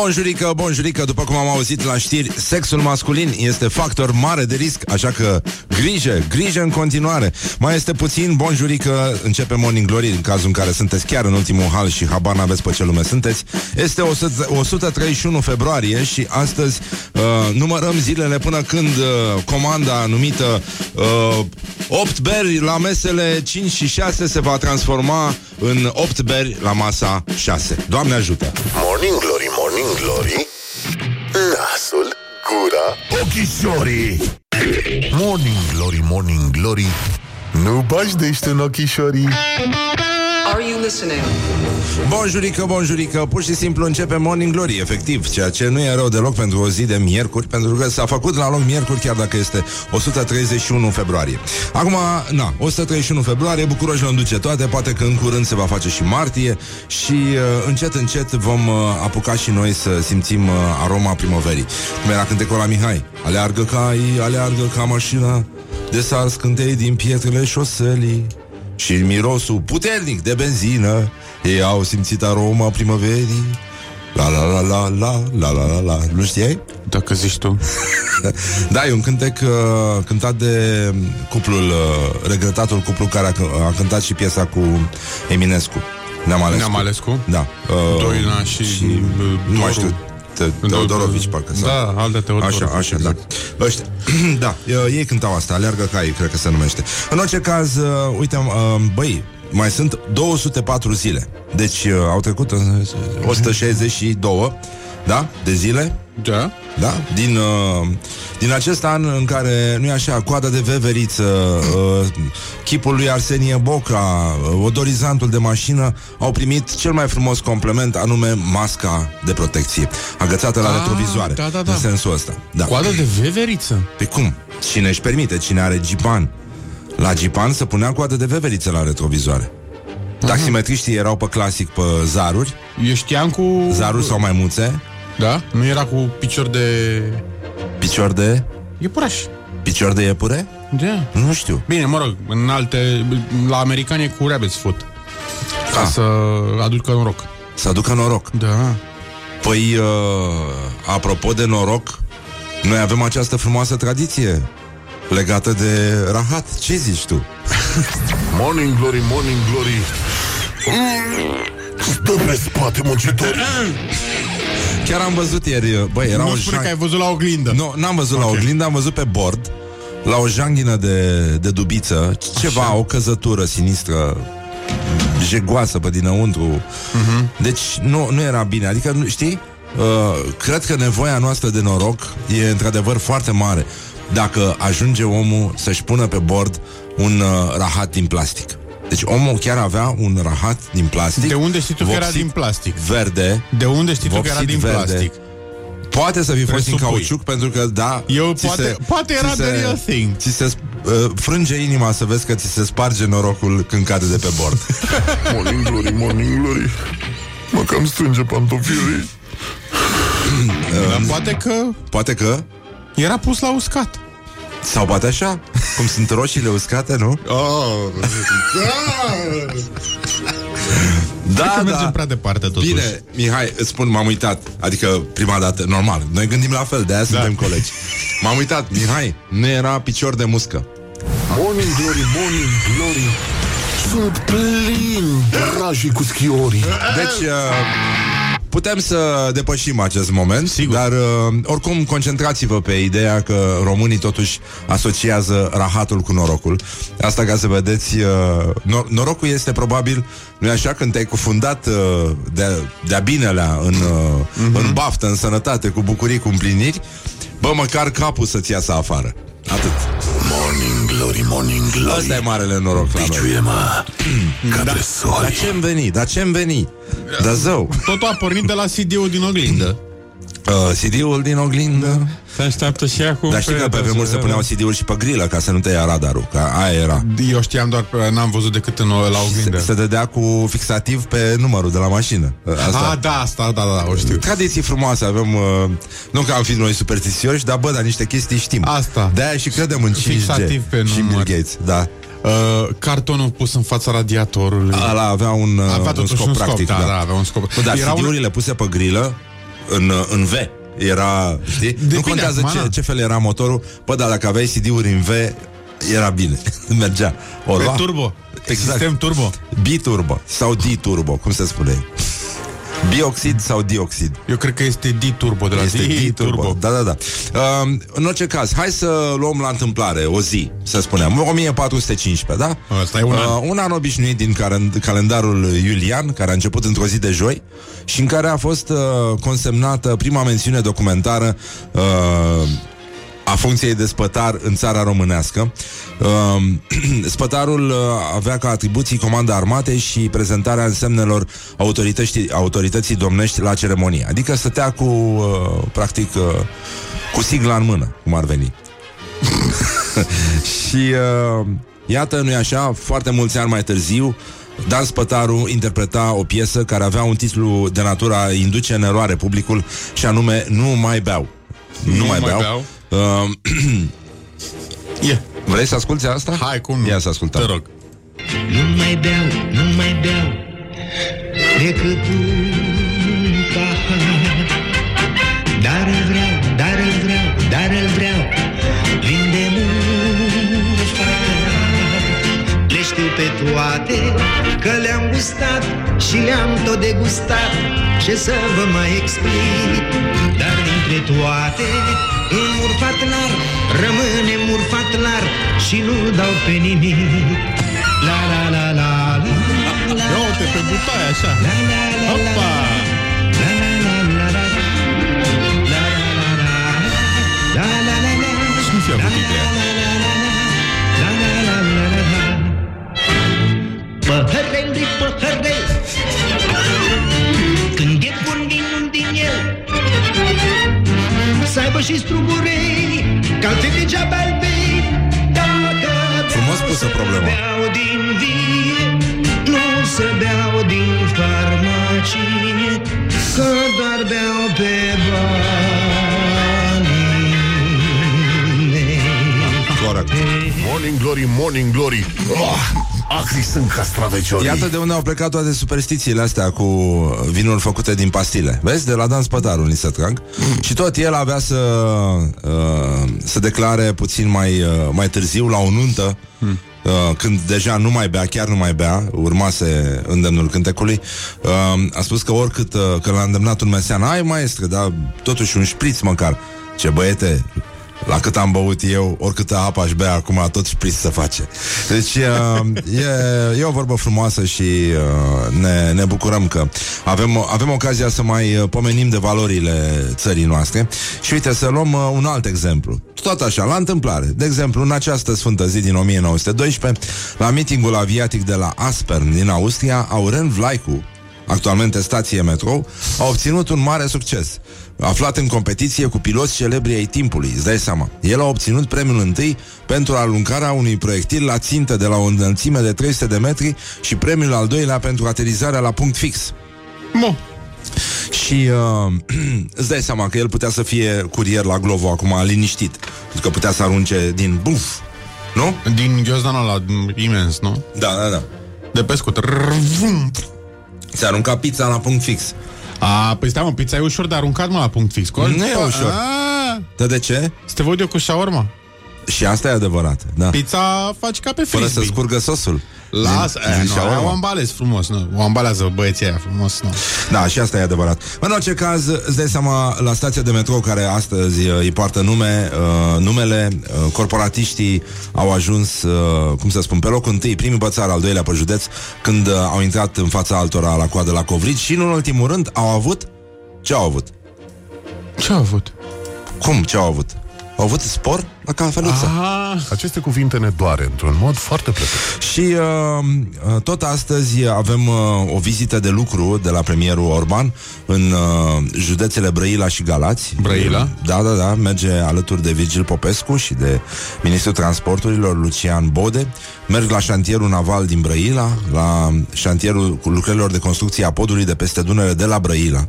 Bonjurică, bonjurică, după cum am auzit la știri, sexul masculin este factor mare de risc, așa că grijă, grijă în continuare. Mai este puțin, bonjurică, începe Morning Glory, în cazul în care sunteți chiar în ultimul hal și habar n-aveți pe ce lume sunteți. Este 100, 131 februarie și astăzi uh, numărăm zilele până când uh, comanda numită uh, 8 beri la mesele 5 și 6 se va transforma în 8 beri la masa 6. Doamne ajută! Morning Glory, Morning Glory. Nasul, gura, ochișorii. Morning Glory, Morning Glory. Nu bași de în ochișorii. Are you listening? Bonjurică, bonjurică, pur și simplu începe Morning Glory, efectiv, ceea ce nu e rău deloc pentru o zi de miercuri, pentru că s-a făcut la loc miercuri, chiar dacă este 131 februarie. Acum, na, 131 februarie, Bucuroș îmi duce toate, poate că în curând se va face și martie și uh, încet, încet vom uh, apuca și noi să simțim uh, aroma primăverii. Cum era cântecul la Mihai, aleargă cai, aleargă ca mașina, de sar scântei din pietrele șoselii și mirosul puternic de benzină. Ei au simțit aroma primăverii. La la la la la la la la la Nu știai? Dacă zici tu. Da, e un cântec uh, cântat de cuplul, uh, regretatul cuplu care a, c- a cântat și piesa cu Eminescu. Neam Alescu. Ne-am Alescu? Da. Uh, Doina și, și uh, nu mai Doru. știu. Te- Teodorovici, parcă. sau- Da, altă Teodorovici. Așa, așa, da. Ăștia. da, uh, ei cântau asta, Aleargă Cai, cred că se numește. În orice caz, uh, uite, uh, băi, mai sunt 204 zile. Deci uh, au trecut uh, 162, da, de zile. Da? Da? Din, uh, din acest an în care, nu e așa, coada de veveriță, uh, chipul lui Arsenie Boca, uh, odorizantul de mașină au primit cel mai frumos complement, anume masca de protecție, agățată la Ah, retrovizoare. da, da, da. În sensul ăsta. Da. Coadă de veveriță. Pe cum? Cine își permite? Cine are Gipan? La Gipan se punea coadă de veveriță la retrovizoare. Taximetriștii erau pe clasic pe zaruri, Eu știam cu... zaruri sau maimuțe, Da? Nu era cu picior de... picior de... Iepuraș. Picior de iepure? Da. Nu știu. Bine, mă rog, în alte... La americani e cu rabbit's foot. Ca Ah. să aducă noroc. Să aducă noroc. Da. Păi, uh, apropo de noroc, noi avem această frumoasă tradiție legată de rahat. Ce zici tu? Morning Glory, Morning Glory. Stă pe spate, muncitor. Chiar am văzut ieri, băi, era Nu o spune jang- că ai văzut la oglindă. Nu, n-am văzut la oglindă, am văzut pe bord La o janghină de, de dubiță. Ceva, Așa. o căzătură sinistră Jegoasă pe dinăuntru. Mhm. Deci nu, nu era bine. Adică, nu- știi, uh, cred că nevoia noastră de noroc E într-adevăr foarte mare. Dacă ajunge omul să-și pună pe bord Un uh, rahat din plastic Deci omul chiar avea un rahat din plastic De unde știi tu că era vopsit din plastic? Verde De unde știi tu că era Vopsit din verde. plastic? Poate să fi fost din Presupui. cauciuc Pentru că, da Eu ți poate- poate era ți the real thing. Ți se uh, frânge inima să vezi că ți se sparge norocul Când cade de pe bord Morning Glory, Morning Glory. Mă cam strânge pantofilii. Dar poate că Poate că era pus la uscat. Sau poate așa Cum sunt roșiile uscate, nu? Oh. Da, Că mergem prea departe totuși. Bine, Mihai, îți spun, m-am uitat Adică prima dată, normal Noi gândim la fel, de-aia suntem colegi M-am uitat, Mihai, nu era picior de muscă Morning Glory, Morning Glory. Sunt plin dragii cu schiorii. Deci, uh, putem să depășim acest moment, Sigur. dar uh, oricum concentrați-vă pe ideea că românii totuși asociază rahatul cu norocul. Asta ca să vedeți, uh, nor- norocul este probabil, nu e așa, când te-ai cufundat uh, de, de-a binelea în, uh, în baftă, în sănătate, cu bucurii, cu împliniri, bă, măcar capul să-ți iasă afară. Atât. Morning Glory, Morning Glory. Asta e marele noroc la noi. Piciuie-mă ca Dar tresori. ce-mi veni? Dar ce-mi veni? Da zău. Totul a pornit de la CD-ul din oglindă. Uh, CD-ul din oglindă. Se așteaptă și acum Dar știi că pe vremuri se puneau CD-uri și pe grilă Ca să nu te ia radarul Că aia era. Eu știam doar, n-am văzut decât în, la oglindă se, se dădea cu fixativ pe numărul de la mașină. Asta. Ah, da, asta, da, da, o știu. Tradiții frumoase avem uh, Nu că am fi noi superstițioși Dar bă, dar niște chestii știm. Asta. De-aia și credem în 5G Fixativ pe Și Bill număr. Gates, da. Uh, Cartonul pus în fața radiatorului. Ala avea un, uh, Avea un totuși scop un practic scop, da, da, avea un scop. Bă, dar Era un- CD-urile puse pe grilă În, uh, în V Era, știi? nu Depinde contează acum, ce, na. ce fel era motorul Bă, dar dacă aveai CD-uri în V Era bine, mergea o Pe lua. turbo Exact. Sistem turbo B-turbo sau D-turbo, cum se spune? Bioxid sau dioxid? Eu cred că este D-turbo de la Este D-turbo D-turbo. Da, da, da. Uh, în orice caz, hai să luăm la întâmplare o zi, să spunem, 1415, da? Ăsta e un an. Uh, un an obișnuit din car- calendarul iulian, care a început într-o zi de joi și în care a fost uh, consemnată prima mențiune documentară uh, a funcției de spătar în țara românească. Uh, spătarul uh, avea ca atribuții comanda armatei și prezentarea însemnelor autorității, autorității domnești la ceremonie. Adică stătea cu, uh, practic, uh, cu sigla în mână, cum ar veni. și uh, iată, nu-i așa, foarte mulți ani mai târziu, Dan Spătaru interpreta o piesă care avea un titlu de natura a induce în eroare publicul și anume Nu mai beau. Nu, Nu mai mai beau. beau. Uh, yeah. vrei să asculti asta? Hai, cum nu? Ia să ascultăm. Te rog Nu mai beau, nu mai beau Decât un pahar Dar îl vreau, dar îl vreau, dar îl vreau Vin de mult Le știu pe toate Că le-am gustat Și le-am tot degustat Ce să vă mai explic Dar dintre toate Un murfat lar Rămâne murfat lar Și nu dau pe nimic La la la la la la Ia uite pe butoaie așa la la la la Opa la la la la la la Să aibă și strugurei Că altfel degeaba îl bei Dacă Frumos beau, pusă să problema. beau din vie Nu să beau din farmacie Că doar beau pe banii mei. Corect. Morning Glory, Morning Glory. Oh, Acri sunt castraveciorii Iată de unde au plecat toate superstițiile astea cu vinuri făcute din pastile. Vezi? De la Dan Spătaru ni se trag. Și tot el avea să uh, să declare puțin mai, uh, mai târziu la o nuntă Uh, când deja nu mai bea, chiar nu mai bea, urmase îndemnul cântecului, uh, a spus că oricât uh, că l-a îndemnat un mesean, ai maestre, dar totuși un șpriț măcar. Ce băiete, la cât am băut eu, oricâtă apă aș bea acum, tot șpriț să face. Deci uh, e, e o vorbă frumoasă și uh, ne, ne bucurăm că avem, avem ocazia să mai uh, pomenim de valorile țării noastre. Și uite, să luăm uh, un alt exemplu. Tot așa, la întâmplare. De exemplu, în această sfântă zi din 1912, la mitingul aviatic de la Aspern din Austria, Auren Vlaicu, actualmente stație metrou, a obținut un mare succes. Aflat în competiție cu piloți celebri ai timpului, îți dai seama. El a obținut premiul întâi pentru aluncarea unui proiectil la țintă de la o înălțime de 300 de metri și premiul al doilea pentru aterizarea la punct fix. Mo, Și uh, îți dai seama că el putea să fie curier la Glovo acum liniștit. Pentru că putea să arunce din buf. Nu? din ghiozdanul ăla imens, nu? Da, da, da. De pescut Rrrvum. Se arunca pizza la punct fix. A, păi stai mă, pizza e ușor de aruncat mă la punct fix Col? Nu e ușor. A, Dar de ce? Să te văd eu cu shawarma Și asta e adevărat, da. Pizza faci ca pe Fără frisbee să scurgă sosul. Lasă, Din- din din, nu, shawarma. aia o ambalezi frumos, nu? O ambalează băieții aia frumos, nu? Da, și asta e adevărat. În orice caz, îți dai seama, la stația de metrou care astăzi uh, îi poartă nume, uh, numele, uh, corporatiștii au ajuns, uh, cum să spun, pe locul întâi, primii bățar, al doilea pe județ, când uh, au intrat în fața altora la coadă la Covrici și, în ultimul rând, au avut... Ce au avut? Ce a avut? Cum? Ce au avut? Au avut spor la cafeluță. Ah, Aceste cuvinte ne doare într-un mod foarte plăcut. Și uh, uh, tot astăzi avem uh, o vizită de lucru de la premierul Orban în uh, județele Brăila și Galați. Brăila? Da, da, da. Merge alături de Virgil Popescu și de ministrul transporturilor Lucian Bode. Merg la șantierul naval din Brăila, la șantierul cu lucrărilor de construcție a podului de peste Dunăre de la Brăila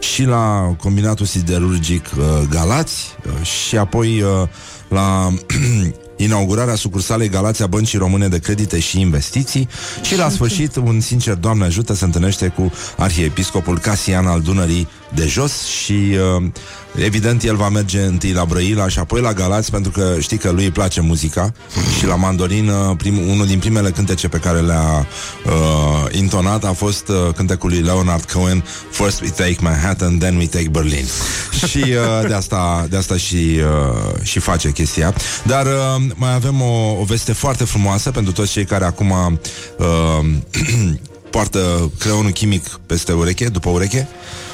și la combinatul siderurgic uh, Galați uh, și apoi uh, la inaugurarea sucursalei Galația Băncii Române de Credite și Investiții și la sfârșit un sincer Doamne ajută se întâlnește cu arhiepiscopul Casian al Dunării de jos și uh, evident el va merge întâi la Brăila și apoi la Galați pentru că știi că lui îi place muzica. Și la mandolină prim, unul din primele cântece pe care le-a uh, intonat a fost uh, cântecul lui Leonard Cohen First we take Manhattan, then we take Berlin. Și uh, de asta, de asta și, uh, și face chestia. Dar uh, mai avem o, o veste foarte frumoasă pentru toți cei care acum uh, poartă creionul chimic peste ureche, după ureche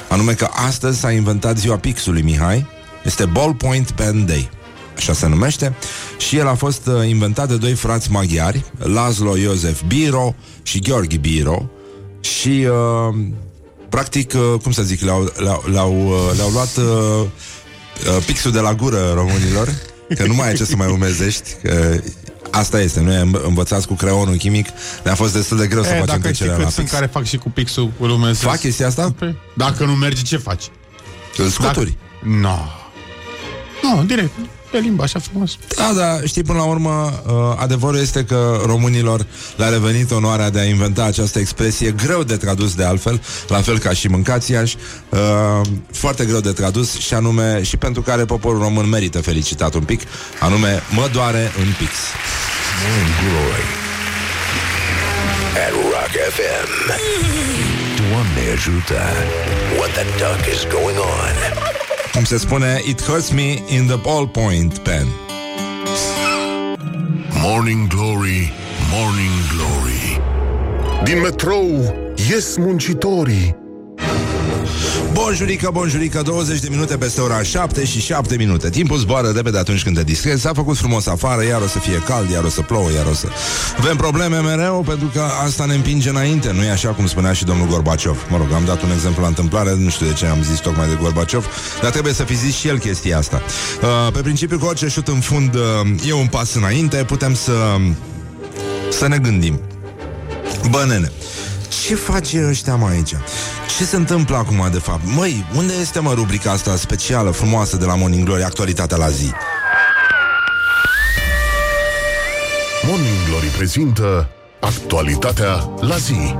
anume că astăzi s-a inventat ziua pixului Mihai, este Ballpoint Pen Day, așa se numește, și el a fost uh, inventat de doi frați maghiari, Laszlo Iosef Biro și Gheorghe Biro, și uh, practic, uh, cum să zic, le-au, le-au, le-au, uh, le-au luat uh, uh, pixul de la gură românilor, că nu mai ai ce să mai umezești, că Asta este, noi învățați cu creionul chimic Ne-a fost destul de greu să e, facem dacă știi trecerea la cât sunt pix care fac și cu pixul cu lumea Fac chestia asta? Păi, Dacă nu merge, ce faci? Îl scuturi Nu. No. Nu, no, direct. Pe limba așa frumos. Da, da, știi, până la urmă, uh, adevărul este că românilor le-a revenit onoarea de a inventa această expresie, greu de tradus de altfel, la fel ca și mâncați uh, foarte greu de tradus și anume, și pentru care poporul român merită felicitat un pic, anume, mă doare în pix. Morning Glory at Rock FM. Doamne ajută! What the duck is going on? Cum se spune, it hurts me in the ballpoint pen. Morning Glory, Morning Glory Din metrou ies muncitorii Bonjurică, bonjurică, 20 de minute peste ora 7 și 7 minute. Timpul zboară repede atunci când te distrezi S-a făcut frumos afară, iar o să fie cald, iar o să plouă, iar o să... Avem probleme mereu pentru că asta ne împinge înainte Nu e așa cum spunea și domnul Gorbaciov? Mă rog, am dat un exemplu la întâmplare Nu știu de ce am zis tocmai de Gorbaciov Dar trebuie să fi zis și el chestia asta. Uh, Pe principiu că orice șut în fund uh, E un pas înainte Putem să, să ne gândim. Bă, nene, ce face ăștia mai aici? Ce se întâmplă acum, de fapt? Măi, unde este, mă, rubrica asta specială, frumoasă de la Morning Glory, actualitatea la zi? Morning Glory prezintă Actualitatea la zi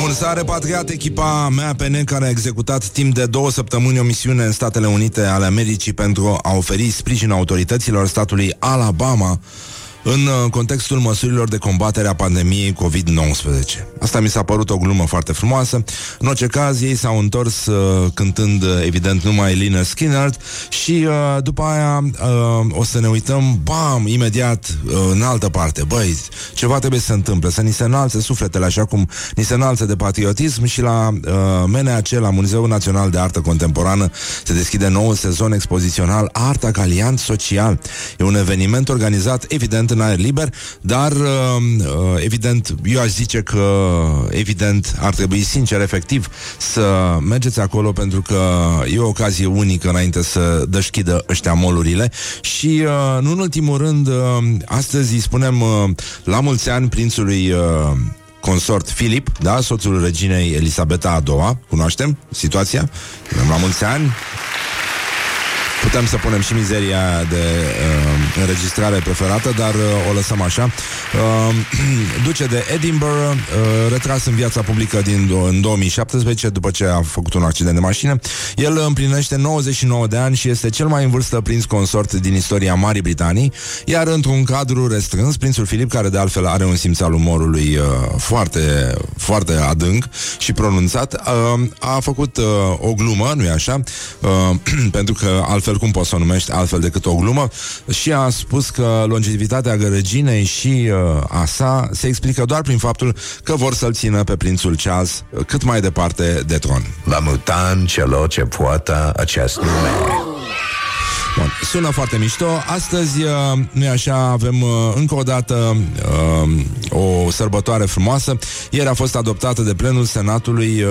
Bun, s-a repatriat echipa MAPN care a executat timp de două săptămâni o misiune în Statele Unite ale Americii pentru a oferi sprijin autorităților statului Alabama în uh, contextul măsurilor de combatere a pandemiei COVID-19. Asta mi s-a părut o glumă foarte frumoasă. În orice caz, ei s-au întors uh, cântând, uh, evident, numai Lina Skinner și uh, după aia uh, o să ne uităm, bam, imediat uh, în altă parte. Băi, ceva trebuie să se întâmple, să ni se înalțe sufletele așa cum ni se înalță de patriotism și la uh, MNAC, la Muzeul Național de Artă Contemporană, se deschide noul sezon expozițional Arta ca aliant social. E un eveniment organizat, evident, în aer liber, dar uh, uh, evident, eu aș zice că evident ar trebui sincer, efectiv, să mergeți acolo pentru că e o ocazie unică înainte să dășchidă ăștia molurile și, uh, nu în ultimul rând, uh, astăzi îi spunem uh, la mulți ani prințului uh, consort Filip, da, soțul reginei Elisabeta a II, cunoaștem situația? La mulți ani, Putem să punem și mizeria de uh, înregistrare preferată, dar uh, o lăsăm așa. Uh, duce de Edinburgh, uh, retras în viața publică din, în 2017, după ce a făcut un accident de mașină. El împlinește 99 de ani și este cel mai în vârstă prins consort din istoria Marii Britanii, iar într-un cadru restrâns, prințul Filip, care de altfel are un simț al umorului uh, foarte, foarte adânc și pronunțat, uh, a făcut uh, o glumă, nu-i așa? Uh, pentru că altfel cum poți să o numești altfel decât o glumă, și a spus că longevitatea reginei și uh, a sa se explică doar prin faptul că vor să-l țină pe prințul Charles cât mai departe de tron. Va muta în celor ce poată acest nume. sună foarte mișto. Astăzi, uh, nu așa, avem uh, încă o dată uh, o sărbătoare frumoasă. Ieri a fost adoptată de plenul Senatului uh,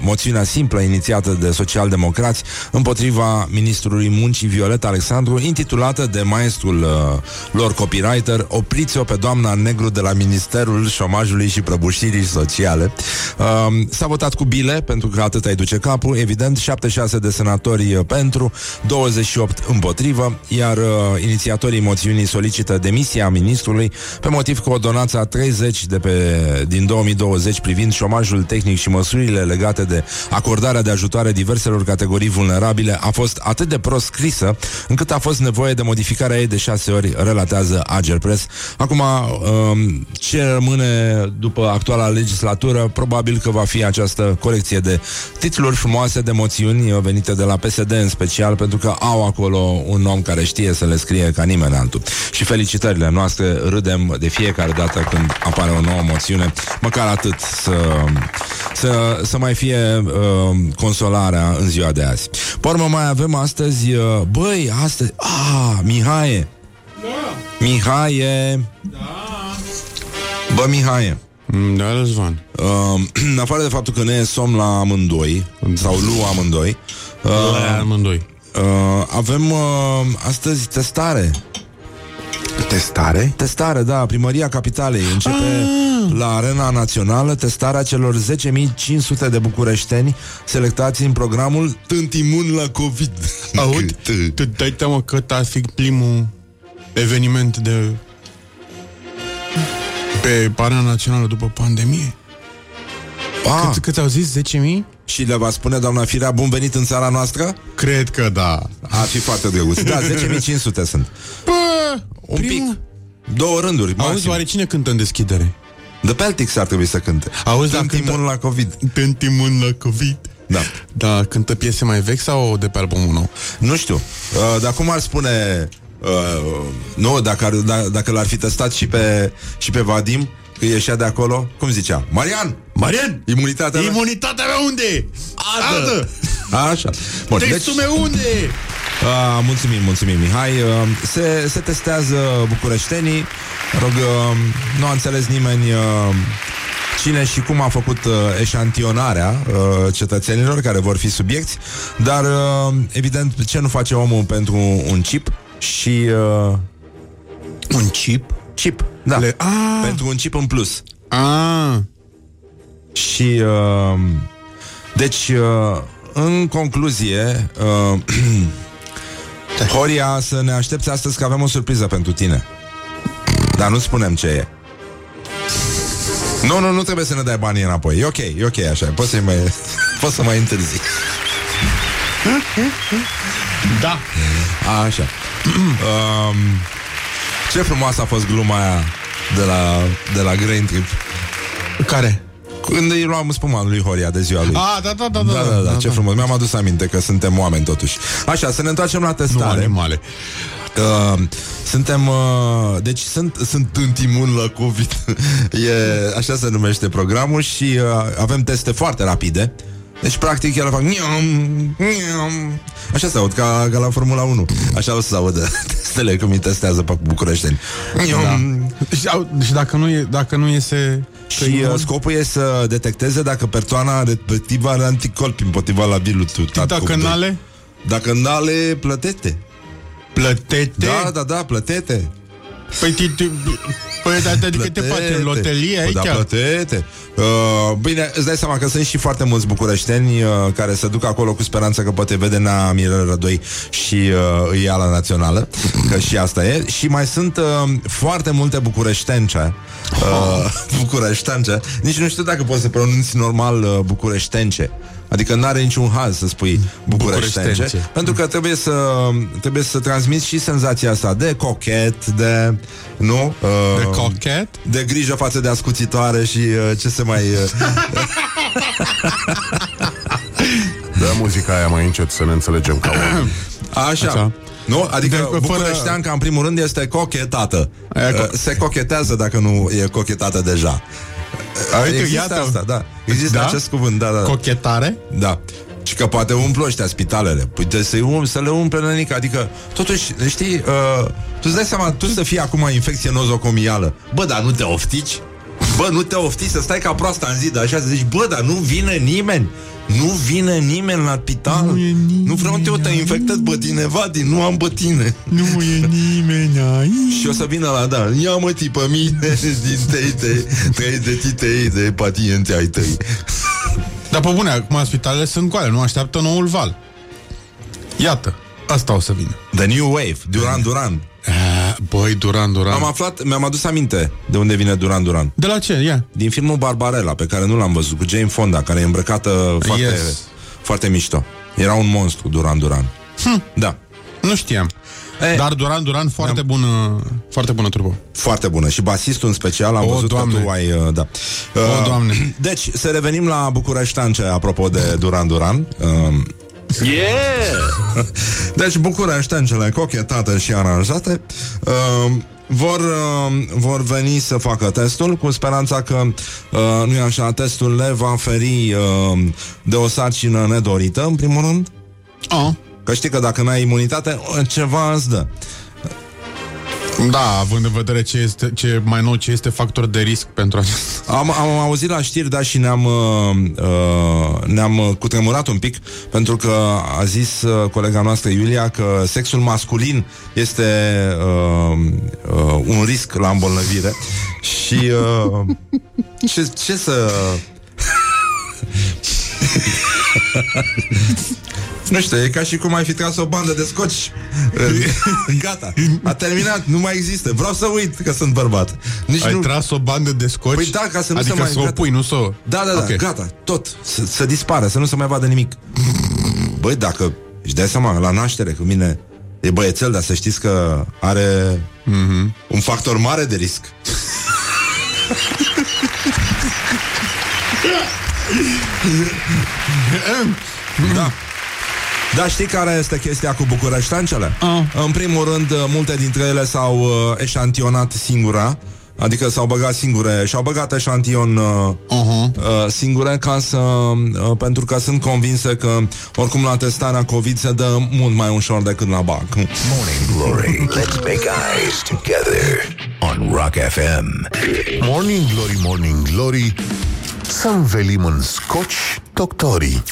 moțiunea simplă inițiată de socialdemocrați împotriva ministrului muncii Violeta Alexandru, intitulată de maestrul uh, lor copywriter Opriți-o pe doamna Negru de la Ministerul Șomajului și Prăbușirii Sociale. Uh, s-a votat cu bile, pentru că atât ai duce capul, evident, 76 de senatori uh, pentru, 28 împotrivă, iar uh, inițiatorii moțiunii solicită demisia ministrului pe motiv că ordonanța 30 de pe, din 2020 privind șomajul tehnic și măsurile legate de acordarea de ajutoare diverselor categorii vulnerabile a fost atât de prost scrisă încât a fost nevoie de modificarea ei de șase ori, relatează Agerpress. Acum, um, ce rămâne după actuala legislatură, probabil că va fi această colecție de titluri frumoase de moțiuni venite de la PSD în special, pentru că au acolo un om care știe să le scrie ca nimeni altul. Și felicitările noastre, râdem de fiecare dată când apare o nouă moțiune, măcar atât să, să, să mai fie uh, consolarea în ziua de azi. Pormă mai avem astăzi, uh, băi, astăzi, ah, Mihaie. Da. Mihaie. Da. Bă, Mihaie. Da, Răzvan. Uh, în afară de faptul că ne e somn la amândoi, sau lu amândoi, uh, la amândoi. Uh, avem uh, astăzi testare. Testare? Testare, da, Primăria Capitalei începe ah. la Arena Națională testarea celor 10.500 de bucureșteni selectați în programul Tântimun la COVID. Aud, tu dai teama că ar fi primul eveniment de pe Arena Națională după pandemie? Ah. Cât, cât au zis? 10.000? Și le va spune doamna Firea, bun venit în țara noastră? Cred că da. Ar fi foarte drăguț. Da, 10.500 sunt. Bă, Un pic. Două rânduri. Auzi, maxim. oare cine cântă în deschidere? The Peltics ar trebui să cânte. Auzi, dar Tântimun cântă- la COVID. Tântimun la COVID. Da. Da, cântă piese mai vechi sau de pe albumul nou? Nu știu. Uh, dar cum ar spune... Uh, nu, dacă, ar, da, dacă l-ar fi testat și pe, și pe Vadim, că ieșea de acolo, cum zicea? Marian! Marian! Imunitatea mea? Imunitatea mea unde? Adă! Așa. Bun, Textul meu unde? Uh, mulțumim, mulțumim, Mihai. Uh, se, se testează bucureștenii. Rog, uh, nu a înțeles nimeni uh, cine și cum a făcut uh, eșantionarea uh, cetățenilor care vor fi subiecti, dar uh, evident ce nu face omul pentru un chip și uh, Un chip? chip, da, Le- Ah! pentru un chip în plus. Ah, Și uh, deci uh, în concluzie uh, Horia să ne aștepți astăzi că avem o surpriză pentru tine. Dar nu spunem ce e. Nu, nu, nu trebuie să ne dai banii înapoi. E ok, e ok așa. Poți să mai poți să mai întârzi. da. Așa. um, ce frumoasă a fost gluma aia de la, de la Grain Trip. Care? Când îi luam spuma lui Horia de ziua lui. Ah, da, da, da, Da, da, da, ce frumos. Mi-am adus aminte că suntem oameni totuși. Așa, să ne întoarcem la Nu testare. animale. Uh, suntem, uh, deci sunt, sunt în imun la COVID e, Așa se numește programul Și uh, avem teste foarte rapide Deci practic el fac niam, niam. Așa se aud ca, ca la Formula 1 Așa o să se audă testele Cum îi testează pe bucureșteni. Niam. Și, au, și dacă, nu e, dacă nu iese... Și uh, scopul e să detecteze dacă persoana respectivă are anticorpi împotriva la virusul Dacă n-ale, Dacă n-ale, plătete. Plătete... Da, da, da, plătete Păi, ti, ti, păi da, adică te facem loterie Păi aici? Da, plătete. Uh, bine, îți dai seama că sunt și foarte mulți bucureșteni uh, care se duc acolo cu speranța că poate vede Nea Mirel Rădoi și uh, îi ia la națională, că și asta e. Și mai sunt uh, foarte multe bucureștence. Uh, bucureștence. Nici nu știu dacă poți să pronunți normal uh, bucureștence. Adică n-are niciun haz să spui bucureștence, Bucureștence. pentru că trebuie să trebuie să transmiți și senzația asta de cochet, de nu, uh, De cochet? de grijă față de ascuțitoare și uh, ce se mai... Uh, Dă muzica aia mai încet să ne înțelegem ca oameni. așa. Așa. așa. Nu? Adică De- de, fără- bucureșteanca, în primul rând, este cochetată. Aia co- Uh, se cochetează dacă nu e cochetată deja. Uite, Există iată. asta, da. Există Da? acest cuvânt, da, da. da. Cochetare? Da. Și că poate umplu ăștia spitalele. Puteți să-i um, să le umple nănică. Adică, totuși, știi, uh, tu îți dai seama, tu să fii acum infecție nozocomială. Bă, dar nu te oftici? Bă, nu te ofti să stai ca proasta în zid, așa să zici, bă, dar nu vine nimeni. Nu vine nimeni la spital. Nu e nimeni Nu vreau eu te-ai infectat pe cineva din nu am pe tine. Nu e nimeni aici. Și o să vină la da, ia mă pe mine din tei de, trei de titei de pacienți ai tăi. Dar pe bune, acum spitalele sunt goale, nu așteaptă noul val. Iată, asta o să vină. The New Wave, Duran Duran. A, băi, Duran, Duran. Am aflat, mi-am adus aminte de unde vine Duran Duran. De la ce? Ia. Din filmul Barbarella, pe care nu l-am văzut, cu Jane Fonda, care e îmbrăcată foarte, Yes. foarte mișto. Era un monstru, Duran Duran. Hm. Da. Nu știam. E. Dar Duran, Duran, foarte bună, foarte bună trupă. Foarte bună. Și basistul în special, am O, văzut Doamne. că tu ai... uh, Da. O, Doamne. Deci, să revenim la Bucureștance, apropo de Duran Duran. Um, Yeah! Deci Bucureștencele cochetate și aranjate uh, vor, uh, vor veni să facă testul cu speranța că, uh, nu e așa, testul le va feri uh, de o sarcină nedorită, în primul rând. Oh. Că știi că dacă n-ai imunitate, ceva îți dă. Da, având în vedere ce este ce mai nou, ce este factor de risc pentru acest. Am, am auzit la știri, da, și ne-am uh, uh, ne-am uh, cutremurat un pic pentru că a zis uh, colega noastră Iulia că sexul masculin este uh, uh, un risc la îmbolnăvire și uh, ce, ce să Nu știu, e ca și cum ai fi tras o bandă de scoci Gata, a terminat, nu mai există Vreau să uit că sunt bărbat Nici Ai nu... tras o bandă de scoci? Păi da, ca să nu adică se mai- să o gata. pui, nu să o... Da, da, da, Ok. gata, tot să, să dispară, să nu se mai vadă nimic Băi, dacă își dai seama, la naștere cu mine E băiețel, dar să știți că are mm-hmm. un factor mare de risc Da da, știi care este chestia cu bucureștancele? Ah. În primul rând, multe dintre ele s-au uh, eșantionat singura Adică s-au băgat singure Și-au băgat eșantion uh, Uh-huh. uh, singure ca să, uh, pentru că sunt convinse că oricum la testarea COVID se dă mult mai ușor decât la BAC. Morning Glory. Let's make eyes together on Rock FM. Morning Glory, Morning Glory Să învelim în scoci doctorii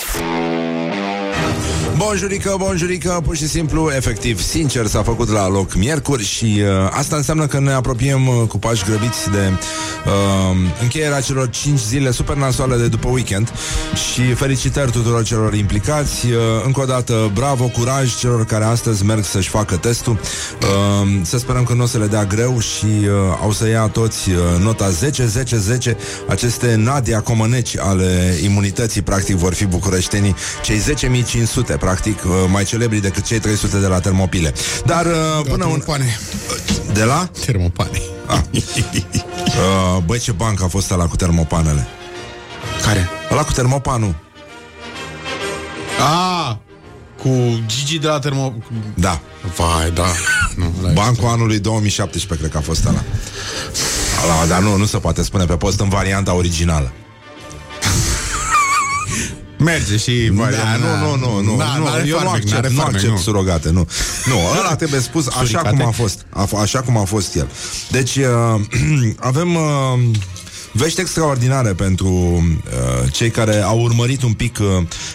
Bonjurică, bonjurică, pur și simplu, efectiv, sincer, s-a făcut la loc miercuri și uh, asta înseamnă că ne apropiem uh, cu pași grăbiți de uh, încheierea celor 5 zile super nasoale de după weekend și felicitări tuturor celor implicați. Uh, încă o dată, bravo, curaj celor care astăzi merg să-și facă testul. Uh, să sperăm că nu o să le dea greu și uh, au să ia toți uh, nota 10-10-10. Aceste Nadia Comăneci ale imunității, practic, vor fi bucureștenii, cei 10.500, practic, uh, mai celebri decât cei 300 de la Termopile. Dar uh, până un... Termopane. De la? Termopane. Ah. Uh, băi, ce bancă a fost ăla cu termopanele? Care? Ăla cu termopanul. Ah, cu Gigi de la Termo... Da. Vai, da. Nu, ăla Bancul anului 2017, cred că a fost ăla. Ăla, dar nu, nu se poate spune pe post în varianta originală. Merge și... Da, nu, nu, nu, nu, Da, nu n-are eu nu farmec, accept, n-are nu farmec, accept nu. surogate, nu. Nu, ăla trebuie spus așa Suricate? cum a fost, a, f- așa cum a fost el. Deci uh, avem uh, vești extraordinare pentru uh, cei care au urmărit un pic uh,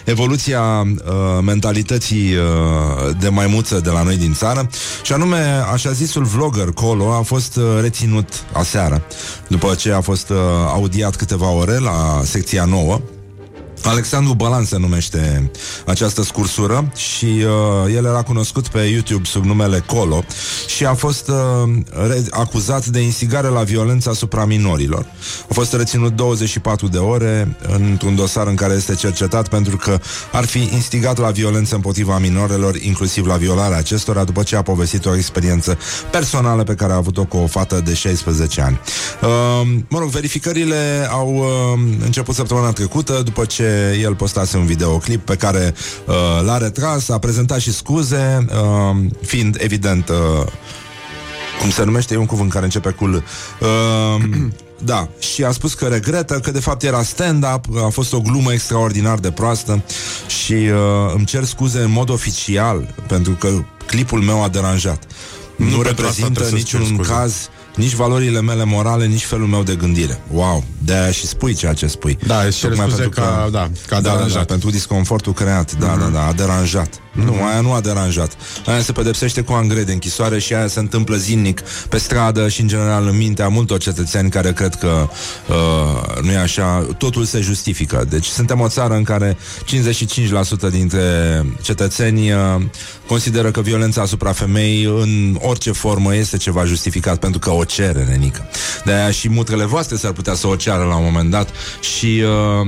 evoluția uh, mentalității uh, de maimuță de la noi din țară și anume, așa zisul vlogger Colo a fost uh, reținut aseară după ce a fost uh, audiat câteva ore la secția nouă Alexandru Balan se numește această scursură și uh, el era cunoscut pe YouTube sub numele Colo și a fost uh, re- acuzat de instigare la violență asupra minorilor. A fost reținut 24 de ore într-un dosar în care este cercetat pentru că ar fi instigat la violență împotriva minorilor, inclusiv la violarea acestora, după ce a povestit o experiență personală pe care a avut-o cu o fată de 16 ani. Uh, mă rog, verificările au uh, început săptămâna trecută, după ce el postase un videoclip pe care uh, l-a retras, a prezentat și scuze, uh, fiind evident uh, cum se numește, e un cuvânt care începe cu L. Uh, da, și a spus că regretă, că de fapt era stand-up, a fost o glumă extraordinar de proastă și uh, îmi cer scuze în mod oficial pentru că clipul meu a deranjat. Nu, Nu nu pentru asta reprezintă trebuie să-ți ceri niciun scuze. caz nici valorile mele morale, nici felul meu de gândire. Wow, de-aia și spui ceea ce spui. Da, îți cere Tocmai scuze pentru ca- da, că a da, da, da, deranjat. pentru disconfortul creat. Da, da, da, a deranjat. Nu, aia nu a deranjat. Aia se pedepsește cu angre de închisoare și aia se întâmplă zilnic pe stradă și în general în mintea multor cetățeni care cred că uh, nu e așa, totul se justifică. Deci suntem o țară în care 55% dintre cetățeni uh, consideră că violența asupra femeii în orice formă este ceva justificat pentru că o cere, nenică. De aia și mutrele voastre s-ar putea să o ceară la un moment dat și uh,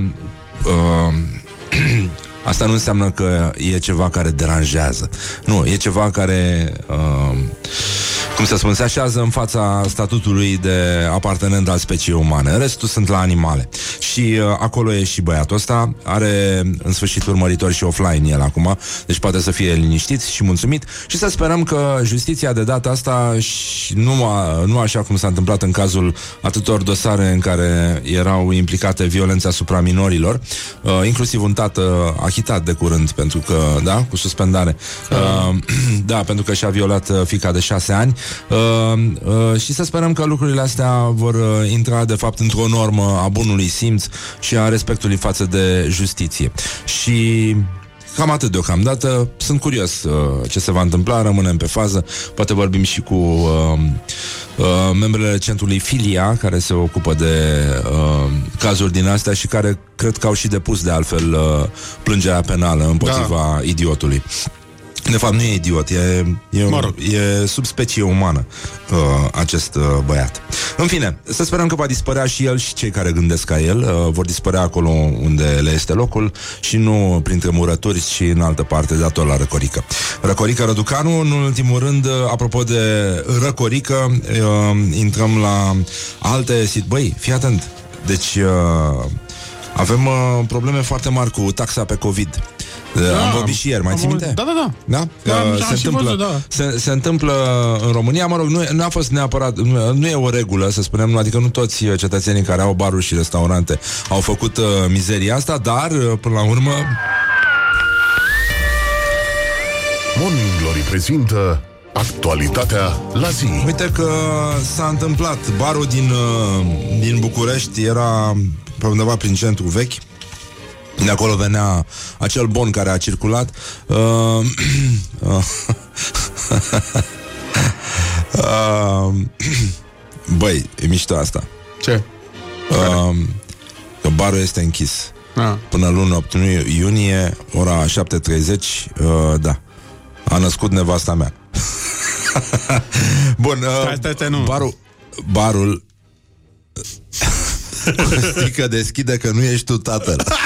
uh, Asta nu înseamnă că e ceva care deranjează. Nu, e ceva care, uh, cum să spun, se așează în fața statutului de apartenent al speciei umane. Restul sunt la animale. Și uh, acolo e și băiatul ăsta. Are, în sfârșit, urmăritori și offline el acum. Deci poate să fie liniștit și mulțumit. Și să sperăm că justiția de data asta și nu, a, nu așa cum s-a întâmplat în cazul atâtor dosare în care erau implicate violențe asupra minorilor, uh, inclusiv un tată achitat de curând pentru că, da, cu suspendare. Uh, da, pentru că și-a violat uh, fica de șase ani. Uh, uh, și să sperăm că lucrurile astea vor uh, intra, de fapt, într-o normă a bunului simț și a respectului față de justiție. Și Cam atât deocamdată. Sunt curios uh, ce se va întâmpla, rămânem pe fază. Poate vorbim și cu uh, uh, membrele centrului Filia, care se ocupă de uh, cazuri din astea și care cred că au și depus de altfel uh, plângerea penală împotriva da. idiotului. De fapt, nu e idiot, e, e, Mă rog. e subspecie umană uh, acest uh, băiat. În fine, să sperăm că va dispărea și el și cei care gândesc ca el. Uh, vor dispărea acolo unde le este locul și nu printre murături, ci în altă parte, dator la Răcorică. Răcorică Răducanu, în ultimul rând, uh, apropo de Răcorică, uh, intrăm la alte sit. Băi, fii atent. Deci, uh, avem uh, probleme foarte mari cu taxa pe COVID. Da, am vorbit și ieri, mai am ții minte? auzit. Da, da, da. Da? Da, am- Uh, am se, și întâmplă, văzut, da. se, se întâmplă în România, mă rog, nu, e- nu a fost neapărat, nu, nu e o regulă, să spunem, nu, adică nu toți uh, cetățenii care au baruri și restaurante au făcut uh, mizeria asta, dar, uh, până la urmă, Morning Glory prezintă actualitatea la zi. uite că s-a întâmplat. Barul din, uh, din București era pe undeva prin centru vechi, de acolo venea acel bon care a circulat. Uh, uh, uh, băi, e mișto asta. Ce? Uh, că barul este închis. Ah. Până luni 8 iunie, ora 7.30, uh, da. A născut nevasta mea. Bun, uh, Stai, stai, stai, nu. barul, barul Stică deschide că nu ești tu tatăl.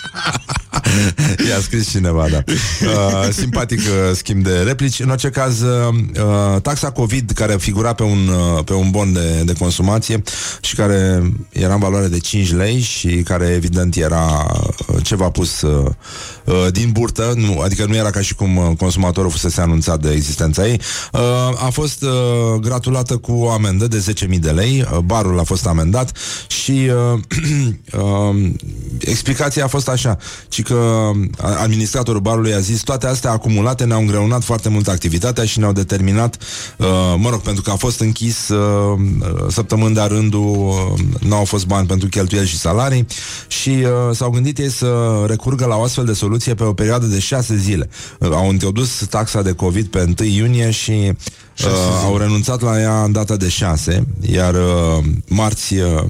I-a scris cineva, da. Uh, simpatic uh, schimb de replici. În orice caz, uh, uh, taxa COVID care figura pe un, uh, pe un bon de, de consumație și care era în valoare de 5 lei și care evident era uh, ceva pus uh, uh, din burtă, nu, adică nu era ca și cum uh, consumatorul fusese anunțat de existența ei, uh, a fost uh, gratulată cu o amendă de 10.000 de lei, uh, barul a fost amendat și uh, uh, explicația a fost așa, ci că administratorul barului a zis toate astea acumulate ne-au îngreunat foarte mult activitatea și ne-au determinat, uh, mă rog, pentru că a fost închis uh, săptămâni de rândul, uh, nu au fost bani pentru cheltuieli și salarii și uh, s-au gândit ei să recurgă la o astfel de soluție pe o perioadă de șase zile. Uh, au introdus taxa de COVID pe 1 iunie și Uh, au renunțat la ea în data de 6, iar uh, marți uh,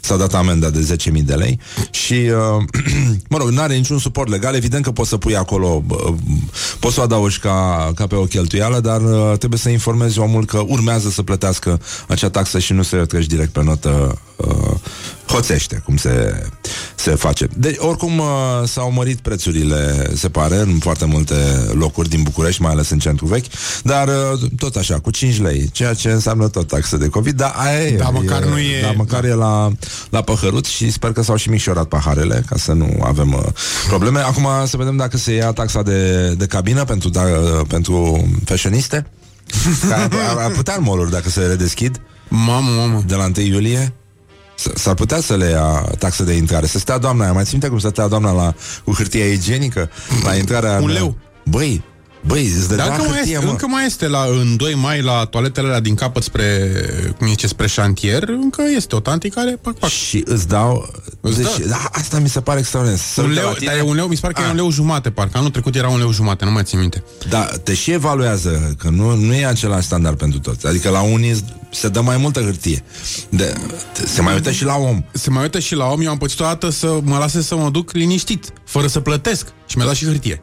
s-a dat amenda de 10.000 de lei și, uh, mă rog, nu are niciun suport legal, evident că poți să pui acolo, uh, poți să o adaugi ca, ca pe o cheltuială, dar uh, trebuie să informezi omul că urmează să plătească acea taxă și nu să treci direct pe notă uh, hoțește, cum se, se face. Deci, oricum, uh, s-au mărit prețurile, se pare, în foarte multe locuri din București, mai ales în centru vechi, dar uh, tot așa, cu 5 lei, ceea ce înseamnă tot taxă de COVID, dar aia e. Da, măcar nu e- Da, măcar e la, la păhărut și sper că s-au și micșorat paharele, ca să nu avem uh, probleme. Acum să vedem dacă se ia taxa de, de cabină pentru, da, uh, pentru fashioniste. Care ar, ar putea în mall dacă se redeschid Mamă, mamă. de la 1 iulie. S- S-ar putea să le ia taxă de intrare. Să stea doamna aia. Mai ținte cum stătea doamna la, cu hârtia igienică? La intrarea Un în- leu. Băi, băi, îți dădea Dar încă mai, hârtie, este, mă încă mai este la, în 2 mai la toaletele alea din capăt spre, cum zice, spre șantier, încă este o tanti care pac, pac. Și îți dau Îți deci, dă. da, Asta mi se pare extraordinar Să Un uite leu, la tine. dar e un leu, mi se pare că e Ah. un leu jumate, parcă anul trecut era un leu jumate, nu mai țin minte. Da, te și evaluează Că nu, nu e același standard pentru toți Adică la unii se dă mai multă hârtie de, Se mai uită și la om Se mai uită și la om, eu am pățit o dată să mă lase să mă duc liniștit, fără să plătesc și mi-a dat și hârtie.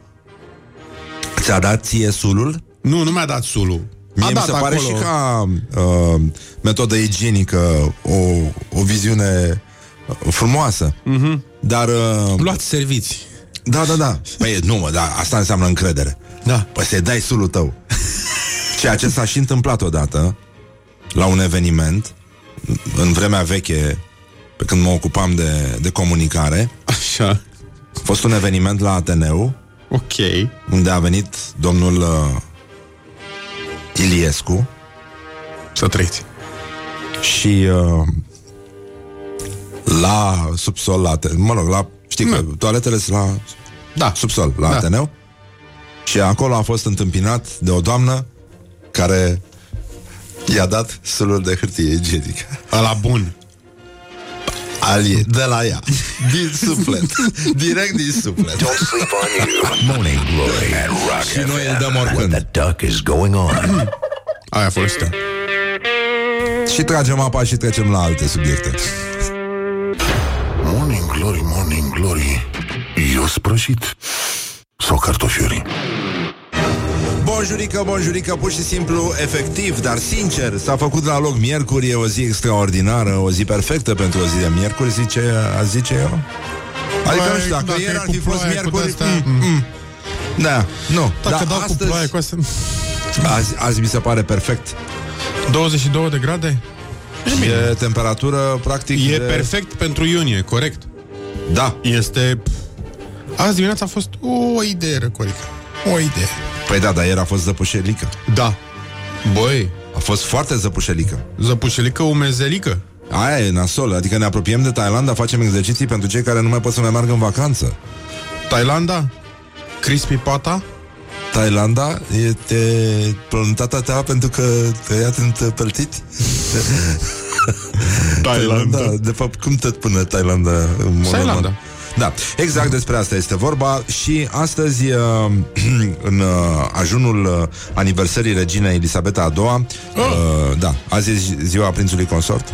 Ți-a dat ție sulul? Nu, nu mi-a dat sulul. Mie a mi dat se pare acolo. și ca uh, metodă igienică o, o viziune uh, frumoasă. Mm-hmm. Dar... Uh, Luați serviți. da, da, da. Păi nu, mă, da, asta înseamnă încredere. Da. Păi să-i dai sulul tău. Ceea ce s-a și întâmplat odată la un eveniment în vremea veche pe când mă ocupam de, de comunicare. Așa. A fost un eveniment la Ateneu Ok. unde a venit domnul uh, Iliescu Să trăiți. și uh, la subsol, la, Ate- mă rog, la, știi că toaletele sunt la Da. subsol, la Da. Ateneu și acolo a fost întâmpinat de o doamnă care i-a dat sulul de hârtie igienică. Ăla bun. Ali, de la ea, din suflet, direct din suflet. Don't sleep on you. Morning Glory at Rock Și noi îl FM. dăm What oricând. the duck is going on? Aia folosită. Și tragem apa și trecem la alte subiecte. Morning Glory, Morning Glory Eu sprășit Sau cartofiuri Bonjurică, bonjurică, pur și simplu, efectiv, dar sincer, s-a făcut la loc miercuri, e o zi extraordinară, o zi perfectă pentru o zi de miercuri, zice, a zice eu. Adică, nu știu, dacă, dacă ieri e ar cu fi fost ploaie, cu miercuri, de-astea, mm, mm, da, nu, Dacă dar dau cu astăzi, ploaie cu asta... azi, azi mi se pare perfect. 22 de grade? E temperatură, practic, E de... perfect pentru iunie, corect. Da, Este... Azi dimineața a fost o idee, Răcorică. O idee. Păi da, dar ieri a fost zăpușelică. Da. Băi, A fost foarte zăpușelică. zăpușelică umezelică. Aia e nasol, adică ne apropiem de Thailanda, facem exerciții pentru cei care nu mai pot să mai meargă în vacanță. Thailanda, crispy pata, Thailanda este pronuntata ta pentru că te-ai sunt păltit? Thailanda. De fapt, cum te pune Thailanda? în mod Thailanda. Normal? Da, exact despre asta este vorba și astăzi, uh, în uh, ajunul uh, aniversării reginei Elisabeta a II, uh, da, azi e zi- ziua prințului consort,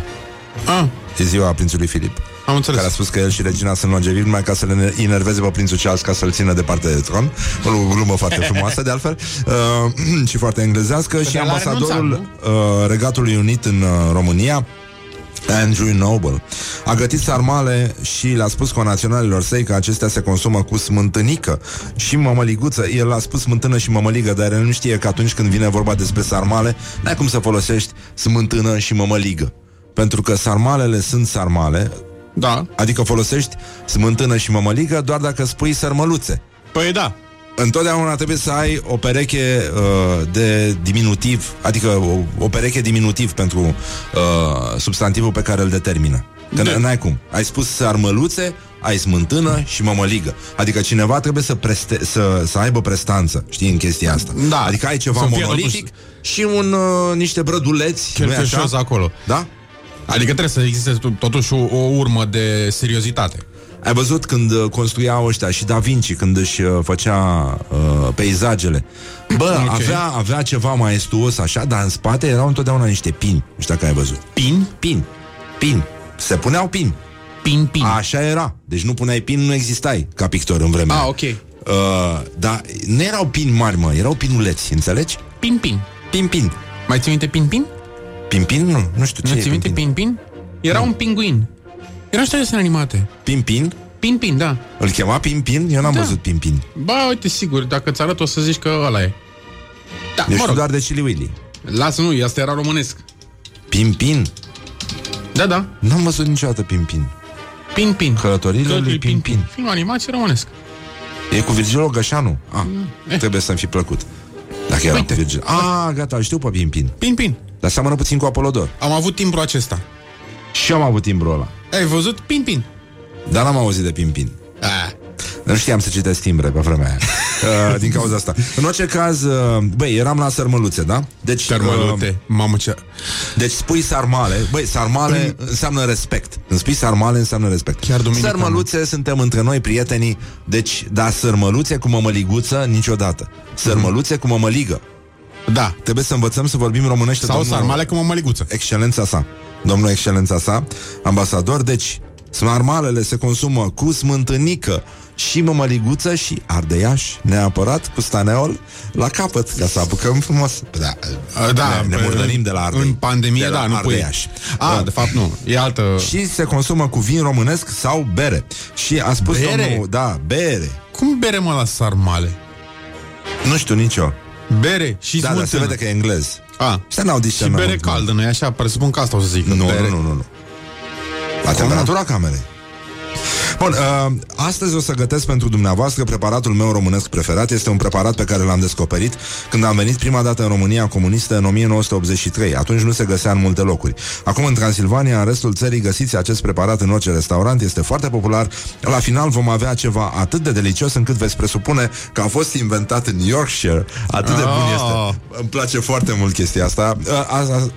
Ah, e ziua prințului Filip. am înțeles. care a spus că el și regina sunt longevivi numai ca să le enerveze pe prințul Charles ca să-l țină departe de tron. O glumă foarte frumoasă, de altfel, uh, și foarte englezească. și el a ambasadorul renunțat, uh, Regatului Unit în uh, România, Andrew Noble a gătit sarmale și le-a spus conaționalilor săi că acestea se consumă cu smântânică și mămăliguță. El a spus smântână și mămăligă, dar el nu știe că atunci când vine vorba despre sarmale, n-ai cum să folosești smântână și mămăligă. Pentru că sarmalele sunt sarmale, Da. Adică folosești smântână și mămăligă doar dacă spui sărmăluțe. Păi da. Întotdeauna trebuie să ai o pereche uh, de diminutiv, adică o, o pereche diminutiv pentru uh, substantivul pe care îl determină. Că Da. n-ai cum. Ai spus sărmăluțe, ai smântână și mămăligă. Adică cineva trebuie să, preste, să, să aibă prestanță, știi, în chestia asta. Da. Adică ai ceva Să fie monolitic și un, uh, niște brăduleți, nu Cheltuios acolo. Da? Adică trebuie să existe to- totuși o, o urmă de seriozitate. Ai văzut când uh, construiau ăștia și Da Vinci când își uh, făcea uh, peisajele. Bă, Ok. avea, avea ceva maestuos așa, dar în spate erau întotdeauna niște pini. Nu știu dacă ai văzut. Pin? Pin. Pin. Se puneau pin. Pin, pin. Așa era. Deci nu puneai pin, nu existai ca pictor în vremea. Ah, aia. ok. Uh, dar nu erau pini mari, mă, erau pinuleți, înțelegi? Pin, pin. Pin, pin. Mai ții minte pin, pin? Pin, pin? Nu, nu știu ce Nu e ții minte pin, pin, pin? Era un pinguin. Era ăștia desene animate. pin. Pin, Pin, pin, da. Îl chema Pin, Pin? Eu n-am Da. văzut Pin, Pin. Ba, uite, sigur, dacă ți arăt o să zici că ăla e. Da, Eu mă știu rog, doar de Chili Willy. lasă, nu, asta era românesc. Pin, Pin? Da, da, N-am văzut niciodată Pin, Pin. pin, pin. Călătoriile lui Pin, Pin. Film animație românesc. E cu Virgil Ogășanu? Ah, Eh. trebuie să-mi fi plăcut. Dacă era Uite. cu Virgil. Ah, gata, îl știu pe Pimpin. Pin, pin. Dar seamănă puțin cu Apolodor. Am avut timbrul acesta. Și eu am avut timbrul ăla. Ai văzut? Pin, pin. Dar n-am auzit de Pimpin. Ah. Nu știam să citesc timbre pe vremea aia. Uh, din cauza asta. În orice caz, uh, băi, eram la sărmăluțe, da? Deci, Termălute. uh, Mamă ce... deci spui sarmale. Băi, sarmale înseamnă respect. Îmi spui sarmale înseamnă respect. Chiar duminică, Sărmăluțe suntem între noi, prietenii. Deci, da, sărmăluțe cu mămăliguță niciodată. Sărmăluțe cu mămăligă. Da. Trebuie să învățăm să vorbim românește. Sau domnul- sarmale cu mămăliguță. Excelența sa, domnul excelența sa, ambasador, deci sarmalele se consumă cu smântânică și mămăliguță și ardeiaș, neapărat, cu staneol, la capăt, ca să apucăm frumos. Da, Uh, Da, ne, ne în- murdărim de la ardei. În pandemie, de la da, nu pui. ardeiaș. A, Da. de fapt nu. E altă... Și se consumă cu vin românesc sau bere. Și a spus Bere? domnul, da, bere. Cum bere mă la sarmale? Nu știu nicio. Bere și Da, dar se smântână. vede că e englez. A, Ăștia n-au și discernământ, bere mă. caldă, nu-i așa? Presupun că asta o să zic. Nu, bere. nu, nu, nu, nu. La temperatura camerei. Bun, uh, astăzi o să gătesc pentru dumneavoastră preparatul meu românesc preferat. Este un preparat pe care l-am descoperit când am venit prima dată în România comunistă în 1983. Atunci nu se găsea în multe locuri. Acum în Transilvania, în restul țării, găsiți acest preparat în orice restaurant. Este foarte popular. La final vom avea ceva atât de delicios încât veți presupune că a fost inventat în Yorkshire. Atât de bun Ah. este. Îmi place foarte mult chestia asta. Uh, Asta,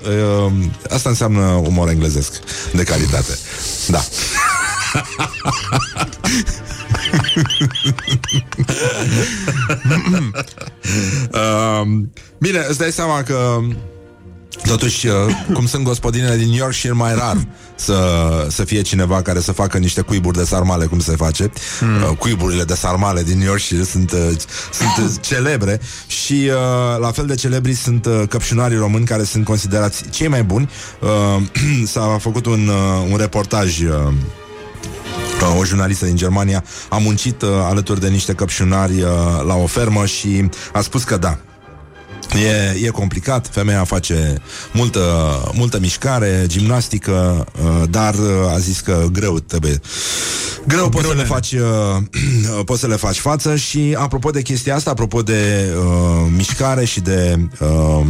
uh, asta înseamnă umor englezesc de calitate. Da. Um, bine, îți dai seama că Totuși, uh, cum sunt gospodinele din Yorkshire, mai rar să, să fie cineva care să facă niște cuiburi de sarmale, cum se face. Mm. Cuiburile de sarmale din Yorkshire sunt, uh, sunt uh, celebre și uh, la fel de celebri sunt uh, căpșunarii români care sunt considerați cei mai buni. Uh, s-a făcut un, uh, un reportaj uh, Uh, o jurnalistă din Germania a muncit uh, alături de niște căpșunari uh, la o fermă și a spus că da, E, e complicat, femeia face multă, multă mișcare, gimnastică, uh, dar uh, a zis că greu trebuie. Greu poți să, le faci, uh, poți să le faci față și apropo de chestia asta, apropo de uh, mișcare și de uh,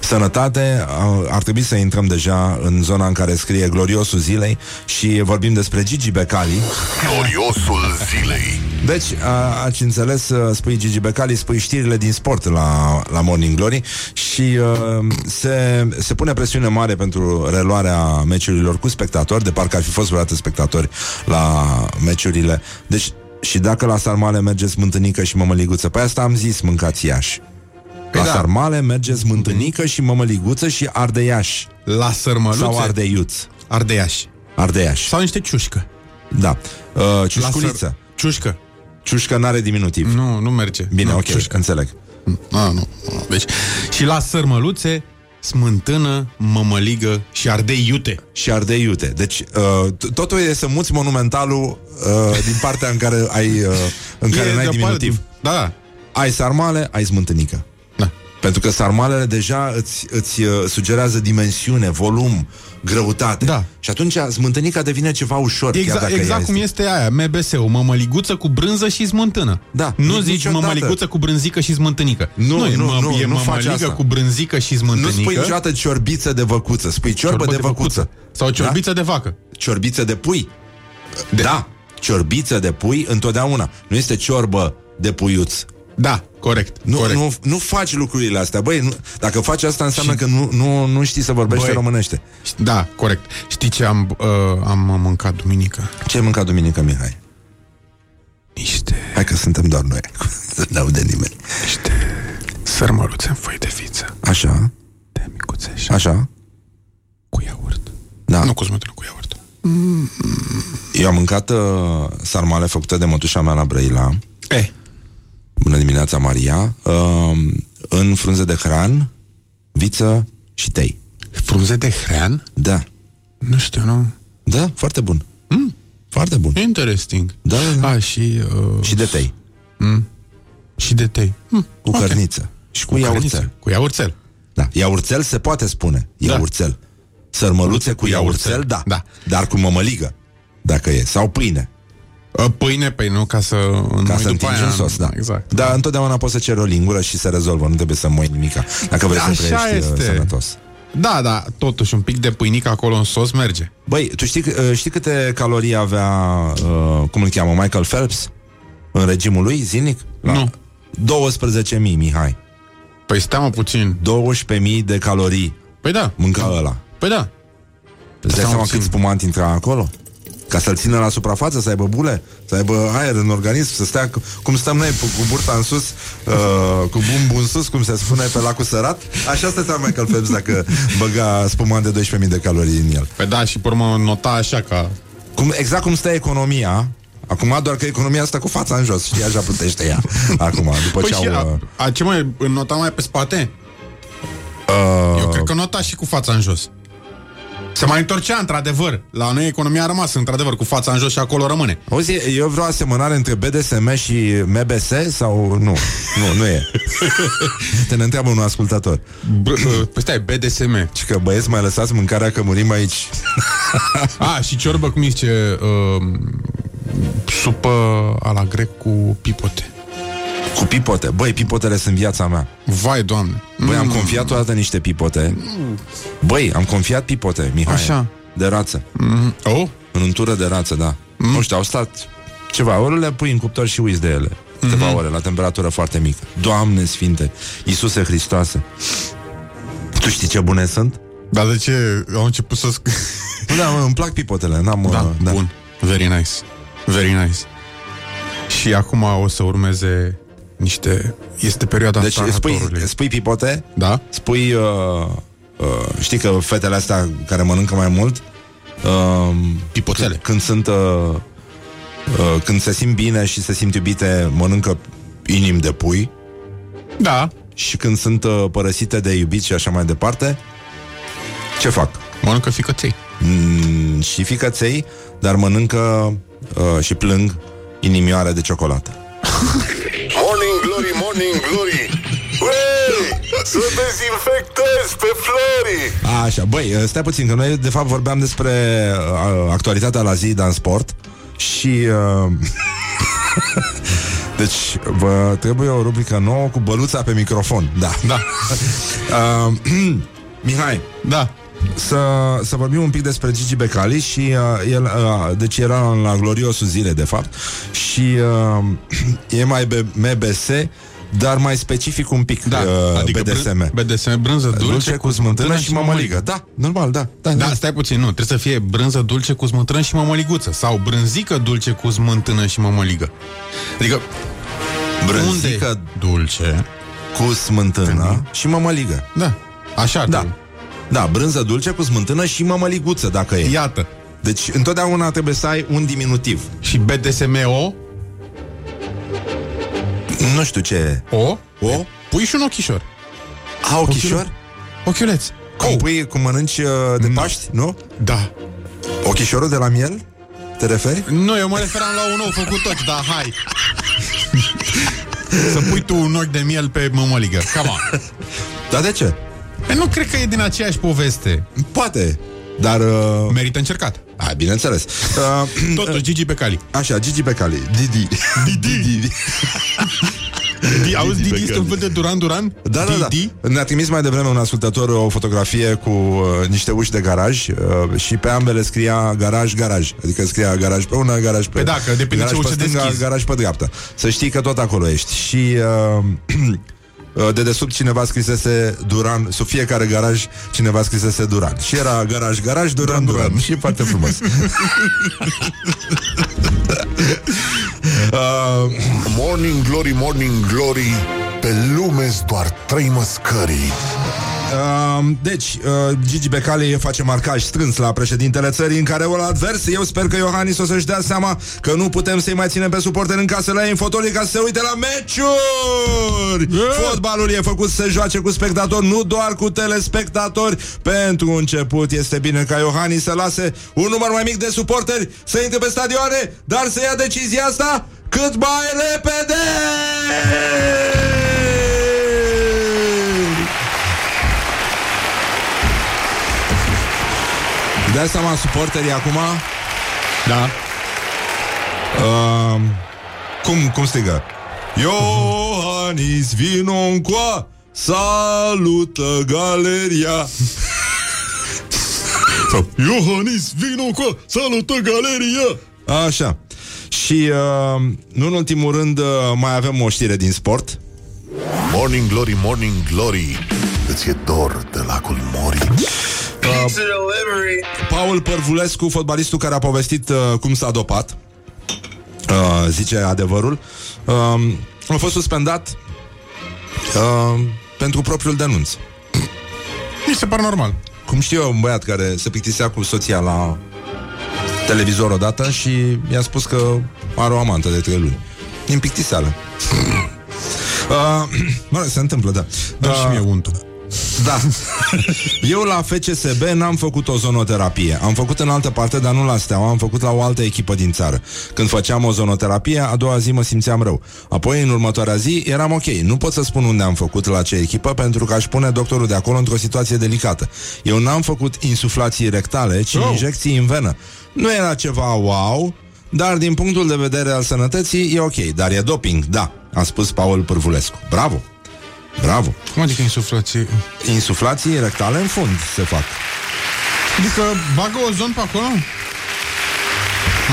sănătate, uh, ar trebui să intrăm deja în zona în care scrie gloriosul zilei și vorbim despre Gigi Becali. Gloriosul zilei. Deci, a, ați înțeles, uh, spui Gigi Becali, spui știrile din sport la, la Morning Glory și uh, se, se pune presiune mare pentru reluarea meciurilor cu spectatori, de parcă ar fi fost vreodată spectatori la meciurile. Deci, și dacă la sarmale mergeți mântânică și mămăliguță, pe asta am zis mâncați iași. La da. sarmale mergeți mântânică și mămăliguță și ardeiaș. La sărmăluțe. Sau ardeiuț. Ardeiaș. Ardeiaș. Sau niște ciușcă. Da. Uh, La ciușculiță. săr- Ciușcă. Ciușcă n-are diminutiv. Nu, nu merge. Bine, nu, ok, Ciușcă. înțeleg. A, nu, nu. Deci, și la sărmăluțe, smântână, mămăligă și ardei iute. și ardei iute. Deci uh, t- totul e să muți monumentalul uh, din partea în care ai uh, în care E n-ai de diminutiv. apă- Da, da. Ai sarmale, ai smântânică. Da. Pentru că sarmalele deja îți, îți uh, sugerează dimensiune, volum, greutate. Da. Și atunci smântânica devine ceva ușor. chiar Exact, dacă exact ea cum este aia, MBS-ul, mămăliguță cu brânză și smântână. Da, Nu nici- zici niciodată. mămăliguță cu brânzică și smântânică. Nu, e, nu, mă- nu, e nu faci mămăligă asta. cu brânzică și Nu smântânică. spui niciodată ciorbiță de văcuță, spui ciorbă, de, văcuță. Sau ciorbiță de vacă. Ciorbiță de pui. De... Da, ciorbiță de pui întotdeauna. Nu este ciorbă de puiuț. Da, corect. Nu, corect. nu, nu faci lucrurile astea. Băi, nu, dacă faci asta înseamnă Și- că nu, nu, nu știi să vorbești Băi. românește. Da, corect. Știi ce am, uh, am mâncat duminică? Ce ai mâncat duminică, Mihai? Niște, Hai că suntem doar noi. Nu ne aude nimeni. niște sărmăluțe în foi de viță. Așa, De micuțe și așa. cu iaurt. Da. Nu cu smântână, cu iaurt. Eu am mâncat uh, sarmale făcute de mătușa mea la Brăila. E, Bună dimineața, Maria. Uh, în frunze de hran, viță și tei. frunze de hrean? Da. Nu știu, nu? Da, foarte bun. Mm. Foarte bun. Interesting. Da, da. A, și... Uh, Și de tei. și de tei. Hm, Cu ok. cărniță. Și cu, Cu iaurțel. cărniță. Cu iaurțel. Da, iaurțel se poate spune. Da. Iaurțel. Sărmăluțe cu iaurțel, da. Da. Dar cu mămăligă, dacă e. Sau pâine. Uh, Pâine, păi nu, ca să... Ca noi să după întingi aia- în sos, da. Exact. Dar întotdeauna poți să ceri o lingură și se rezolvă, nu trebuie să moi nimica, dacă vrei să Așa trăiești este. este. sănătos. Da, da, totuși un pic de pâinică acolo în sos merge. Băi, tu știi, uh, știi câte calorii avea, uh, cum îl cheamă, Michael Phelps? În regimul lui, zilnic? Nu. 12.000, Mihai. Păi stai mă puțin. 12.000 de calorii Păi da, mânca ăla. păi da. Îți dai Stai seama puțin. cât spumant intra acolo? Ca să-l țină la suprafață, să aibă bule, să aibă aer în organism, să stea cu- cum stăm noi, cu cu burta în sus, uh, cu bumbul în sus, cum se spune pe lacul sărat. Așa stătea Michael Phelps dacă băga spumant de 12.000 de calorii în el. Păi da, și pe urmă nota așa ca... Cum, exact cum stă economia, acum doar că economia stă cu fața în jos, știi, așa putește ea. Acum, după Păi ce și au... a, uh, a, ce mai nota mai pe spate? uh, Eu cred că nota și cu fața în jos. Se mai întorcea, într-adevăr. La noi economia a rămas, într-adevăr, cu fața în jos și acolo rămâne. Auzi, e vreo asemănare între BDSM și MBS sau nu? Nu, nu e. Te ne întreabă un ascultător. B- uh, păi stai, BDSM. Și că băieți mai lăsați mâncarea că murim aici. A, și ciorbă, cum îi zice, uh, supă a la grec cu pipote. Cu pipote. Băi, pipotele sunt viața mea. Vai, doamne. Băi, am confiat odată niște pipote. Băi, am confiat pipote, Mihai. Așa. De rață. Mm, oh? În untură de rață, da. Mm. Nu știu, au stat ceva ore, le pui în cuptor și uiți de ele. Câteva Mhm. ore, la temperatură foarte mică. Doamne Sfinte, Iisuse Hristoase. Tu știi ce bune sunt? Dar de ce au început să... Sc- Nu, da, mă, îmi plac pipotele. N-am, da, uh, da, bun. Very nice. Very nice. Și acum o să urmeze niște... Este perioada Deci spui, Saratorului. spui pipote, Da? spui, uh, uh, știi că fetele astea care mănâncă mai mult, uh, Pipoțele. Când, când sunt, uh, uh, când se simt bine și se simt iubite, mănâncă inim de pui Da. și când sunt uh, părăsite de iubiți și așa mai departe, ce fac? Mănâncă ficăței. Mm, și ficăței, dar mănâncă uh, și plâng inimioare de ciocolată. Morning Glory, Morning Glory Ui, să dezinfectezi pe Flori Așa, băi, uh, stai puțin, că noi de fapt vorbeam despre uh, actualitatea la zi Dan Sport și... Uh, deci, vă trebuie o rubrică nouă cu băluța pe microfon. Da. Da. Uh, Mihai, Da. să, să vorbim un pic despre Gigi Becali și uh, el, uh, deci era la gloriosul zile de fapt și uh, e mai be- MBS dar mai specific un pic Da, uh, adică BDSM. brân- BDSM, brânză dulce, Dulce cu smântână și mămăligă. Da, normal, da. Da, Da, stai puțin, nu, trebuie să fie brânză dulce cu smântână și mămăliguță Sau brânzică dulce cu smântână și mămăligă Adică Brânzică unde dulce cu smântână și mămăligă. Da, așa ar Da. trebui. Da, brânză dulce cu smântână și mămăliguță, dacă e. Iată Deci, întotdeauna trebuie să ai un diminutiv. Și BDSM-O Nu știu ce e. O O? Pui și un ochișor A, ochișor? Ochiuleț Cum pui, cum mănânci uh, de Paști, nu? Da Ochișorul de la miel? Te referi? Nu, eu mă referam la un nou făcut tot, dar hai Să pui tu un ochi de miel pe mămăligă Come on Dar de ce? Păi nu cred că e din aceeași poveste Poate, dar... Uh... Merită încercat A, bineînțeles. Uh, Totuși, Gigi Becali Așa, Gigi Becali. Didi. Didi. Di, auzi, Didi Becali. este un fel de Duran Duran? Da, da, da. Didi? Ne-a trimis mai devreme un ascultător o fotografie cu uh, niște uși de garaj uh, și pe ambele scria garaj, garaj. Adică scria garaj pe una, garaj pe... Păi da, că depinde garaj ce pe ușă stânga, deschizi. garaj pe dreapta. Să știi că tot acolo ești. Și... Uh, uh, de desubt cineva scrisese Duran, sub fiecare garaj cineva scrisese Duran. Și era garaj, garaj, Duran, Duran. Duran. Și e foarte frumos. uh, Morning Glory, Morning Glory Pe lume doar trei măscării Uh, deci, uh, Gigi Becali face marcaj strâns la președintele țării în care o advers. Eu sper că Iohannis o să-și dea seama că nu putem să-i mai ținem pe suporteri în casă la ei în fotolii ca să se uite la meciuri. Fotbalul e făcut să se joace cu spectatori, nu doar cu telespectatori. Pentru început este bine ca Iohannis să lase un număr mai mic de suporteri să intre pe stadioane, dar să ia decizia asta cât mai repede! Dai seama suporterii acum Da Uh, cum, cum strigă? Iohannis, vino încoa, salută galeria. Sau, Iohannis, vino încoa, salută galeria. Așa. Și, uh, nu în ultimul rând, uh, mai avem o știre din sport. Morning Glory, Morning Glory Îți e dor de lacul Mori Paul Părvulescu, fotbalistul care a povestit uh, cum s-a dopat, uh, zice adevărul, uh, a fost suspendat uh, pentru propriul denunț. Mi se pare normal. Cum știu eu, un băiat care se plictisea cu soția la televizor odată și i-a spus că are o amantă de trei luni. Din plictiseală. uh, mă rog, se întâmplă, da. Dă și mie untul. Da. Eu la FCSB n-am făcut ozonoterapie. Am făcut în altă parte, dar nu la Steaua, am făcut la o altă echipă din țară. Când făceam ozonoterapie, a doua zi mă simțeam rău. Apoi, în următoarea zi, eram ok. Nu pot să spun unde am făcut la ce echipă, pentru că aș pune doctorul de acolo într-o situație delicată. Eu n-am făcut insuflații rectale, ci Oh. injecții în venă. Nu era ceva wow, dar din punctul de vedere al sănătății e ok. Dar e doping, da, a spus Paul Pârvulescu. Bravo! Bravo! Cum adică insuflație? Insuflații rectale în fund se fac. Adică bagă ozon pe acolo?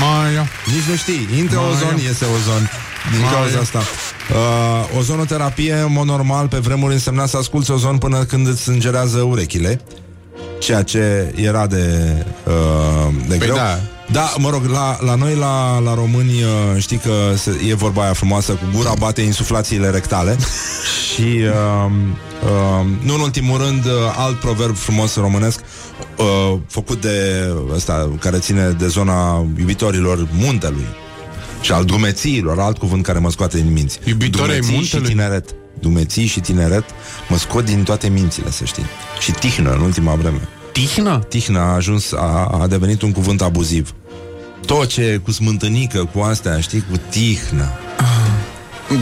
Mai ia. Nici nu știi. Intră Mai ozon, am. iese ozon. Din Mai cauza am. asta. Uh, ozonoterapie, în mod normal, pe vremuri însemna să asculți ozon până când îți sângerează urechile. Ceea ce era de, uh, de Păi greu. da. Da, mă rog, la, la noi, la, la români, uh, știi că se, e vorba aia frumoasă, cu gura bate insuflațiile rectale. și, uh, uh, nu în ultimul rând, uh, alt proverb frumos românesc, uh, făcut de ăsta, care ține de zona iubitorilor muntelui și al drumețiilor, alt cuvânt care mă scoate din minți. Iubitori ai Drumeții și muntelui? tineret. Dumeții și tineret mă scot din toate mințile, să știi. Și tihnă în ultima vreme. Tihnă? Tihnă a ajuns, a, a devenit un cuvânt abuziv. Tot ce e cu smântânică, cu astea, știi, cu tihnă.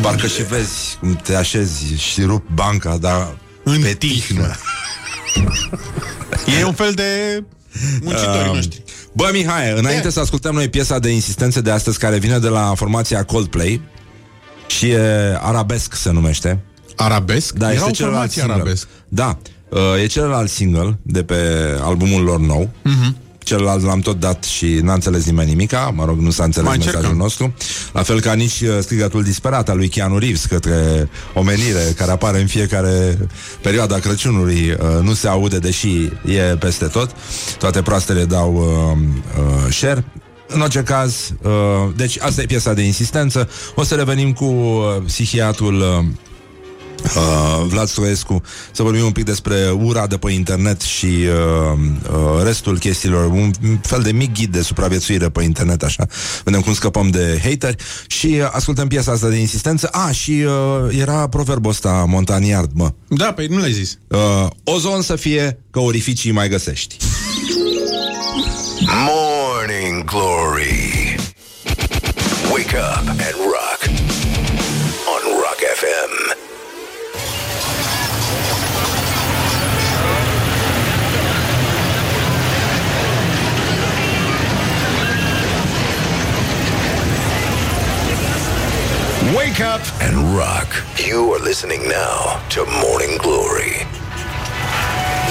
Parcă și vezi cum te așezi și rup banca, dar În pe tihnă. E un fel de muncitorii Um, noștri. Bă, Mihai, înainte E. să ascultăm noi piesa de insistență de astăzi care vine de la formația Coldplay și e arabesc se numește. Arabesc? Da, Era este o celălalt formație single. arabesc. Da, uh, e celălalt single de pe albumul lor nou. Mhm. Celălalt l-am tot dat și n-a înțeles nimeni nimica Mă rog, nu s-a înțeles Mai mesajul încercăm. nostru La fel ca nici uh, strigătul disperat al lui Keanu Reeves Către omenire Care apare în fiecare perioada Crăciunului uh, Nu se aude, deși e peste tot Toate proastele dau uh, uh, share în orice caz, uh, deci asta e piesa de insistență. O să revenim cu uh, psihiatrul uh, uh, Vlad Stroescu să vorbim un pic despre ura de pe internet și uh, uh, restul chestiilor, un fel de mic ghid de supraviețuire pe internet, așa. Vedem cum scăpăm de hateri și uh, ascultăm piesa asta de insistență. A, și uh, era proverbul ăsta montaniard, mă. Da, păi nu l-ai zis. Uh, ozon să fie că orificii mai găsești. Morning Glory. Wake up and rock. On Rock FM. Wake up and rock. You are listening now to Morning Glory.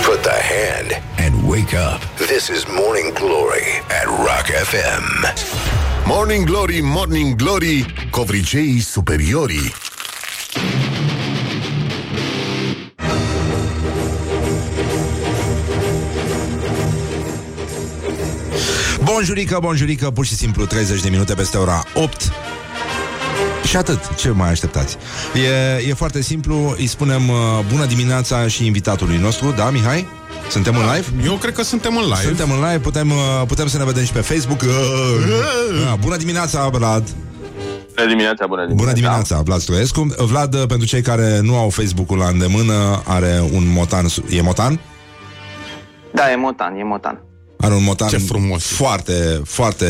Put the hand and wake up. This is Morning Glory at Rock FM. Morning Glory, Morning Glory Covriceii superiorii Bonjurică, bonjurică, pur și simplu 30 de minute peste ora 8 și atât, ce mai așteptați? E, e foarte simplu, îi spunem uh, bună dimineața și invitatului nostru, da, Mihai? Suntem în live? Eu cred că suntem în live. Suntem în live, putem, uh, putem să ne vedem și pe Facebook. Uh, uh, bună dimineața, Vlad! Bună dimineața, bună dimineața. Bună dimineața, Vlad Stoescu. Vlad, uh, pentru cei care nu au Facebook-ul la îndemână, are un motan, su- e motan? Da, e motan, e motan. Are un motan Ce frumos. foarte, foarte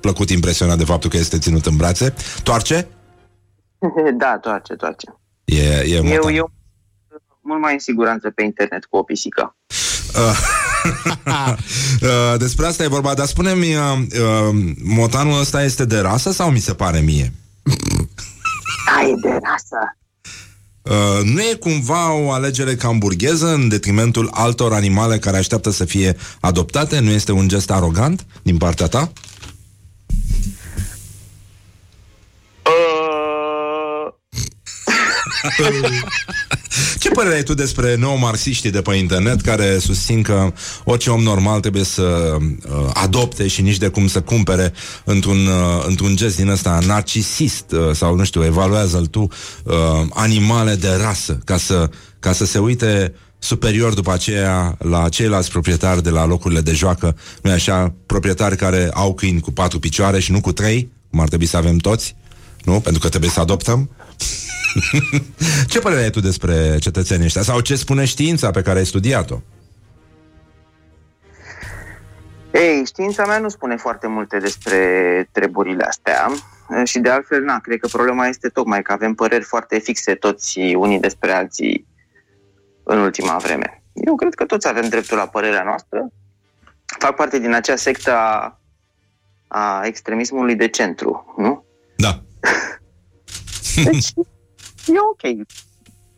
plăcut impresionat de faptul că este ținut în brațe. Toarce? da, toarce, toarce. E, e motan. Eu, eu mult mai în siguranță pe internet cu o pisică. Uh, Uh, Despre asta e vorba, dar spune-mi, uh, uh, motanul ăsta este de rasă sau mi se pare mie? Ai de rasă. Uh, nu e cumva o alegere camburgheză în detrimentul altor animale care așteaptă să fie adoptate? Nu este un gest arogant din partea ta? Ce părere ai tu despre neomarxiștii de pe internet care susțin că orice om normal trebuie să uh, adopte și nici de cum să cumpere într-un, uh, într-un gest din ăsta narcisist uh, sau nu știu, evaluează-l tu uh, animale de rasă ca să, ca să se uite superior după aceea la ceilalți proprietari de la locurile de joacă, nu așa, proprietari care au câini cu patru picioare și nu cu trei, cum ar trebui să avem toți, nu? Pentru că trebuie să adoptăm. Ce părere ai tu despre cetățenii ăștia? Sau ce spune știința pe care ai studiat-o? Ei, știința mea nu spune foarte multe despre treburile astea și de altfel, na, cred că problema este tocmai că avem păreri foarte fixe toți unii despre alții în ultima vreme. Eu cred că toți avem dreptul la părerea noastră. Fac parte din acea sectă a, a extremismului de centru, nu? Da. Deci, e ok.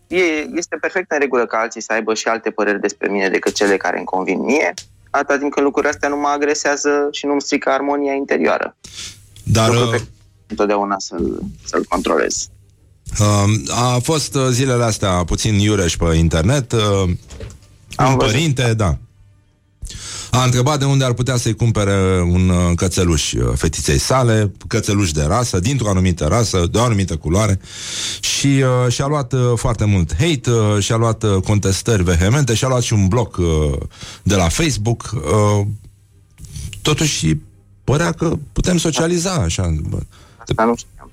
E, este perfect în regulă ca alții să aibă și alte păreri despre mine decât cele care îmi convin mie, atâta timp când lucrurile astea nu mă agresează și nu îmi strică armonia interioară. Dar Lucru uh, pe întotdeauna să-l, să-l controlez. uh, a fost uh, zilele astea puțin iureș pe internet. Uh, Am un văzut. părinte, da. A întrebat de unde ar putea să-i cumpere un uh, cățeluș uh, fetiței sale, cățeluș de rasă, dintr-o anumită rasă, de o anumită culoare și uh, și-a luat uh, foarte mult hate, uh, și-a luat uh, contestări vehemente, și-a luat și un bloc uh, de la Facebook. Uh, totuși părea că putem socializa așa. bă. Asta nu știam.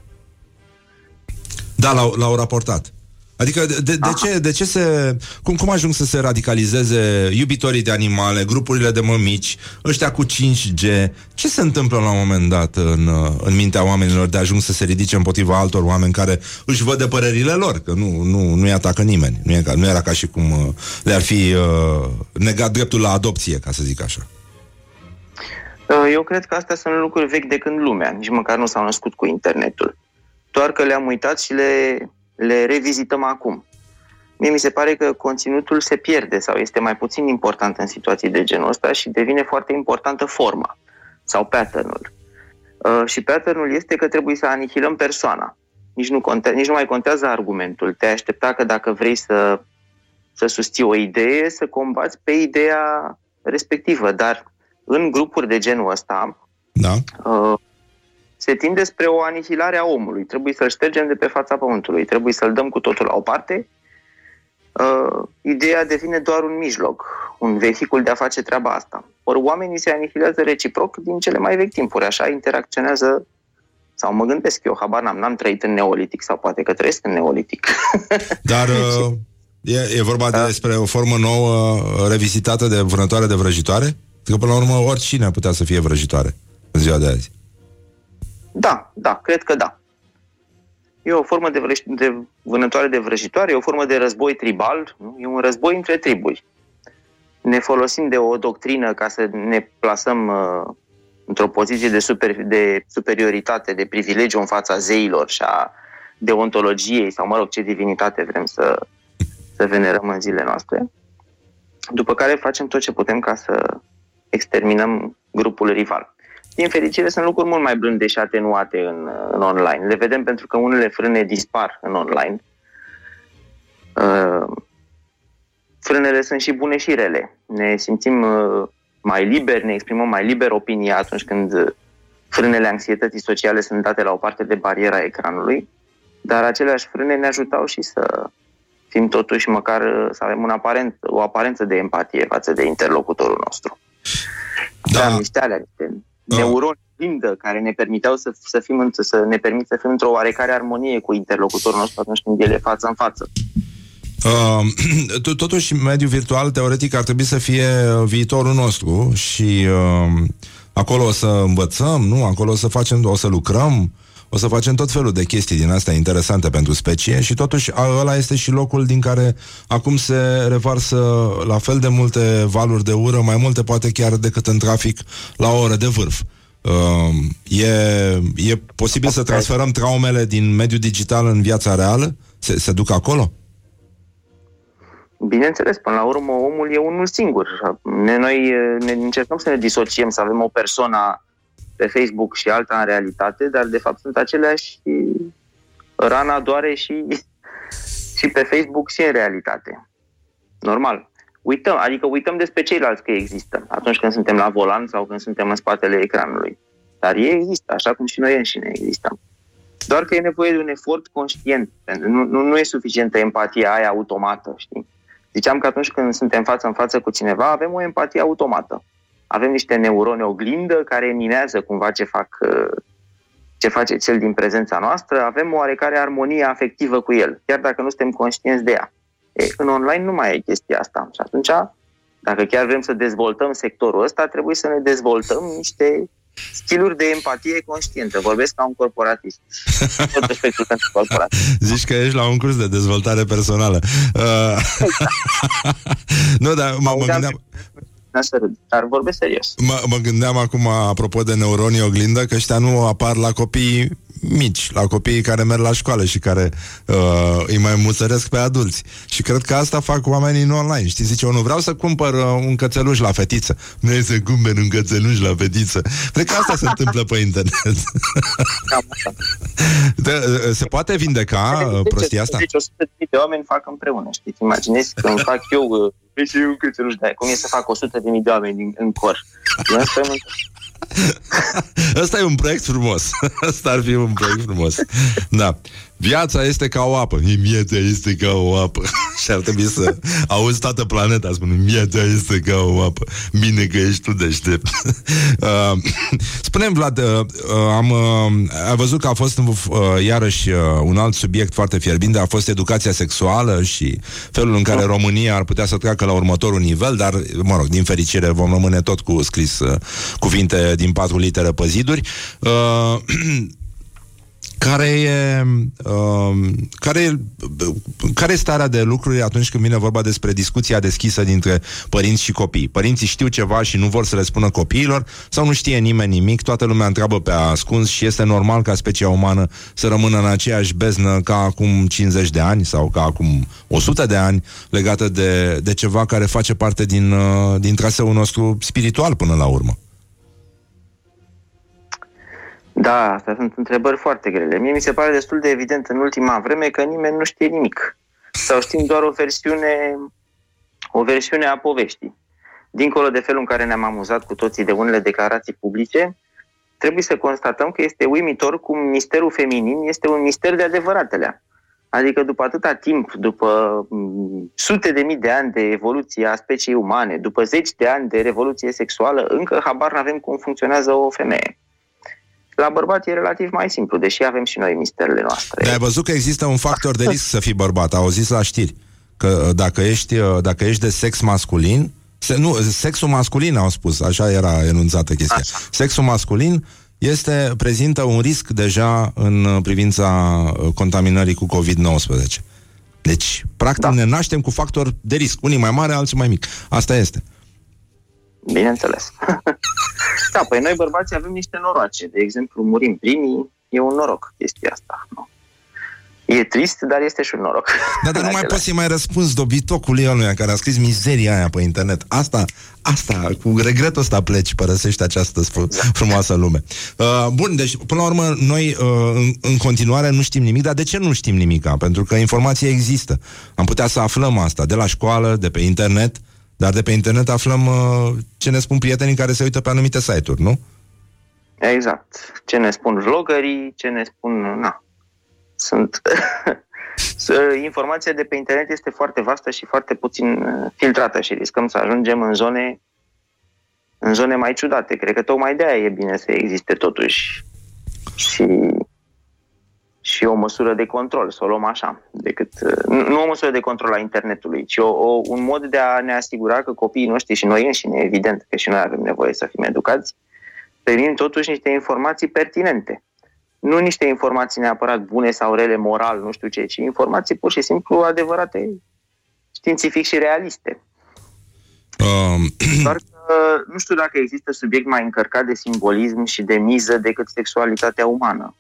Da, l-au, l-au raportat. Adică de, de, de, ce, de ce se... Cum, cum ajung să se radicalizeze iubitorii de animale, grupurile de mămici, ăștia cu 5G? Ce se întâmplă la un moment dat în, uh, în mintea oamenilor de ajung să se ridice împotriva altor oameni care își văd de părerile lor? Că nu, nu, nu-i atacă nimeni. Nu, e ca, nu era ca și cum uh, le-ar fi uh, negat dreptul la adopție, ca să zic așa. Uh, Eu cred că astea sunt lucruri vechi de când lumea, nici măcar nu s-au născut cu internetul. Doar că le-am uitat și le, le revizităm acum. Mie mi se pare că conținutul se pierde sau este mai puțin important în situații de genul ăsta și devine foarte importantă forma sau pattern-ul. Uh, și pattern-ul este că trebuie să anihilăm persoana. Nici nu, conte- nici nu mai contează argumentul. Te aștepta că dacă vrei să, să susții o idee, să combați pe ideea respectivă. Dar în grupuri de genul ăsta, Da? uh, se tinde spre o anihilare a omului. Trebuie să-l ștergem de pe fața pământului, trebuie să-l dăm cu totul la o parte. Uh, ideea devine doar un mijloc, un vehicul de a face treaba asta. Ori oamenii se anihilează reciproc din cele mai vechi timpuri, așa interacționează sau mă gândesc eu, habar n-am, n-am trăit în neolitic sau poate că trăiesc în neolitic. Dar uh, e, e vorba Da. despre o formă nouă uh, revizitată de vânătoare de vrăjitoare? Că până la urmă oricine ar putea să fie vrăjitoare în ziua de azi. Da, da, cred că da. E o formă de, vrăj- de vânătoare de vrăjitoare, e o formă de război tribal, nu? e un război între triburi. Ne folosim de o doctrină ca să ne plasăm uh, într-o poziție de, super, de superioritate, de privilegiu în fața zeilor și a deontologiei sau, mă rog, ce divinitate vrem să, să venerăm în zilele noastre. După care facem tot ce putem ca să exterminăm grupul rival. Din fericire, sunt lucruri mult mai blânde și atenuate în, în online. Le vedem pentru că unele frâne dispar în online. Uh, frânele sunt și bune și rele. Ne simțim uh, mai liberi, ne exprimăm mai liber opinia atunci când uh, frânele anxietății sociale sunt date la o parte de bariera ecranului, dar aceleași frâne ne ajutau și să fim totuși măcar uh, să avem un aparent, o aparență de empatie față de interlocutorul nostru. Da. Da, niște alea, niște Da. Neuroni blindă care ne permiteau să, să, fim, în- să ne permit să fim într-o oarecare armonie cu interlocutorul nostru atunci când el e față în față. Uh, to- totuși, mediul virtual, teoretic, ar trebui să fie uh, viitorul nostru și uh, acolo o să învățăm, nu? Acolo o să facem, o să lucrăm, o să facem tot felul de chestii din astea interesante pentru specie și totuși a- ăla este și locul din care acum se revarsă la fel de multe valuri de ură, mai multe poate chiar decât în trafic la o oră de vârf. Uh, e, e posibil să transferăm traumele din mediul digital în viața reală? Se, se duc acolo? Bineînțeles, până la urmă, omul e unul singur. Ne, noi eh, ne încercăm să ne disociem, să avem o persoană pe Facebook și alta în realitate, dar de fapt sunt aceleași rana doare și, și pe Facebook și în realitate. Normal. Uităm, adică uităm despre ceilalți că există atunci când suntem la volan sau când suntem în spatele ecranului. Dar ei există, așa cum și noi înșine existăm. Doar că e nevoie de un efort conștient. Nu, nu, nu e suficientă empatia aia automată, știi? Ziceam că atunci când suntem față în față cu cineva, avem o empatie automată. Avem niște neuroni oglindă care mimează cumva ce, fac, uh, ce face cel din prezența noastră, avem o oarecare armonie afectivă cu el, chiar dacă nu suntem conștienți de ea. E, în online nu mai e chestia asta. Și atunci, dacă chiar vrem să dezvoltăm sectorul ăsta, trebuie să ne dezvoltăm niște skilluri de empatie conștientă. Vorbesc ca un corporatist. Tot respectul pentru corporatist. Zici că ești la un curs de dezvoltare personală. Uh, nu, dar mă, mă gândeam... Să râd, dar vorbesc serios. Mă, mă gândeam acum, apropo de neuronii oglindă, că ăștia nu apar la copii mici, la copiii care merg la școală și care uh, îi mai muțăresc pe adulți. Și cred că asta fac oamenii în online. Știi, zice, eu nu vreau să cumpăr uh, un cățeluș la fetiță. Nu e să cumpăr un cățeluș la fetiță. Cred că asta se întâmplă pe internet. Cam așa. de, uh, se poate vindeca uh, prostia asta? Deci 100 de mii de oameni fac împreună, știi? Imaginezi că îmi fac eu uh, și eu câțeluș de aia. Cum e să fac 100 de mii de oameni din, în cor? Eu asta e Ăsta e un proiect frumos. Ăsta ar fi un proiect frumos. Da. Viața este ca o apă. Viața este ca o apă. Și ar trebui să auzi toată planeta spunând Viața este ca o apă. Bine că ești tu deștept. uh, Spune-mi, Vlad, uh, am, uh, ai văzut că a fost uh, iarăși uh, un alt subiect foarte fierbinte, a fost educația sexuală și felul în care România ar putea să treacă la următorul nivel, dar, mă rog, din fericire vom rămâne tot cu scris uh, cuvinte din patru litere pe ziduri. Uh, care e, uh, care, e, care e starea de lucruri atunci când vine vorba despre discuția deschisă dintre părinți și copii? Părinții știu ceva și nu vor să le spună copiilor sau nu știe nimeni nimic, toată lumea întreabă pe ascuns și este normal ca specia umană să rămână în aceeași beznă ca acum 50 de ani sau ca acum 100 de ani legată de, de ceva care face parte din, uh, din traseul nostru spiritual până la urmă. Da, astea sunt întrebări foarte grele. Mie mi se pare destul de evident în ultima vreme că nimeni nu știe nimic. Sau știm doar o versiune, o versiune a poveștii. Dincolo de felul în care ne-am amuzat cu toții de unele declarații publice, trebuie să constatăm că este uimitor cum misterul feminin este un mister de adevăratele. Adică după atâta timp, după m, sute de mii de ani de evoluție a speciei umane, după zeci de ani de revoluție sexuală, încă habar n-avem cum funcționează o femeie. La bărbați e relativ mai simplu, deși avem și noi misterele noastre. Dar ai văzut că există un factor de risc să fii bărbat. Au zis la știri că uh, dacă ești, uh, dacă ești de sex masculin, se, nu, sexul masculin au spus, așa era enunțată chestia. Așa. Sexul masculin este, prezintă un risc deja în uh, privința uh, contaminării cu COVID-19. Deci, practic, da. ne naștem cu factor de risc. Unii mai mari, alții mai mic. Asta este. Bineînțeles. da, păi noi bărbații avem niște noroace. De exemplu, murim primii, e un noroc chestia asta. Nu? E trist, dar este și un noroc. Dar, dar nu mai poți să-i mai răspunzi dobitocului ăluia care a scris mizeria aia pe internet. Asta, asta, cu regretul ăsta pleci, părăsești această sf- frumoasă lume. Uh, bun, deci, până la urmă, noi uh, în, în continuare nu știm nimic, dar de ce nu știm nimica? Pentru că informația există. Am putea să aflăm asta de la școală, de pe internet, dar de pe internet aflăm uh, ce ne spun prietenii care se uită pe anumite site-uri, nu? Exact. Ce ne spun vlogării, ce ne spun... Na. Sunt... Să- Informația de pe internet este foarte vastă și foarte puțin uh, filtrată și riscăm să ajungem în zone în zone mai ciudate. Cred că tocmai de aia e bine să existe totuși și, și o măsură de control, să o luăm așa, decât, uh, nu nu o măsură de control a internetului, ci o, o, un mod de a ne asigura că copiii noștri și noi înșine, evident că și noi avem nevoie să fim educați, primim totuși niște informații pertinente. nu niște informații neapărat bune sau rele, moral, nu știu ce, ci informații pur și simplu adevărate, științific și realiste. Um, Doar că nu știu dacă există subiect mai încărcat de simbolism și de miză decât sexualitatea umană.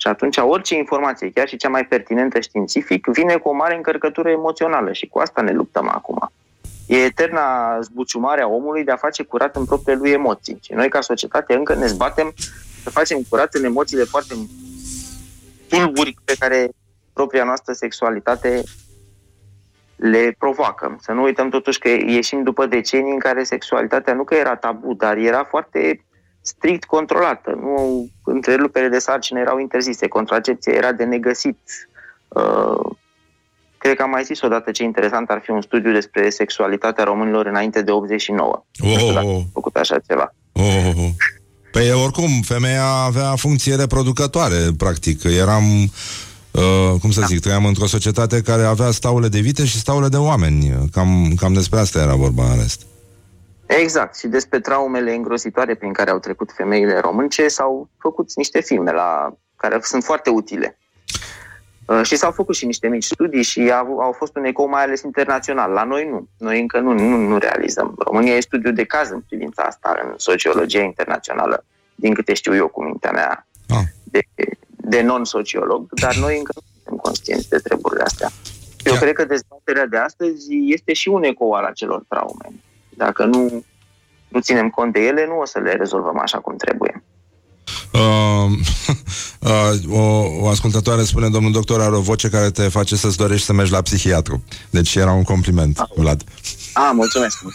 Și atunci orice informație, chiar și cea mai pertinentă științific, vine cu o mare încărcătură emoțională și cu asta ne luptăm acum. E eterna zbuciumare a omului de a face curat în propriile lui emoții. Și noi, ca societate, încă ne zbatem să facem curat în emoțiile foarte tulburi pe care propria noastră sexualitate le provoacă. Să nu uităm totuși că ieșim după decenii în care sexualitatea nu că era tabu, dar era foarte strict controlată. Nu, întrerupere de sarcină erau interzise, contracepția era de negăsit. Uh, cred că am mai zis odată ce interesant ar fi un studiu despre sexualitatea românilor înainte de 89. Nu știu dacă Oh. am făcut așa ceva. oh, oh, oh. Păi oricum, femeia avea funcție reproducătoare, practic. Eram, uh, cum să zic, trăiam într-o societate care avea staule de vite și staule de oameni. Cam, cam despre asta era vorba în rest. Exact, și despre traumele îngrozitoare prin care au trecut femeile românce s-au făcut niște filme la, care sunt foarte utile. Uh, și s-au făcut și niște mici studii și au, au fost un ecou mai ales internațional. La noi nu. Noi încă nu, nu, nu realizăm. România e studiu de caz în privința asta, în sociologia internațională, din câte știu eu cu mintea mea Ah. de, de non-sociolog, dar noi încă nu suntem conștienți de treburile astea. Eu Ia. cred că dezbaterea de astăzi este și un ecou al acelor traume. Dacă nu, nu ținem cont de ele, nu o să le rezolvăm așa cum trebuie. Uh, uh, o, o ascultătoare spune, domnul doctor are o voce care te face să-ți dorești să mergi la psihiatru. Deci era un compliment, Vlad. Ah, mulțumesc!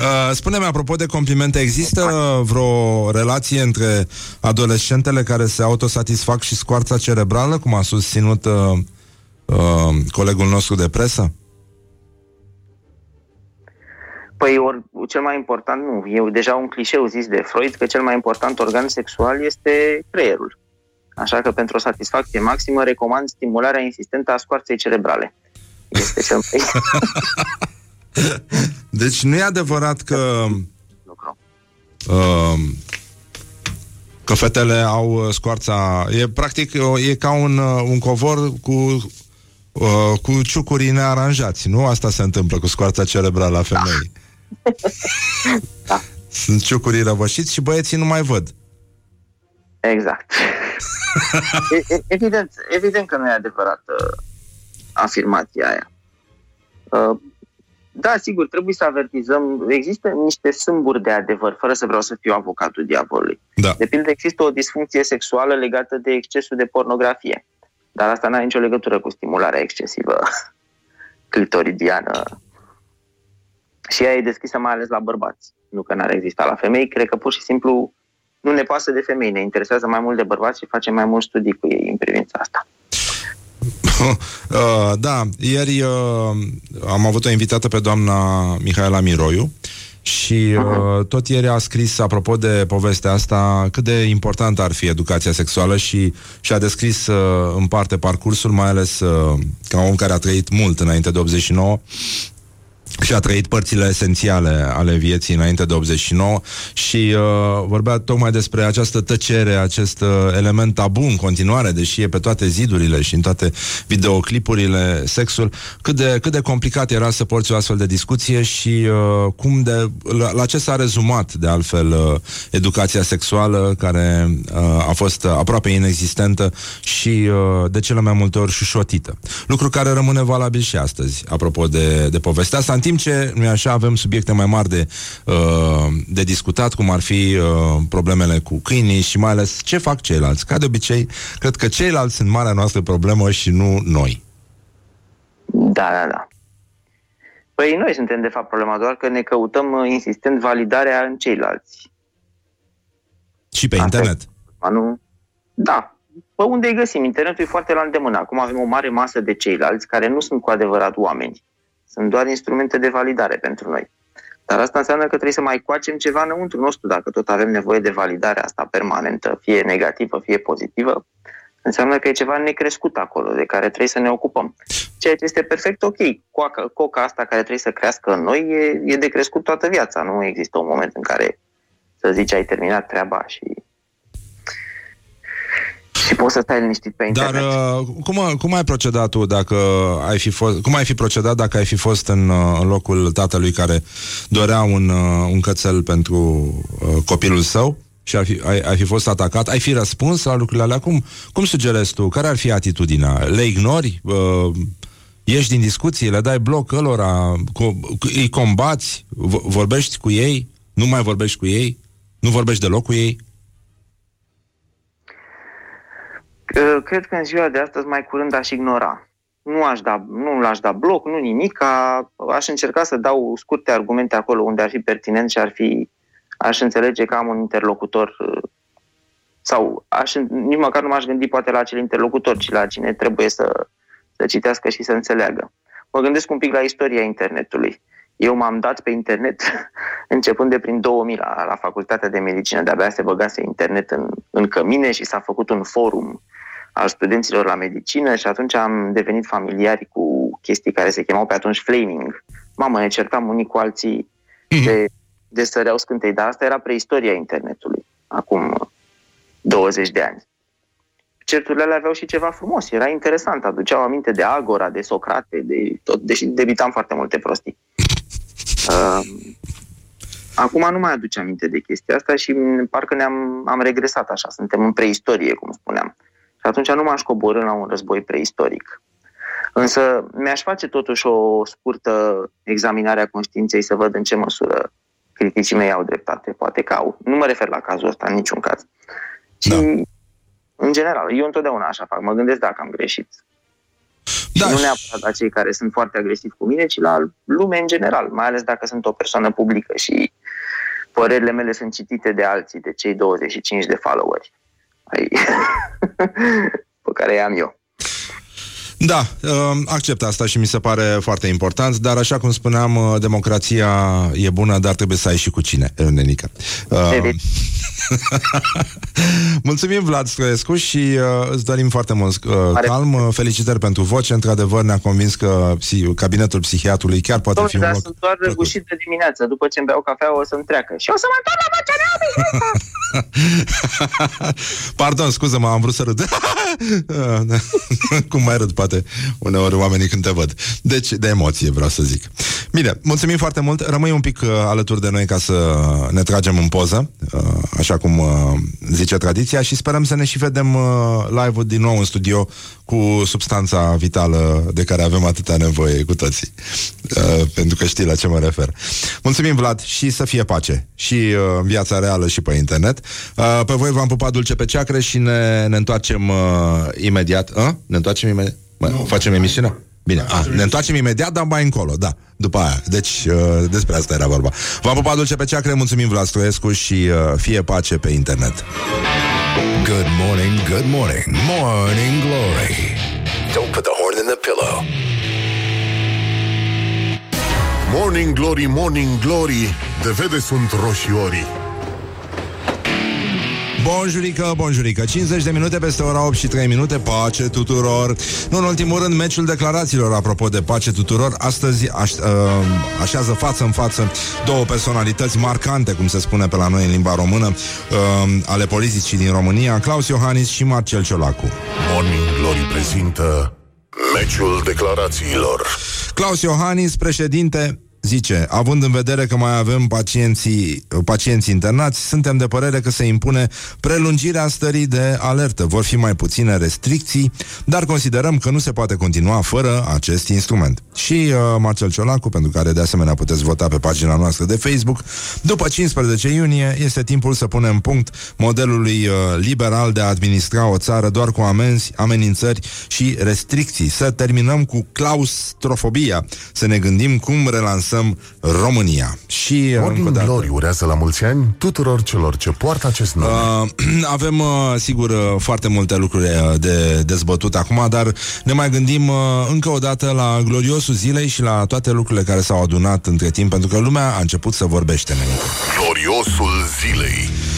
Uh, spune-mi, apropo de complimente, există vreo relație între adolescentele care se autosatisfac și scoarța cerebrală, cum a susținut uh, uh, colegul nostru de presă? Păi or, cel mai important, nu, e deja un clișeu zis de Freud că cel mai important organ sexual este creierul. Așa că pentru o satisfacție maximă recomand stimularea insistentă a scoarței cerebrale. Este cel mai Deci nu e adevărat că lucru. uh, că fetele au uh, scoarța... E practic uh, e ca un, uh, un covor cu uh, cu ciucurii nearanjați, nu? Asta se întâmplă cu scoarța cerebrală a femeii. Da. Sunt ciucurii răvășiți și băieții nu mai văd. Exact. E- e- evident, evident că nu e adevărată afirmația aia. Uh, Da, sigur, trebuie să avertizăm. Există niște sâmburi de adevăr, fără să vreau să fiu avocatul diavolului. Da. De pildă, există o disfuncție sexuală legată de excesul de pornografie. Dar asta nu are nicio legătură cu stimularea excesivă clitoridiană. Și ea e deschisă mai ales la bărbați. Nu că n-ar exista la femei, cred că pur și simplu nu ne pasă de femei, ne interesează mai mult de bărbați și facem mai mult studii cu ei în privința asta. uh, da, ieri uh, am avut o invitată pe doamna Mihaela Miroiu și uh, tot ieri a scris, apropo de povestea asta, cât de importantă ar fi educația sexuală și și-a descris uh, în parte parcursul, mai ales uh, ca om care a trăit mult înainte de 89 și a trăit părțile esențiale ale vieții înainte de 89 și uh, vorbea tocmai despre această tăcere, acest uh, element tabu în continuare, deși e pe toate zidurile și în toate videoclipurile sexul, cât de, cât de complicat era să porți o astfel de discuție și uh, cum de, la, la ce s-a rezumat de altfel uh, educația sexuală care uh, a fost aproape inexistentă și uh, de cele mai multe ori șușotită. Lucru care rămâne valabil și astăzi, apropo de, de povestea asta, în timp ce, nu așa, avem subiecte mai mari de, uh, de discutat, cum ar fi uh, problemele cu câinii și mai ales ce fac ceilalți. Ca de obicei, cred că ceilalți sunt marea noastră problemă și nu noi. Da, da, da. Păi noi suntem de fapt problema, doar că ne căutăm uh, insistent validarea în ceilalți. Și pe Asta e. internet. Ma nu? Da. Pe unde îi găsim? Internetul e foarte la îndemână. Acum avem o mare masă de ceilalți care nu sunt cu adevărat oameni. Sunt doar instrumente de validare pentru noi. Dar asta înseamnă că trebuie să mai coacem ceva înăuntru nostru, dacă tot avem nevoie de validare asta permanentă, fie negativă, fie pozitivă, înseamnă că e ceva necrescut acolo, de care trebuie să ne ocupăm. Ceea ce este perfect ok. Coaca, coca asta care trebuie să crească în noi e, e de crescut toată viața. Nu există un moment în care să zici ai terminat treaba și Și poți să stai liniștit pe Dar internet. uh, cum, cum ai procedat tu dacă ai fi fost, cum ai fi procedat dacă ai fi fost în, uh, în locul tatălui care dorea un, uh, un cățel pentru uh, copilul său și ar fi, ai, ai fi fost atacat, ai fi răspuns la lucrurile alea? Cum, cum sugerezi tu? Care ar fi atitudinea? Le ignori? Uh, ieși din discuții? Le dai bloc ălora? Co- îi combați? V- vorbești cu ei? Nu mai vorbești cu ei? Nu vorbești deloc cu ei? Uh, Cred că în ziua de astăzi mai curând aș ignora. Nu aș da, nu l-aș da bloc, nu nimic, aș încerca să dau scurte argumente acolo unde ar fi pertinent și ar fi, aș înțelege că am un interlocutor uh, sau aș, nici măcar nu m-aș gândi poate la acel interlocutor, ci la cine trebuie să, să citească și să înțeleagă. Mă gândesc un pic la istoria internetului. Eu m-am dat pe internet începând de prin 2000 la, la facultatea de medicină. De-abia se băgase internet în, în cămine și s-a făcut un forum al studenților la medicină și atunci am devenit familiari cu chestii care se chemau pe atunci flaming. Mamă, ne certam unii cu alții de, de săreau scântei, dar asta era preistoria internetului, acum 20 de ani. Certurile alea aveau și ceva frumos, era interesant, aduceau aminte de Agora, de Socrate, de tot, deși debitam foarte multe prostii. Uh, acum nu mai aduce aminte de chestia asta și m, parcă ne-am am regresat așa, suntem în preistorie, cum spuneam. Și atunci nu m-aș coborâ la un război preistoric. Însă mi-aș face totuși o scurtă examinare a conștiinței să văd în ce măsură criticii mei au dreptate. Poate că au. Nu mă refer la cazul ăsta în niciun caz. Ci, Da. în general, eu întotdeauna așa fac. Mă gândesc dacă am greșit. Da, și nu și- neapărat la cei care sunt foarte agresivi cu mine, ci la lume în general, mai ales dacă sunt o persoană publică și părerile mele sunt citite de alții, de cei 25 de followeri ai... pe care i-am eu. Da, uh, accept asta și mi se pare foarte important, dar așa cum spuneam, uh, democrația e bună, dar trebuie să ai și cu cine, Nenica. Uh, Evident. mulțumim, Vlad Stroiescu, și uh, îți dorim foarte mult uh, Mare calm. Uh, Felicitări pentru voce. Într-adevăr, ne-a convins că psi- cabinetul psihiatrului chiar poate fi Domnule, un dar loc sunt doar plăcut. răgușit de dimineață. După ce îmi beau cafea, o să-mi treacă. Și o să mă întorc la vocea mea obișnuită. Pardon, scuză-mă, am vrut să râd. Cum mai râd, poate, uneori oamenii când te văd. Deci, de emoție, vreau să zic. Bine, mulțumim foarte mult. Rămâi un pic uh, alături de noi ca să ne tragem în poză, uh, așa cum uh, zice tradiția, și sperăm să ne și vedem uh, live-ul din nou în studio cu substanța vitală de care avem atâta nevoie cu toții. Uh, pentru că știi la ce mă refer. Mulțumim, Vlad, și să fie pace. Și uh, în viața reală și pe internet. Uh, pe voi v-am pupat dulce pe ceacre și ne, ne întoarcem uh, imediat. Uh? Ne întoarcem imediat? Mă, facem emisiunea? Bine, a, ne întoarcem imediat, dar mai încolo, da, după aia. Deci, uh, despre asta era vorba. V-am pupat dulce pe ceacre, mulțumim Vlad Stroiescu și uh, fie pace pe internet. Good morning, good morning, morning glory. Don't put the horn in the pillow. Morning Glory, Morning Glory De vede sunt roșiorii Bonjurică, bonjurică. 50 de minute peste ora 8 și 3 minute. Pace tuturor. Nu în ultimul rând, meciul declarațiilor. Apropo de pace tuturor Astăzi aș, uh, așează față în față Două personalități marcante Cum se spune pe la noi în limba română uh, Ale politicii din România Claus Iohannis și Marcel Ciolacu. Morning Glory prezintă Meciul declarațiilor. Claus Iohannis, președinte Zice, având în vedere că mai avem pacienții, pacienți internați, suntem de părere că se impune prelungirea stării de alertă. Vor fi mai puține restricții, dar considerăm că nu se poate continua fără acest instrument. Și uh, Marcel Ciolacu, pentru care de asemenea puteți vota pe pagina noastră de Facebook, după 15 iunie este timpul să punem punct modelului uh, liberal de a administra o țară doar cu amenzi, amenințări și restricții. Să terminăm cu claustrofobia, să ne gândim cum relansăm România. Și uh, încă o Morning dată, Glory urează la mulți ani Tuturor celor ce poartă acest nume Uh, avem, uh, sigur, uh, foarte multe lucruri uh, de dezbătut acum, dar ne mai gândim uh, încă o dată la gloriosul zilei și la toate lucrurile care s-au adunat între timp, pentru că lumea a început să vorbește, nenică. Gloriosul zilei Uh,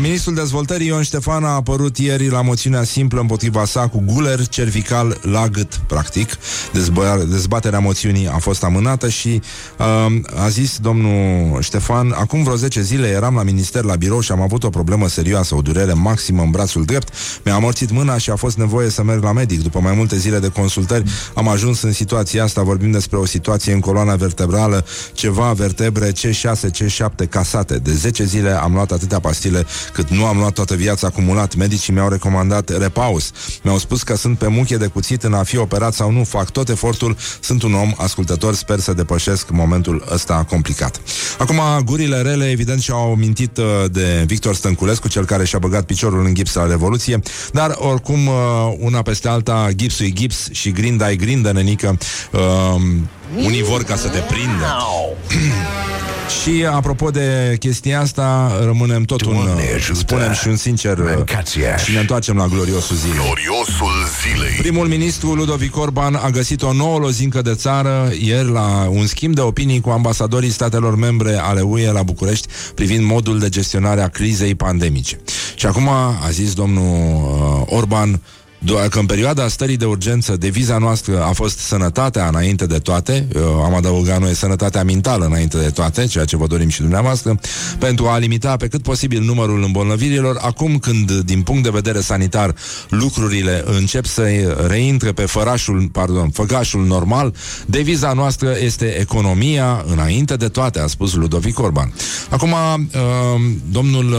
Ministrul Dezvoltării Ion Ștefan a apărut ieri la moțiunea simplă împotriva sa cu guler cervical la gât, practic. Dezbă- dezbaterea moțiunii a fost amânată și uh, a zis domnul Ștefan, acum vreo 10 zile eram la minister la birou și am avut o problemă serioasă, o durere maximă în brațul drept, mi-a amorțit mâna și a fost nevoie să merg la medic. După mai multe zile de consultări am ajuns în situația asta, vorbim despre o situație în coloana vertebrală, ceva vertebre C6, C7 casate. De 10 zile am luat atâtea pastile cât nu am luat toată viața acumulat. Medicii mi-au recomandat repaus. Mi-au spus că sunt pe muchie de cuțit în a fi operat sau nu. Fac tot efortul. Sunt un om ascultător. Sper să depășesc momentul ăsta complicat. Acum, gurile rele, evident, și-au mintit uh, de Victor Stănculescu, cel care și-a băgat piciorul în gips la Revoluție, dar oricum, uh, una peste alta, gipsul e gips și grinda e grindă, nenică. Uh, unii vor ca să te prindă. Și apropo de chestia asta, rămânem tot un, Doamne uh, ajută. spunem și un sincer uh, Mâncați-aș. și ne întoarcem la gloriosul zilei. Gloriosul zilei. Primul ministru Ludovic Orban a găsit o nouă lozincă de țară ieri la un schimb de opinii cu ambasadorii statelor membre ale UE la București privind modul de gestionare a crizei pandemice. Și acum a zis domnul uh, Orban do- că în perioada stării de urgență deviza noastră a fost sănătatea înainte de toate, uh, am adăugat noi sănătatea mentală înainte de toate, ceea ce vă dorim și dumneavoastră, pentru a limita pe cât posibil numărul îmbolnăvirilor, acum când, din punct de vedere sanitar, lucrurile încep să reintre pe fărașul, pardon, făgașul normal, deviza noastră este economia înainte de toate, a spus Ludovic Orban. Acum, uh, domnul uh,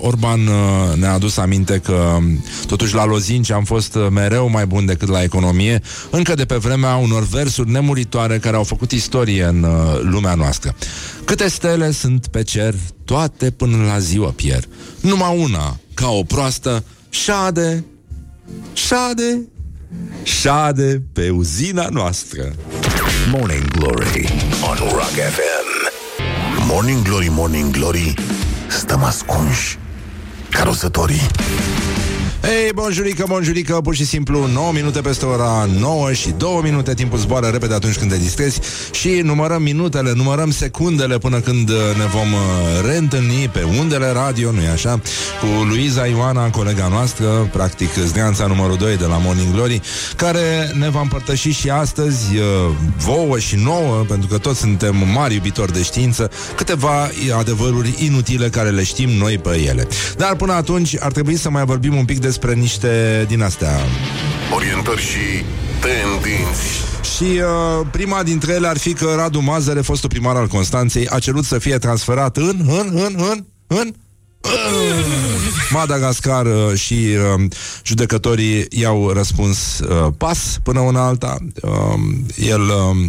Orban uh, ne-a adus aminte că totuși la lozinci am fost uh, mereu mai bun decât la economie, încă de pe vremea unor versuri nemuritoare care au făcut istorie în uh, lumea noastră. Câte stele sunt pe cer, toate până la ziua pier. Numai una, ca o proastă, șade, șade, șade pe uzina noastră. Morning Glory on Rock FM. Morning Glory, Morning Glory, stăm ascunși ca rozătorii. Ei, bonjurică, bonjurică, pur și simplu 9 minute peste ora 9 și 2 minute Timpul zboară repede atunci când te distrezi Și numărăm minutele, numărăm secundele Până când uh, ne vom uh, reîntâlni Pe undele radio, nu-i așa? Cu Luiza Ioana, colega noastră Practic zdeanța numărul 2 de la Morning Glory Care ne va împărtăși și astăzi uh, Vouă și nouă Pentru că toți suntem mari iubitori de știință Câteva adevăruri inutile Care le știm noi pe ele Dar până atunci ar trebui să mai vorbim un pic despre niște din astea Orientări și tendinți. Și uh, prima dintre ele ar fi că Radu Mazăre, fostul primar al Constanței, a cerut să fie transferat în, în, în, în, în, Madagascar uh, și uh, judecătorii i-au răspuns uh, pas până una alta. Uh, el uh,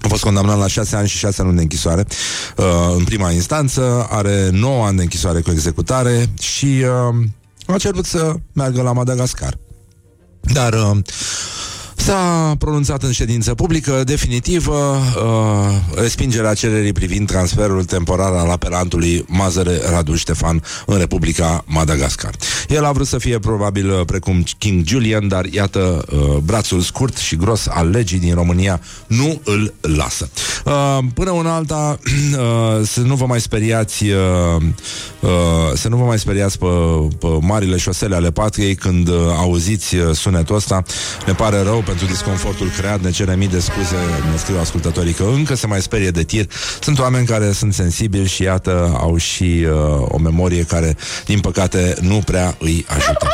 a fost condamnat la 6 ani și 6 luni de închisoare uh, în prima instanță, are 9 ani de închisoare cu executare și uh, a cerut să meargă la Madagascar. Dar uh, S-a pronunțat în ședință publică definitivă uh, respingerea cererii privind transferul temporar al apelantului Mazăre Radu Ștefan în Republica Madagascar. El a vrut să fie probabil uh, precum King Julian, dar iată, uh, brațul scurt și gros al legii din România nu îl lasă. Uh, până una alta, uh, să nu vă mai speriați uh, uh, să nu vă mai speriați pe, pe marile șosele ale patriei când uh, auziți uh, sunetul ăsta. Ne pare rău pentru disconfortul creat, ne cerem mii de scuze, ne scriu ascultătorii că încă se mai sperie de tir. Sunt oameni care sunt sensibili și iată, au și uh, o memorie care, din păcate, nu prea îi ajută.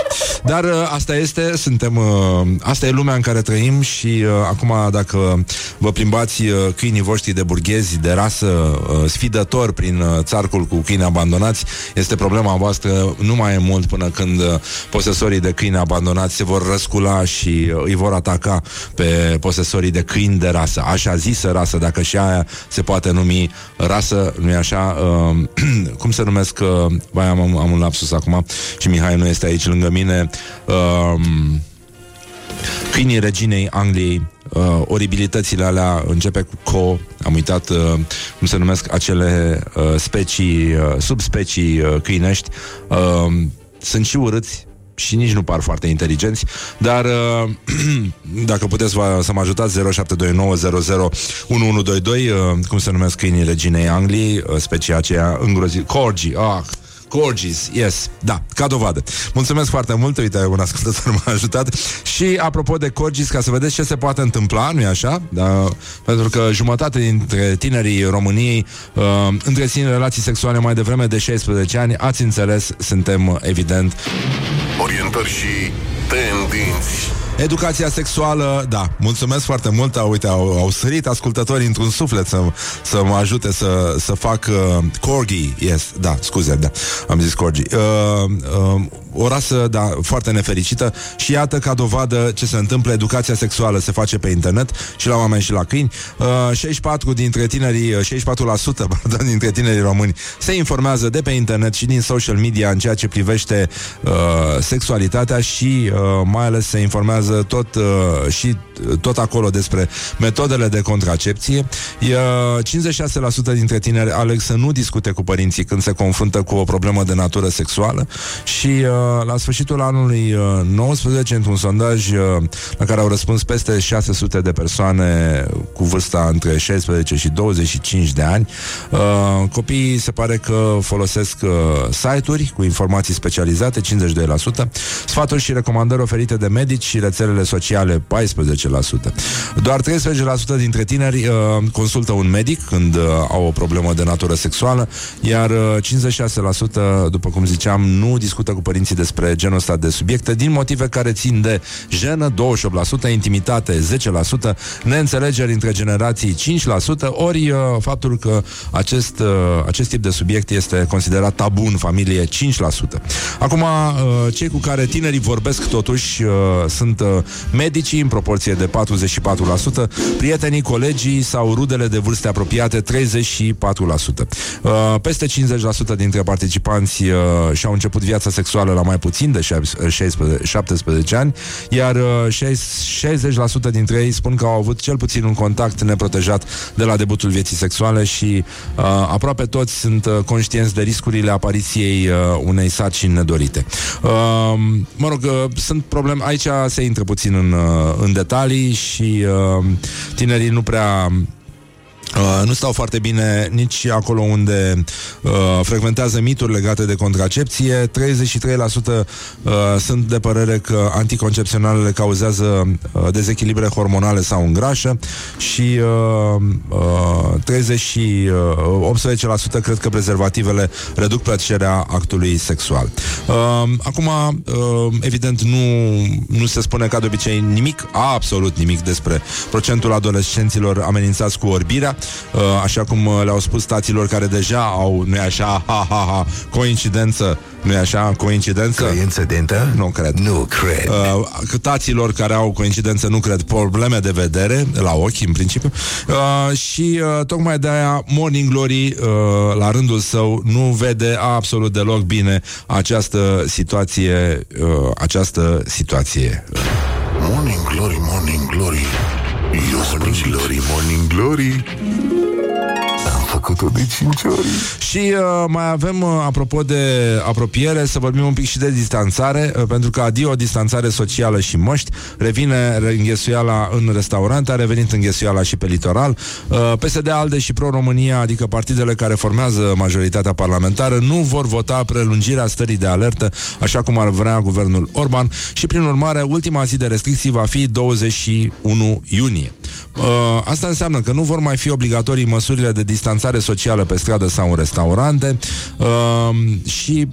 Dar uh, asta este, suntem, uh, asta e lumea în care trăim și uh, acum dacă vă plimbați uh, câinii voștri de burghezi, de rasă, uh, sfidător prin uh, țarcul cu câini abandonați, este problema voastră, nu mai e mult până când uh, posesorii de câini abandonați se vor răscula și uh, îi vor ataca pe posesorii de câini de rasă, așa zisă rasă, dacă și aia se poate numi rasă, nu-i așa? Uh, cum se numesc? Uh, vai, am, am un lapsus acum și Mihai nu este aici lângă mine. Uh, câinii reginei Angliei, uh, oribilitățile alea începe cu co, am uitat uh, cum se numesc acele uh, specii, uh, subspecii uh, câinești, uh, sunt și urâți și nici nu par foarte inteligenți, dar uh, dacă puteți vă, să mă ajutați 0729001122, uh, cum se numesc câinii reginei Angliei, uh, specia aceea îngrozit, corgi, ah, Corgis, yes, da, ca dovadă. Mulțumesc foarte mult, uite, un ascultător m-a ajutat. Și apropo de Corgis, ca să vedeți ce se poate întâmpla, nu-i așa? Da, pentru că jumătate dintre tinerii României uh, întrețin relații sexuale mai devreme de 16 ani, ați înțeles, suntem evident Orientări și tendinți. Educația sexuală, da, mulțumesc foarte mult, au, uite, au, au sărit ascultătorii într-un suflet să, să mă ajute să, să fac uh, corgi, yes, da, scuze, da, am zis corgi. Uh, uh, o rasă, da, foarte nefericită și iată ca dovadă ce se întâmplă, educația sexuală se face pe internet și la oameni și la câini. Uh, 64 dintre tinerii, uh, 64% pardon, dintre tinerii români se informează de pe internet și din social media în ceea ce privește uh, sexualitatea și uh, mai ales se informează tot uh, și uh, tot acolo despre metodele de contracepție. Uh, 56% dintre tineri aleg să nu discute cu părinții când se confruntă cu o problemă de natură sexuală și uh, la sfârșitul anului uh, 19, într-un sondaj uh, la care au răspuns peste 600 de persoane cu vârsta între 16 și 25 de ani, uh, copiii se pare că folosesc uh, site-uri cu informații specializate, 52%, sfaturi și recomandări oferite de medici și rețelele sociale, 14%. Doar 13% dintre tineri uh, consultă un medic când uh, au o problemă de natură sexuală, iar uh, 56%, după cum ziceam, nu discută cu părinții despre genul ăsta de subiecte din motive care țin de jenă, 28%, intimitate, 10%, neînțelegeri între generații, 5%, ori uh, faptul că acest, uh, acest tip de subiect este considerat tabu în familie, 5%. Acum, uh, cei cu care tinerii vorbesc totuși uh, sunt uh, medicii în proporție de 44%, prietenii, colegii sau rudele de vârste apropiate 34%. Uh, peste 50% dintre participanți uh, și-au început viața sexuală la mai puțin de 16, 17 ani, iar uh, 60% dintre ei spun că au avut cel puțin un contact neprotejat de la debutul vieții sexuale și uh, aproape toți sunt uh, conștienți de riscurile apariției uh, unei sarcini nedorite. Uh, mă rog, uh, sunt probleme, aici se intră puțin în, uh, în detalii și uh, tinerii nu prea Uh, nu stau foarte bine nici acolo unde uh, frecventează mituri legate de contracepție. 33% uh, sunt de părere că anticoncepționalele cauzează uh, dezechilibre hormonale sau îngrașă și uh, uh, 30 și uh, 18% cred că prezervativele reduc plăcerea actului sexual. Uh, acum, uh, evident, nu, nu se spune ca de obicei nimic, absolut nimic despre procentul adolescenților amenințați cu orbirea uh, așa cum uh, le-au spus taților care deja au, nu așa, ha, ha, ha, coincidență, nu așa, coincidență? Coincidentă? Nu cred. Nu cred. Uh, taților care au coincidență, nu cred, probleme de vedere, la ochi, în principiu, uh, și uh, tocmai de aia Morning Glory, uh, la rândul său, nu vede absolut deloc bine această situație, uh, această situație. Morning Glory, Morning Glory Eu spun Glory, Morning Glory. Am făcut-o de 5 ori Și uh, mai avem, uh, apropo de apropiere, să vorbim un pic și de distanțare, uh, pentru că adio distanțare socială și măști, revine înghesuiala în restaurante, a revenit înghesuiala și pe litoral. Uh, PSD, ALDE și Pro-România, adică partidele care formează majoritatea parlamentară, nu vor vota prelungirea stării de alertă, așa cum ar vrea guvernul Orban și, prin urmare, ultima zi de restricții va fi 21 iunie. Uh, asta înseamnă că nu vor mai fi obligatorii măsurile de distanțare socială pe stradă sau în restaurante uh, și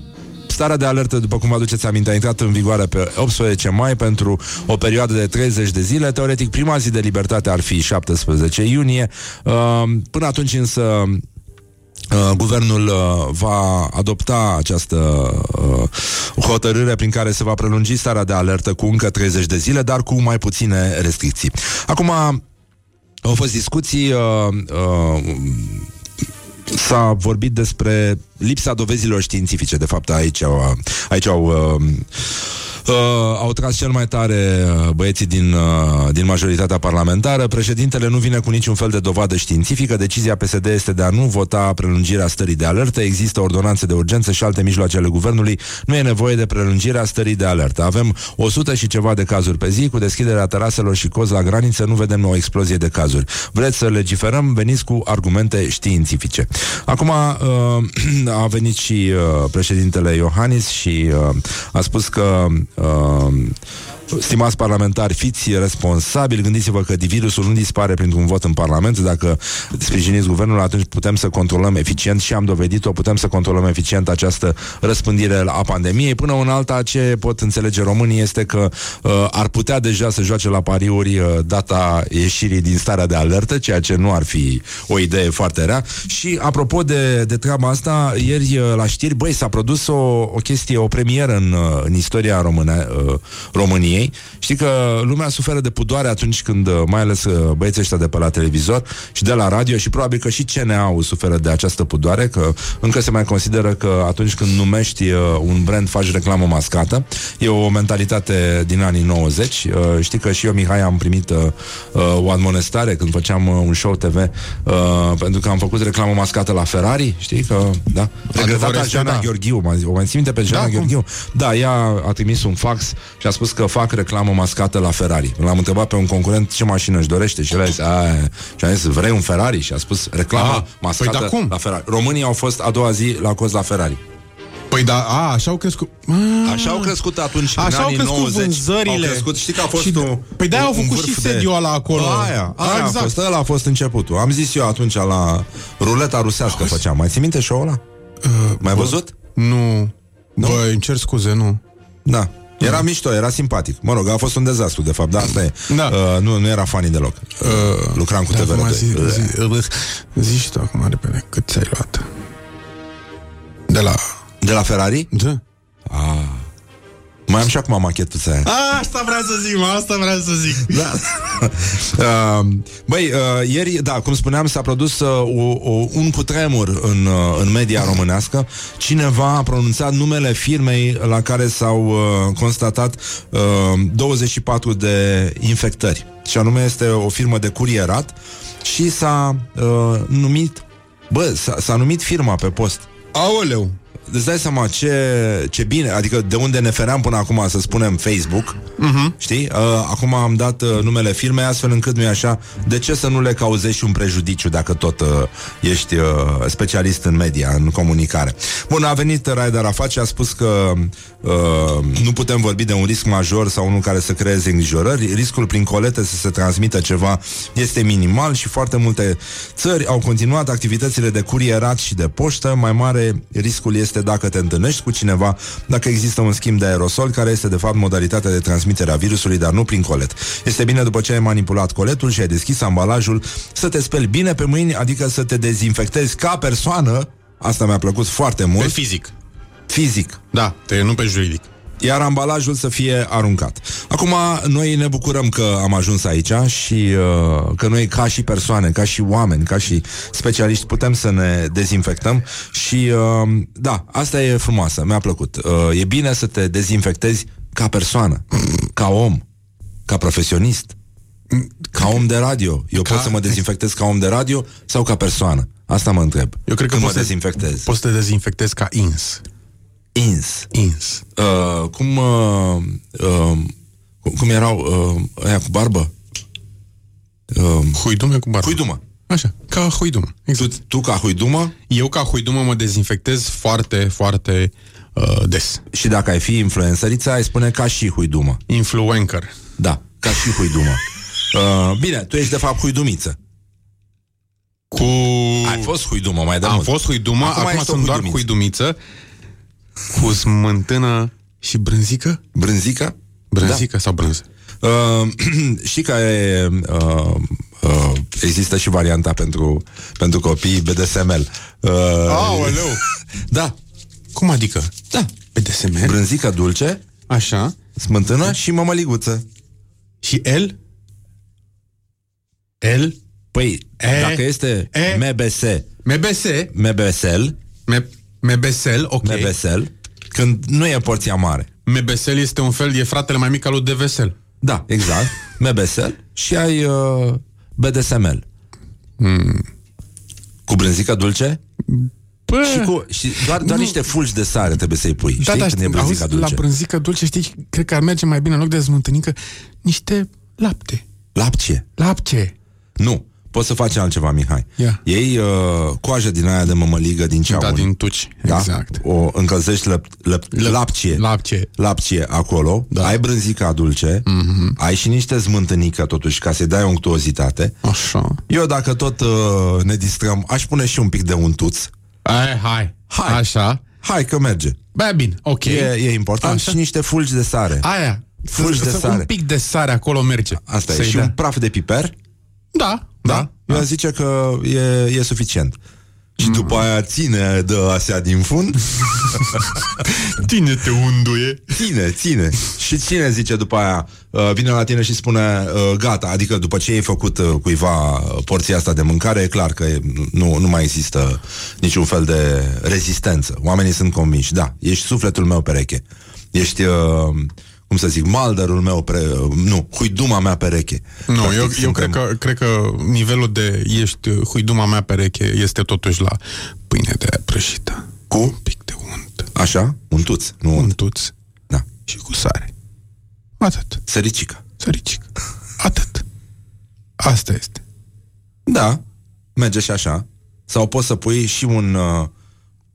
Starea de alertă, după cum vă aduceți aminte, a intrat în vigoare pe 18 mai pentru o perioadă de 30 de zile. Teoretic, prima zi de libertate ar fi 17 iunie. Uh, Până atunci însă Uh, guvernul uh, va adopta această uh, hotărâre prin care se va prelungi starea de alertă cu încă 30 de zile, dar cu mai puține restricții. Acum, au fost discuții uh, uh, s-a vorbit despre lipsa dovezilor științifice. De fapt, aici au, aici au uh, Uh, au tras cel mai tare uh, băieții din, uh, din majoritatea parlamentară. Președintele nu vine cu niciun fel de dovadă științifică. Decizia PSD este de a nu vota prelungirea stării de alertă. Există ordonanțe de urgență și alte mijloace ale guvernului. Nu e nevoie de prelungirea stării de alertă. Avem 100 și ceva de cazuri pe zi. Cu deschiderea teraselor și cozi la graniță nu vedem o explozie de cazuri. Vreți să legiferăm? Veniți cu argumente științifice. Acum, uh, a venit și uh, președintele Iohannis și uh, a spus că uh, Stimați parlamentari, fiți responsabili, gândiți-vă că virusul nu dispare printr-un vot în Parlament. Dacă sprijiniți guvernul, atunci putem să controlăm eficient și am dovedit-o, putem să controlăm eficient această răspândire a pandemiei. Până în alta, ce pot înțelege românii este că uh, ar putea deja să joace la pariuri uh, data ieșirii din starea de alertă, ceea ce nu ar fi o idee foarte rea. Și apropo de, de treaba asta, ieri uh, la știri, băi, s-a produs o, o chestie, o premieră în, uh, în istoria române, uh, României României. Știi că lumea suferă de pudoare atunci când, uh, mai ales uh, băieții ăștia de pe la televizor și de la radio și probabil că și CNA-ul suferă de această pudoare, că încă se mai consideră că atunci când numești uh, un brand faci reclamă mascată. E o mentalitate din anii 90. Știi că și eu, Mihai, am primit o admonestare când făceam un show TV pentru că am făcut reclamă mascată la Ferrari, știi că, da? Regretata Jana da. Gheorghiu, o mai țin pe Jana da, Gheorghiu. Da, ea a trimis un fax și a spus că fac reclamă mascată la Ferrari. L-am întrebat pe un concurent ce mașină își dorește și el a zis, și a zis, vrei un Ferrari? Și a spus, reclamă ah, mascată păi, cum? la Ferrari. Românii au fost a doua zi la cost la Ferrari. Păi da, a, așa au crescut. A, așa au crescut atunci, așa în au crescut 90. Vânzările. Au crescut, știi că a fost și, un, Păi de au făcut și sediul ăla acolo. Aia, aia exact. a fost, ăla a fost începutul. Am zis eu atunci la ruleta rusească Auzi. făceam. Mai ții minte show-ul ăla? Uh, Mai văzut? Nu. nu. Băi, îmi cer scuze, nu. Da. Era mișto, era simpatic. Mă rog, a fost un dezastru, de fapt, da, asta e. Da. Uh, nu, nu era funny deloc. Uh, Lucram cu da, TVR. Zi, zi, zi tu acum repede, cât ți-ai luat? De la... De la Ferrari? Da. Ah. Mai am și acum machetuța aia. A, asta vreau să zic, mă, asta vreau să zic. Da. uh, băi, uh, ieri, da, cum spuneam, s-a produs uh, o, o, un cutremur în, uh, în media românească. Cineva a pronunțat numele firmei la care s-au uh, constatat uh, 24 de infectări. Și anume este o firmă de curierat și s-a uh, numit Bă, s-a, s-a numit firma pe post. Aoleu! Îți dai seama ce, ce bine, adică de unde ne feream până acum să spunem Facebook, uh-huh. știi? Uh, acum am dat uh, numele firmei astfel încât nu-i așa, de ce să nu le cauzezi și un prejudiciu dacă tot uh, ești uh, specialist în media, în comunicare. Bun, a venit Raed Arafat și a spus că uh, nu putem vorbi de un risc major sau unul care să creeze îngrijorări. Riscul prin colete să se transmită ceva este minimal și foarte multe țări au continuat activitățile de curierat și de poștă. Mai mare riscul este dacă te întâlnești cu cineva, dacă există un schimb de aerosol, care este de fapt modalitatea de transmitere a virusului, dar nu prin colet. Este bine după ce ai manipulat coletul și ai deschis ambalajul să te speli bine pe mâini, adică să te dezinfectezi ca persoană. Asta mi-a plăcut foarte mult. Pe fizic. Fizic. Da, te, nu pe juridic iar ambalajul să fie aruncat. Acum, noi ne bucurăm că am ajuns aici și uh, că noi, ca și persoane, ca și oameni, ca și specialiști, putem să ne dezinfectăm și, uh, da, asta e frumoasă, mi-a plăcut. Uh, e bine să te dezinfectezi ca persoană, ca om, ca profesionist, ca om de radio. Eu ca... pot să mă dezinfectez ca om de radio sau ca persoană? Asta mă întreb. Eu cred că mă dezinfectez. Poți să te dezinfectezi ca ins. Ins. Ins. Uh, cum, uh, uh, cum erau uh, aia cu barbă? Uh, huidume cu barbă. Huidumă. Așa, ca huidumă. Exact. Tu, tu ca huidumă? Eu ca huidumă mă dezinfectez foarte, foarte uh, des. Și dacă ai fi influențărița, ai spune ca și huidumă. Influencer. Da, ca și huidumă. Uh, bine, tu ești de fapt huidumiță. Cu... Ai fost huidumă mai de Am mult. fost huidumă, acum, acum sunt doar huidumiță cu smântână și brânzică? Brânzica? Brânzică da. sau brânză? Uh, și că e, uh, uh, există și varianta pentru, pentru copii BDSML. Uh, Aoleu! da. Cum adică? Da. BDSML? Brânzica dulce. Așa. Smântână și mămăliguță. Și el? El? Păi, e, dacă este e, MBS MBS MBSL Mebesel, ok. Mebesel, când nu e porția mare. Mebesel este un fel, e fratele mai mic al lui Devesel. Da, exact. Mebesel și ai uh, BDSML. Mm. Cu brânzică dulce? Pă, și, cu, și doar, doar niște fulgi de sare trebuie să-i pui. Da, știi? da, când e brânzica auzi, dulce. La brânzică dulce, știi, cred că ar merge mai bine în loc de smântânică, niște lapte. Lapce? Lapce. Nu poți să faci altceva, Mihai. Ia. Iei uh, coajă din aia de mămăligă din ceaun. Da, din tuci. Da? Exact. O încălzești lăp, lăp, Lăp- lapcie. lapcie. Lapcie acolo. Da. Ai brânzica dulce. Mm-hmm. Ai și niște smântânică totuși ca să-i dai unctuozitate. Așa. Eu dacă tot uh, ne distrăm, aș pune și un pic de untuț. Hai, hai. Hai. Așa. Hai că merge. Bă, bine, ok. E, e important. Așa. Și niște fulgi de sare. Aia. Fulgi de Să- sare. Un pic de sare acolo merge. Asta e. Să-i Și dea. un praf de piper. Da, Da? da. Eu aș zice că e, e suficient. Și după aia ține de asea din fund Tine te unduie. Ține, ține Și ține, zice după aia uh, Vine la tine și spune uh, gata Adică după ce ai făcut uh, cuiva uh, porția asta de mâncare E clar că e, nu, nu mai există Niciun fel de rezistență Oamenii sunt convinși Da, ești sufletul meu pereche Ești, uh, cum să zic, maldărul meu pre, uh, Nu, huiduma mea pereche Nu, Practic, eu, eu suntem- cred, că, cred că nivelul de ești uh, huiduma mea pereche este totuși la pâine de aia prăjită. Cu? Un pic de unt. Așa? Un tuț, nu un Untuț Da, și cu sare. Atât. săricică Săricică. Atât. Asta este. Da, merge și așa. Sau poți să pui și un uh,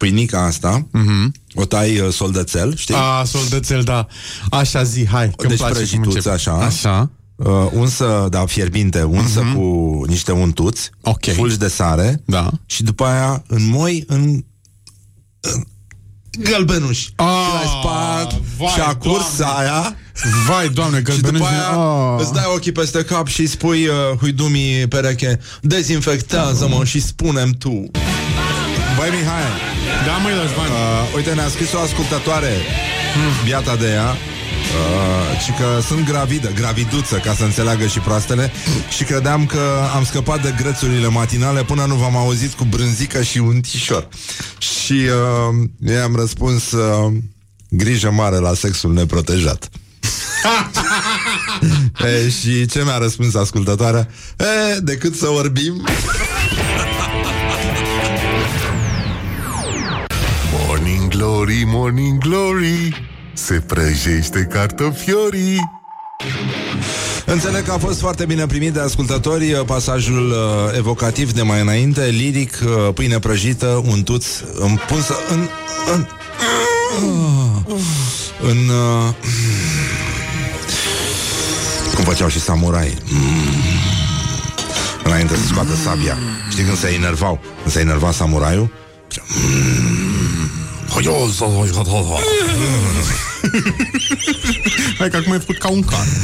pâinica asta, uh-huh. o tai uh, soldățel, știi? A, soldățel, da. Așa zi, hai. Că Deci place cum prăjituță, începe. așa. Așa. Uh, unsă, da, fierbinte, unsă uh-huh. cu niște untuți, Ok. fulgi de sare Da. și după aia în moi, în, în gălbenuș. și l-ai spart Ah, vai, și a curs Doamne. aia Vai, doamne, și gălbenuș. după aia Ah. îți dai ochii peste cap și îi spui uh, huidumii pereche, dezinfectează-mă și spunem tu. Băi, Mihai, Da, măi, Răzvan. Uh, uite, ne-a scris o ascultătoare. Biata de ea. Uh, Și că sunt gravidă Graviduță, ca să înțeleagă și proastele. Și credeam că am scăpat de grețurile matinale Până nu v-am auzit cu brânzică și un tișor Și uh, i-am răspuns uh, Grijă mare la sexul neprotejat. E, Și ce mi-a răspuns ascultătoarea? E, decât să orbim Glory, Morning Glory Se prăjește cartofiorii Înțeleg că a fost foarte bine primit de ascultători uh, pasajul uh, evocativ de mai înainte, liric, uh, pâine prăjită, un tuț împunsă în... în în... Uh, cum făceau și samurai. Înainte să scoată sabia. Știi când se enervau? Când se enerva samuraiul? Hai că acum ai făcut ca un car.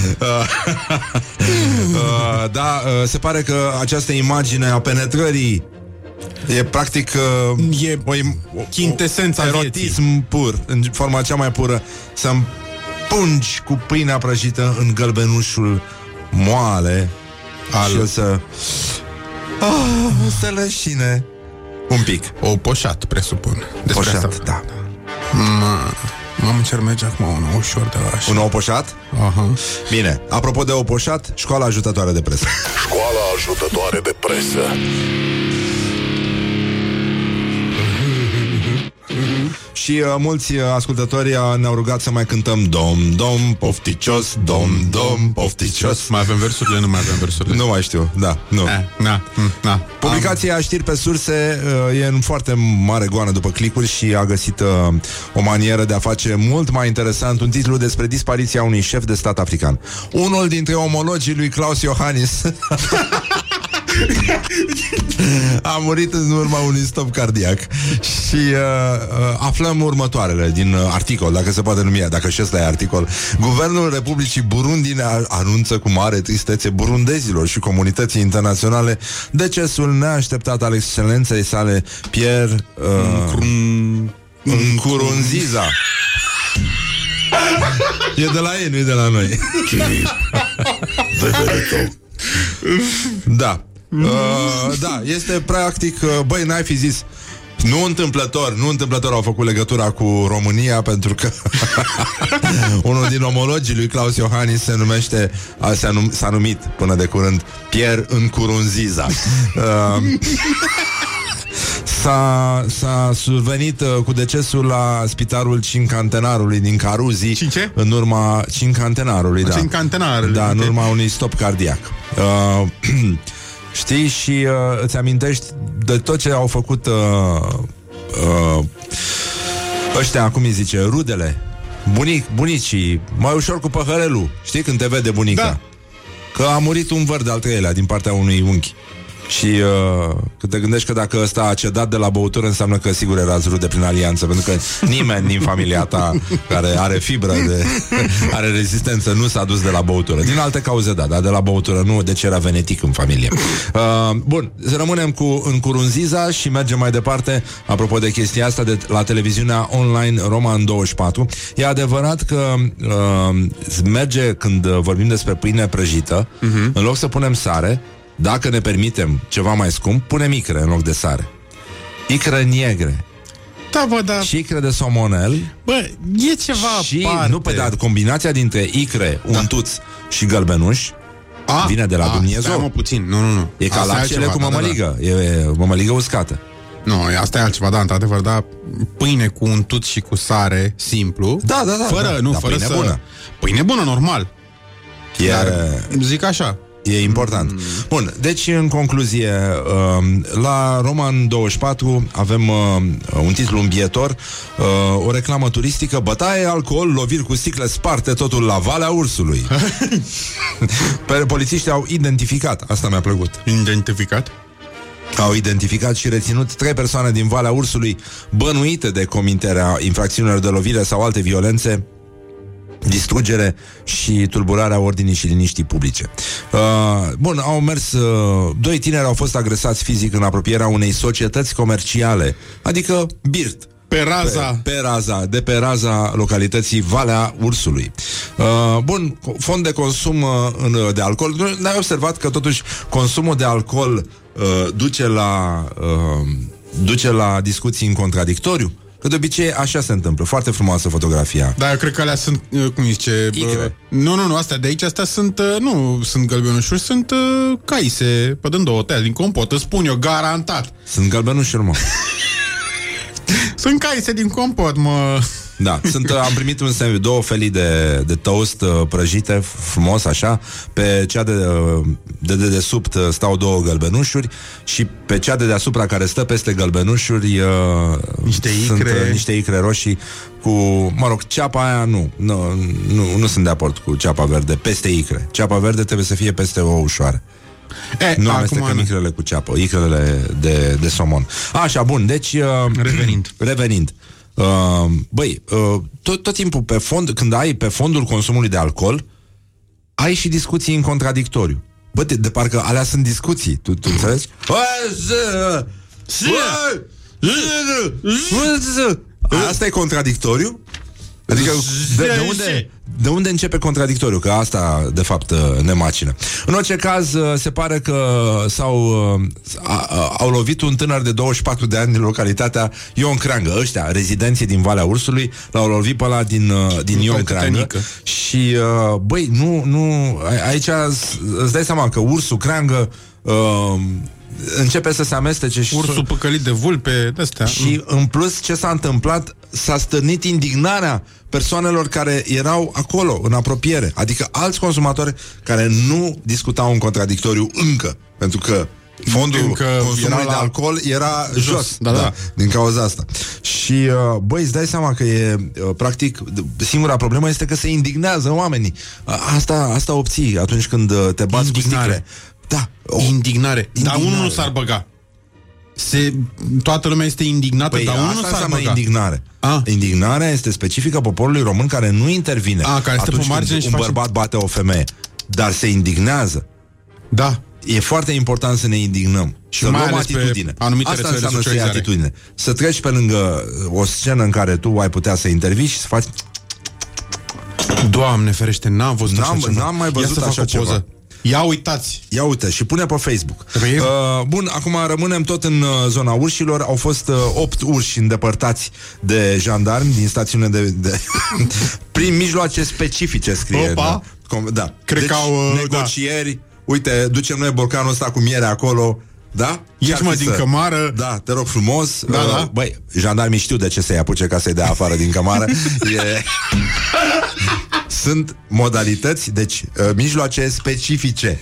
Uh, da, uh, se pare că această imagine a penetrării e practic uh, E o, im- o, chintesența o, vieții. erotism pur, în forma cea mai pură, să împungi cu pâinea prăjită în gălbenușul moale Al- și o să... Ah, să leșine un pic. O poșat, presupun. Despre Poșat, asta. da. Mamă, ce merge acum unul ușor de la așa. Un ou poșat? Aha. Bine, apropo de ou poșat, școala ajutătoare de presă. Școala ajutătoare de presă Și uh, mulți uh, ascultători uh, ne-au rugat să mai cântăm Dom, dom, pofticios, dom, dom, pofticios Mai avem versurile? Nu mai avem versurile. Nu mai știu, da, nu Eh, na, mm, na. Publicația știri pe surse uh, e în foarte mare goană după clicuri și a găsit uh, o manieră de a face mult mai interesant un titlu despre dispariția unui șef de stat african. Unul dintre omologii lui Klaus Iohannis a murit în urma unui stop cardiac și uh, uh, aflăm următoarele din uh, articol, dacă se poate numi, dacă și ăsta e articol. Guvernul Republicii Burundi ne anunță cu mare tristețe burundezilor și comunității internaționale decesul neașteptat al excelenței sale Pierre uh, Nkurunziza. E de la ei, nu e de la noi. Da. Uh, da, este practic, uh, băi, n-ai fi zis nu întâmplător, nu întâmplător au făcut legătura cu România pentru că unul din omologii lui Claus Iohannis se numește, a, s-a, num, s-a numit până de curând Pierre Încurunziza. Uh, S-a, s-a survenit uh, cu decesul la spitalul Cincantenarului din Caruzi Cince? În urma Cincantenarului, da Cincantenarului, Da, în ok. urma unui stop cardiac uh, Știi? Și uh, îți amintești de tot ce au făcut uh, uh, ăștia, cum îi zice, rudele, bunic, bunicii, mai ușor cu păhărelul. Știi când te vede bunica? Da. Că a murit un văr de-al treilea din partea unui unchi. Și uh, când te gândești că dacă ăsta a cedat de la băutură Înseamnă că sigur erați rude prin alianță Pentru că nimeni din familia ta Care are fibră, de, are rezistență Nu s-a dus de la băutură. Din alte cauze, da, dar de la băutură nu Deci era venetic în familie. Uh, Bun, rămânem cu în Curunziza Și mergem mai departe. Apropo de chestia asta de la televiziunea online Roman 24 E adevărat că uh, Merge când vorbim despre pâine prăjită uh-huh. În loc să punem sare dacă ne permitem ceva mai scump, punem icre în loc de sare. Icre negre. Da, bă, da. Și icre de somonel. Bă, e ceva Și, aparte. nu pe da, combinația dintre icre, da. untuț și gălbenuș A, vine de la a, Dumnezeu. Stai, mă, puțin. Nu, nu, nu. E ca Asta laptele altceva, cu da, da, da. mămăligă. E mămăligă uscată. Nu, asta e altceva, da, într-adevăr, da. Pâine cu untut și cu sare, simplu. Da, da, da, Fără, da. nu, Da, fără pâine să... bună. Pâine bună, normal. E, Dar, zic așa. E important. Mm. Bun, deci în concluzie, um, la Roman 24 avem uh, un titlu îmbietor, uh, o reclamă turistică, bătaie, alcool, loviri cu sticle sparte, totul la Valea Ursului. Pe polițiștii au identificat, asta mi-a plăcut. Identificat? Au identificat și reținut trei persoane din Valea Ursului bănuite de comiterea infracțiunilor de lovire sau alte violențe distrugere și tulburarea ordinii și liniștii publice. Uh, bun, au mers uh, doi tineri au fost agresați fizic în apropierea unei societăți comerciale, adică Birt. Pe raza. Pe, pe raza, de pe raza localității Valea Ursului. Uh, bun, fond de consum uh, în, de alcool. Nu ai observat că totuși consumul de alcool uh, duce la uh, duce la discuții în contradictoriu? Că de obicei așa se întâmplă. Foarte frumoasă fotografia. Da, eu cred că alea sunt, uh, cum zice... Icre. Uh, nu, nu, nu, astea de aici, astea sunt, uh, nu sunt gălbenușuri, sunt uh, caise, pe două tăia din compot, îți spun eu, garantat. Sunt galbenușuri, mă. Sunt caise din compot, mă. Da, sunt, am primit un sandwich, două felii de, de toast uh, prăjite, frumos așa, pe cea de, uh, de dedesubt uh, stau două gălbenușuri și pe cea de deasupra care stă peste gălbenușuri uh, Niște sunt icre. uh, niște icre roșii cu, mă rog, ceapa aia nu, nu, nu, nu sunt de acord cu ceapa verde, peste icre. Ceapa verde trebuie să fie peste o ușoară. E, Nu acum, amestecăm icrele cu ceapă, icrele de, de somon. Așa, bun, deci... Uh, Revenind. Revenind. Uh, băi, uh, tot, tot timpul pe fond, când ai pe fondul consumului de alcool, ai și discuții în contradictoriu. Bă, de, de parcă alea sunt discuții, tu, tu înțelegi? Bă, ză, bă, ză, ză. Asta e contradictoriu? Adică, de, de, unde, de unde începe contradictoriu? Că asta, de fapt, ne macină. În orice caz, se pare că s-au, a, a, au lovit un tânăr de 24 de ani din localitatea Ion Creangă. Ăștia, rezidenții din Valea Ursului, l-au lovit pe ăla din, uh, din Ion Creangă. Tătănică. Și, uh, băi, nu, nu, a- aici îți dai seama că ursul Creangă uh, începe să se amestece și Ursul păcălit de vulpe, de-astea. și în plus ce s-a întâmplat? S-a stârnit indignarea persoanelor care erau acolo, în apropiere. Adică alți consumatori care nu discutau în contradictoriu încă. Pentru că fondul Încă consumului era la- de alcool era jos, Jos, da, da. Din cauza asta. Și, uh, băi, îți dai seama că e uh, Practic, d- singura problemă este că se indignează oamenii. A- Asta, asta obții atunci când uh, te bați cu Indignare. sticle Da, o, Indignare. Dar Indignare. unul nu s-ar băga. Se, toată lumea este indignată, Păi dar unul asta nu s-ar înseamnă băga. indignare. A. Indignarea este specifică poporului român care nu intervine A, care stă pe atunci margine când și un face- bărbat bate o femeie. Dar se indignează. Da. E foarte important să ne indignăm și să mai luăm ales pe atitudine. anumite Asta rețele de înseamnă să iei socializare. atitudine. Să treci pe lângă uh, o scenă în care tu ai putea să intervii și să faci... Doamne ferește, n-am văzut N-am- așa ceva. n-am mai văzut Ia să fac așa o poză. ceva. Ia uitați. Ia uite, și pune pe Facebook. Păi- Uh, bun, acum rămânem tot în uh, zona urșilor. Au fost uh, opt urși îndepărtați de jandarmi din stațiune de... de prin mijloace specifice, scrie. Opa! Da, Com- da. Cred deci, că au, uh, negocieri. Uite, ducem noi borcanul ăsta cu miere acolo. Da? Ieși, Ce-ar mă, fi din cămară. Da, te rog frumos. Da, uh, da. Băi, jandarmii știu de ce să-i apuce ca să-i dea afară din cămară. e... Sunt modalități, deci uh, mijloace specifice.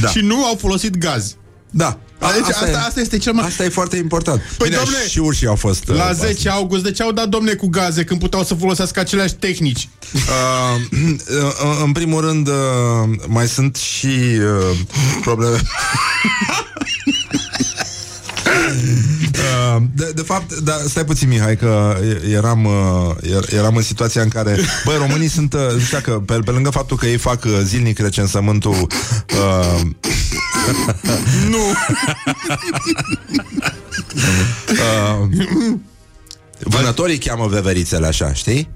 Da. Și nu au folosit gaz. Da. A, Deci asta, e, asta este cel mai... asta e foarte important. Păi, Bine, domne, și urșii au fost... uh, La pasă. 10 august, de ce au dat domne cu gaze când puteau să folosească aceleași tehnici? Uh, uh, în primul rând, uh, mai sunt și uh, probleme. Uh, De, de fapt, da, stai puțin, Mihai, că eram, uh, er- eram în situația în care, băi, românii sunt, uh, nu știu că pe, pe lângă faptul că ei fac uh, zilnic recensământul uh, Nu! uh, vânătorii cheamă veverițele așa, știi?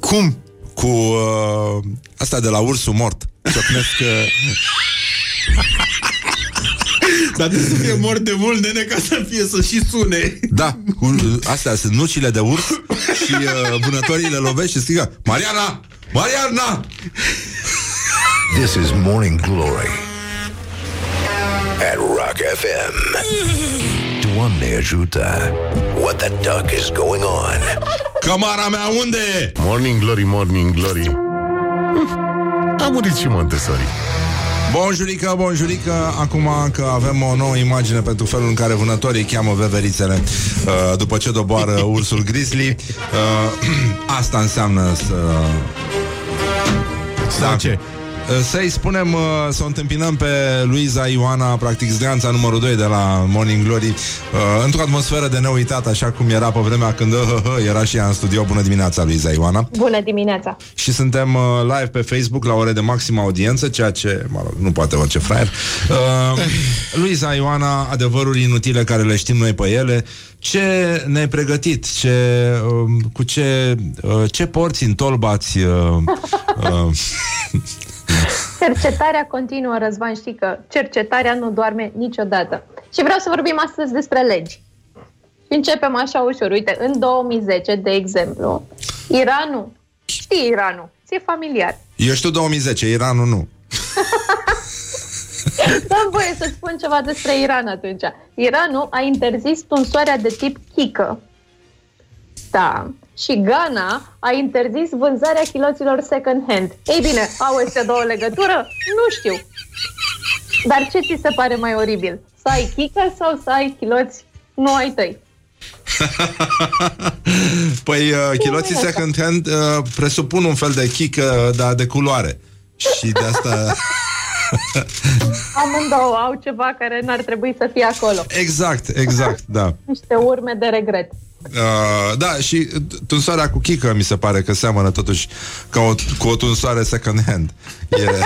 Cum? Cu uh, asta de la ursul mort. Ciocnesc uh, Dar trebuie să fie mort de mult, nene, ca să fie să și sune. Da, cu, astea sunt nucile de urs și uh, vânătorii le lovește și strigă Mariana! Mariana! This is Morning Glory at Rock FM. Doamne ajută! What the duck is going on? Cămara mea unde e? Morning Glory, Morning Glory Uf, A murit și Montessori Bonjurică, bonjurică Acum că avem o nouă imagine pentru felul în care vânătorii cheamă veverițele uh, După ce doboară ursul grizzly uh, Asta înseamnă să... Sau ce? Uh, Să-i spunem, uh, să o întâmpinăm pe Luiza Ioana, practic zgreanța numărul 2 de la Morning Glory, uh, într-o atmosferă de neuitat, așa cum era pe vremea când uh, uh, uh, era și ea în studio. Bună dimineața, Luiza Ioana! Bună dimineața! Și suntem uh, live pe Facebook la ore de maximă audiență, ceea ce, mă rog, nu poate orice fraier. Uh, Luiza Ioana, adevăruri inutile care le știm noi pe ele. Ce ne-ai pregătit? Ce, uh, cu ce, uh, ce porți în tolbați? Uh, uh, Cercetarea continuă, Răzvan, știi că cercetarea nu doarme niciodată. Și vreau să vorbim astăzi despre legi. Și începem așa ușor. Uite, în 2010, de exemplu, Iranul, știi Iranul, ți-e familiar. eu știu 2010, Iranul nu. Dăm voie să spun ceva despre Iran atunci. Iranul a interzis tunsoarea de tip chică. Da. Și Ghana a interzis vânzarea chiloților second hand. Ei bine, au astea două legătură? Nu știu. Dar ce ți se pare mai oribil? Să ai chică sau să ai chiloți nu ai tăi? Păi, uh, chiloții asta? second hand uh, presupun un fel de chic, uh, dar de culoare. Și de asta... Amândouă au ceva care n-ar trebui să fie acolo. exact, exact, da. Niște urme de regret. Uh, da, și tunsoarea cu chică mi se pare că seamănă totuși ca o, cu o tunsoare second hand. E...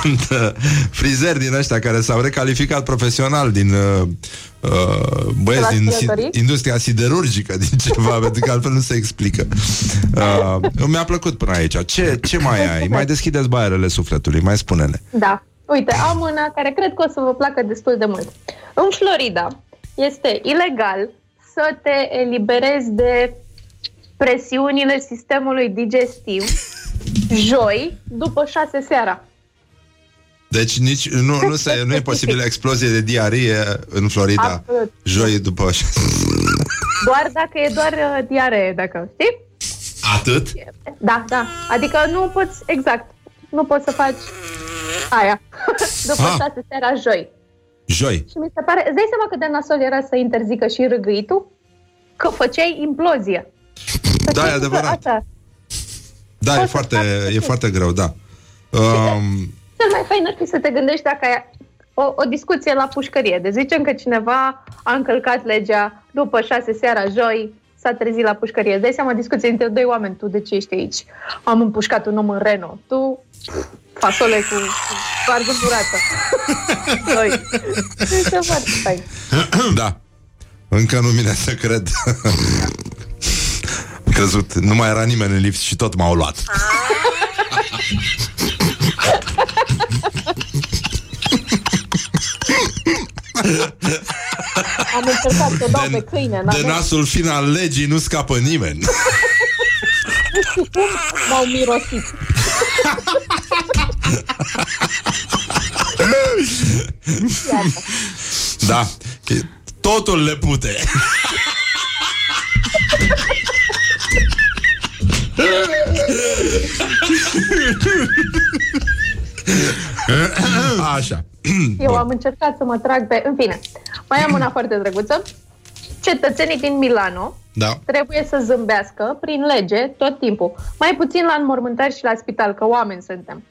Sunt uh, frizeri din ăștia care s-au recalificat profesional din uh, uh, băieți La din stilătorii? si- industria siderurgică, din ceva, pentru că altfel nu se explică. Uh, mi-a plăcut până aici. Ce, ce mai ai? Mai deschideți baierele sufletului, mai spune-ne. Da. Uite, am una care cred că o să vă placă destul de mult. În Florida este ilegal să te eliberezi de presiunile sistemului digestiv joi după șase seara. Deci nici nu, nu, se, nu e posibilă explozie de diarie în Florida Absolut. joi după șase. Doar dacă e doar uh, diaree, dacă știi? Atât? Da, da. Adică nu poți, exact, nu poți să faci aia după Ah. șase seara joi. Joi. Și mi se pare, îți dai seama cât de nasol era să interzică și râgâitul? Că făceai implozie. Da, e Făceai adevărat. Asta. Da, e Poți să foarte, faci e foarte greu, da. Um, Cel mai fain ar fi să te gândești dacă ai o, o discuție la pușcărie. De zicem că cineva a încălcat legea după șase seara joi, s-a trezit la pușcărie. Îți dai seama discuție între doi oameni. Tu de ce ești aici? Am împușcat un om în Renault. Tu fasole cu, cu varză burată. Doi. Este foarte fain. da. Încă nu vine să cred. Am crezut, nu mai era nimeni în lift și tot m-au luat. Am încercat să o dau De- pe câine. De n-avem- nasul fin al legii nu scapă nimeni. Nu știu cum m-au mirosit. Iată. Da. Totul le pute. Așa. Eu am încercat să mă trag pe... În fine, mai am una foarte drăguță. Cetățenii din Milano Da. trebuie să zâmbească prin lege tot timpul. Mai puțin la înmormântări și la spital, că oameni suntem.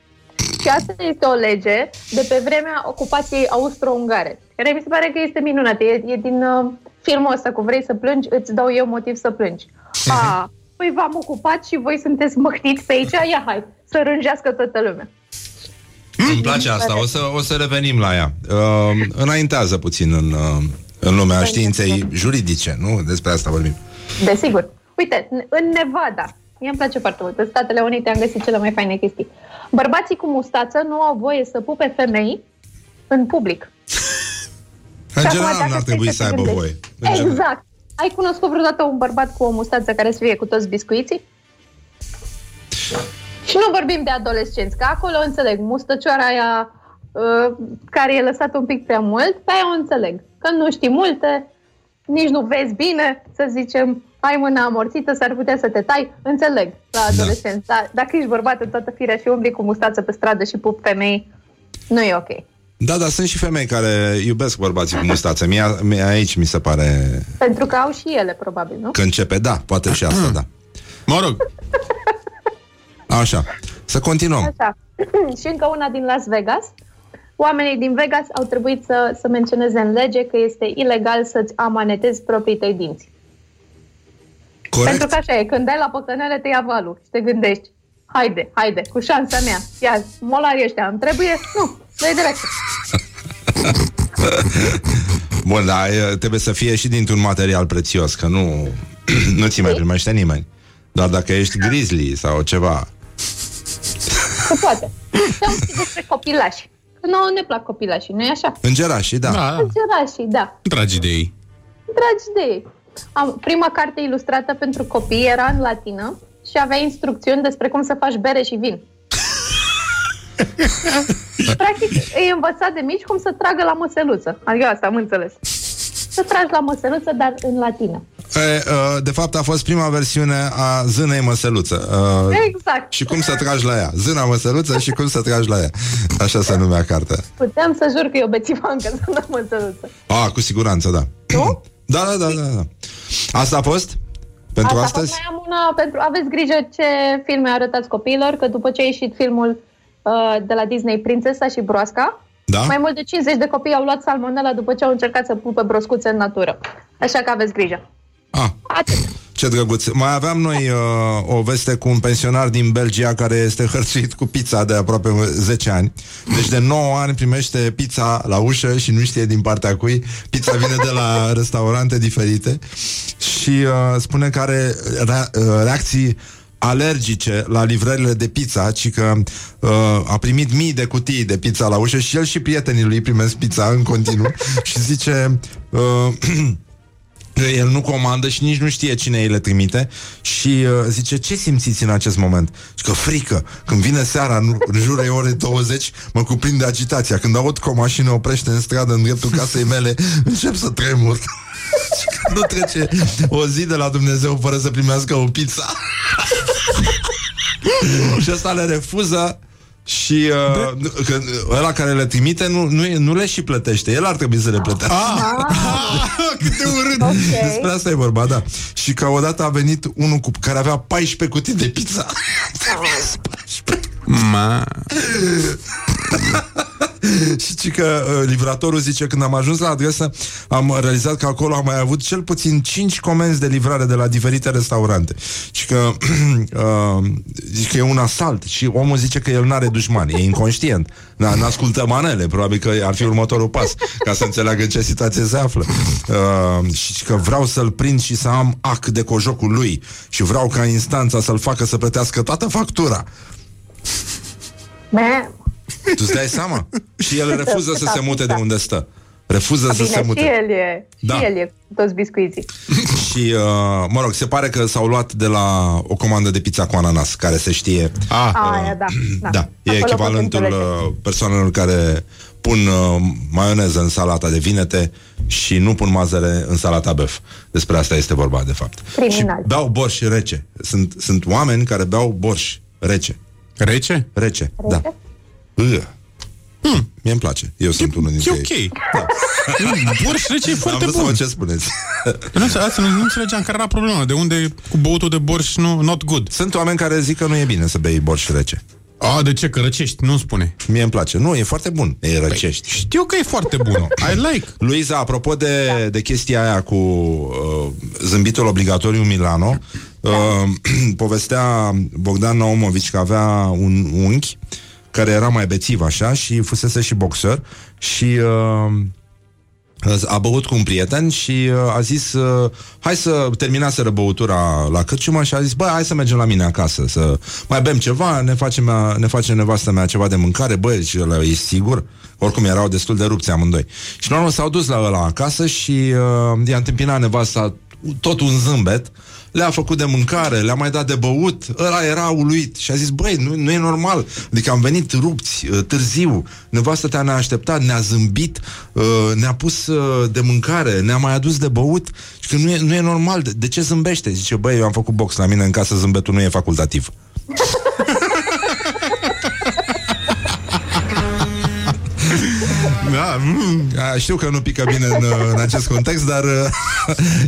Și asta este o lege de pe vremea ocupației austro-ungare, care mi se pare că este minunată. E, e din uh, filmul ăsta cu Vrei să plângi, îți dau eu motiv să plângi. A, păi v-am ocupat și voi sunteți măhtiți pe aici? Ia hai, să rânjească toată lumea. Îmi place asta, o să, o să revenim la ea. Uh, înaintează puțin în, uh, în lumea științei juridice, nu? Despre asta vorbim. Desigur. Uite, n- în Nevada, mie îmi place foarte mult, în Statele Unite am găsit cele mai faine chestii. Bărbații cu mustață nu au voie să pupe femei în public. În Și acum, general dacă n-ar stai trebui să să te aibă gândești- voie. În general. Exact. Ai cunoscut vreodată un bărbat cu o mustață care să fie cu toți biscuiții? Și nu vorbim de adolescenți, că acolo înțeleg, mustăcioara aia uh, care e lăsată un pic prea mult, pe aia o înțeleg. Că nu știi multe, nici nu vezi bine, să zicem, ai mâna amorțită, s-ar putea să te tai, înțeleg la adolescenți. Da. Dar dacă ești bărbat în toată firea și umbli cu mustață pe stradă și pup femei, nu e ok. Da, dar sunt și femei care iubesc bărbații cu mustață. Mie, mie aici mi se pare Pentru că au și ele, probabil, nu? că începe, da, poate și asta, da. Mă rog, Așa, să continuăm. Așa. și încă una din Las Vegas. Oamenii din Vegas au trebuit să, să menționeze în lege că este ilegal să-ți amanetezi proprii tăi dinți. Pentru Corect? că așa e, când dai la păcănele te ia valul și te gândești, haide, haide, cu șansa mea, ia, molarii ăștia îmi trebuie? Nu, dai direct. Bun, dar e, trebuie să fie și dintr-un material prețios, că nu, nu ți mai primește nimeni. Doar dacă ești grizzly sau ceva. Se poate. Și am și despre copilași. Că nouă ne plac copilașii, nu-i așa? Îngerașii, da. da, Îngerașii, da. dragi de ei. Dragi de ei. Am, prima carte ilustrată pentru copii era în latină și avea instrucțiuni despre cum să faci bere și vin. Practic, îi învăța de mici cum să tragă la măseluță. Adică asta am înțeles. Să tragi la măseluță, dar în latină. E, uh, de fapt, a fost prima versiune a zânei măsăluță. Uh, Exact. și cum să tragi la ea. Zâna măsăluță și cum să tragi la ea. Așa se numea cartea. Puteam să jur că e o bețivancă să nu măseluță. A, cu siguranță, da. Nu? Da, da, da, da. da. Asta a fost? Pentru Asta a fost, astăzi? mai am una pentru... Aveți grijă ce filme arătați copiilor, că după ce a ieșit filmul uh, de la Disney Prințesa și Broasca, Da? mai mult de 50 de copii au luat salmonella după ce au încercat să pupă broscuțe în natură. Așa că aveți grijă. Ah, Atât. ce drăguț. Mai aveam noi uh, o veste cu un pensionar din Belgia care este hărțuit cu pizza de aproape 10 ani. Deci de 9 ani primește pizza la ușă și nu știe din partea cui. Pizza vine de la restaurante diferite și uh, spune că are rea- uh, reacții alergice la livrările de pizza, ci că uh, a primit mii de cutii de pizza la ușă și el și prietenii lui primesc pizza în continuu și zice uh, că el nu comandă și nici nu știe cine îi le trimite și uh, zice, ce simțiți în acest moment? Și că frică, când vine seara în, în jurul ore 20, mă cuprinde agitația. Când aud că o mașină oprește în stradă în dreptul casei mele, încep să tremur. și că nu trece o zi de la Dumnezeu fără să primească o pizza. și ăsta le refuză și uh, că ăla care le trimite nu, nu, nu le și plătește. El ar trebui să le plătească. Cât de urât! Ok. Despre asta e vorba, da. Și că odată a venit unul cu, care avea 14 cutii de pizza. Ma. și ci că uh, livratorul zice Când am ajuns la adresă Am realizat că acolo am mai avut cel puțin 5 comenzi de livrare de la diferite restaurante. Și că uh, Zice că e un asalt Și omul zice că el n-are dușmani E inconștient. N- N-ascultă manele Probabil că ar fi următorul pas Ca să înțeleagă în ce situație se află. Uh, Și că vreau să-l prind și să am ac de cojocul lui Și vreau ca instanța să-l facă să plătească toată factura. Man. Tu îți dai seama? Și el refuză să se mute de unde stă. Refuză să Bine, se și mute. el e, Da. și el e cu toți biscuiții. Și, uh, mă rog, se pare că s-au luat de la o comandă de pizza cu ananas, care se știe... Ah, Aia, da. Da, da. e Acolo pot echivalentul înțelege. uh, persoanelor care pun uh, maioneză în salata de vinete și nu pun mazăre în salata băf. Despre asta este vorba, de fapt. Criminal. Și beau borș rece. Sunt, sunt oameni care beau borș rece. Rece? Rece, da. Ugh. Hmm. Mie îmi place. Eu sunt unul dintre E ei. ok. Mm, Borș rece e Am foarte vrut să bun. văd ce spuneți. Nu, înțe- asta nu, nu înțelegeam care era problema. De unde cu băutul de borș nu, not good? Sunt oameni care zic că nu e bine să bei borș rece. A, de ce? Că răcești, nu spune. Mie îmi place. Nu, e foarte bun. E răcești. Știu că e foarte bună. I like. Luiza, apropo de, de chestia aia cu uh, zâmbitul obligatoriu Milano, uh, povestea Bogdan Naumovici că avea un unchi care era mai bețiv așa și fusese și boxer și uh, a băut cu un prieten și uh, a zis uh, hai să terminaseră băutura la cârciumă și a zis bă, hai să mergem la mine acasă să mai bem ceva, ne face, mea, ne face nevastă mea ceva de mâncare, bă, și ăla e sigur? Oricum erau destul de rupți amândoi. Și la urmă s-au dus la ăla acasă și uh, i-a întâmpinat nevasta tot un zâmbet le-a făcut de mâncare, le-a mai dat de băut, ăla era uluit. Și a zis, băi, nu, nu e normal, adică am venit rupți, uh, târziu, nevastă te ne-a așteptat, ne-a zâmbit, uh, ne-a pus uh, de mâncare, ne-a mai adus de băut. Și că nu e, nu e normal, de, de ce zâmbește? Zice, băi, eu am făcut box la mine în casă, zâmbetul nu e facultativ. mm. A, știu că nu pică bine în, în acest context, dar uh,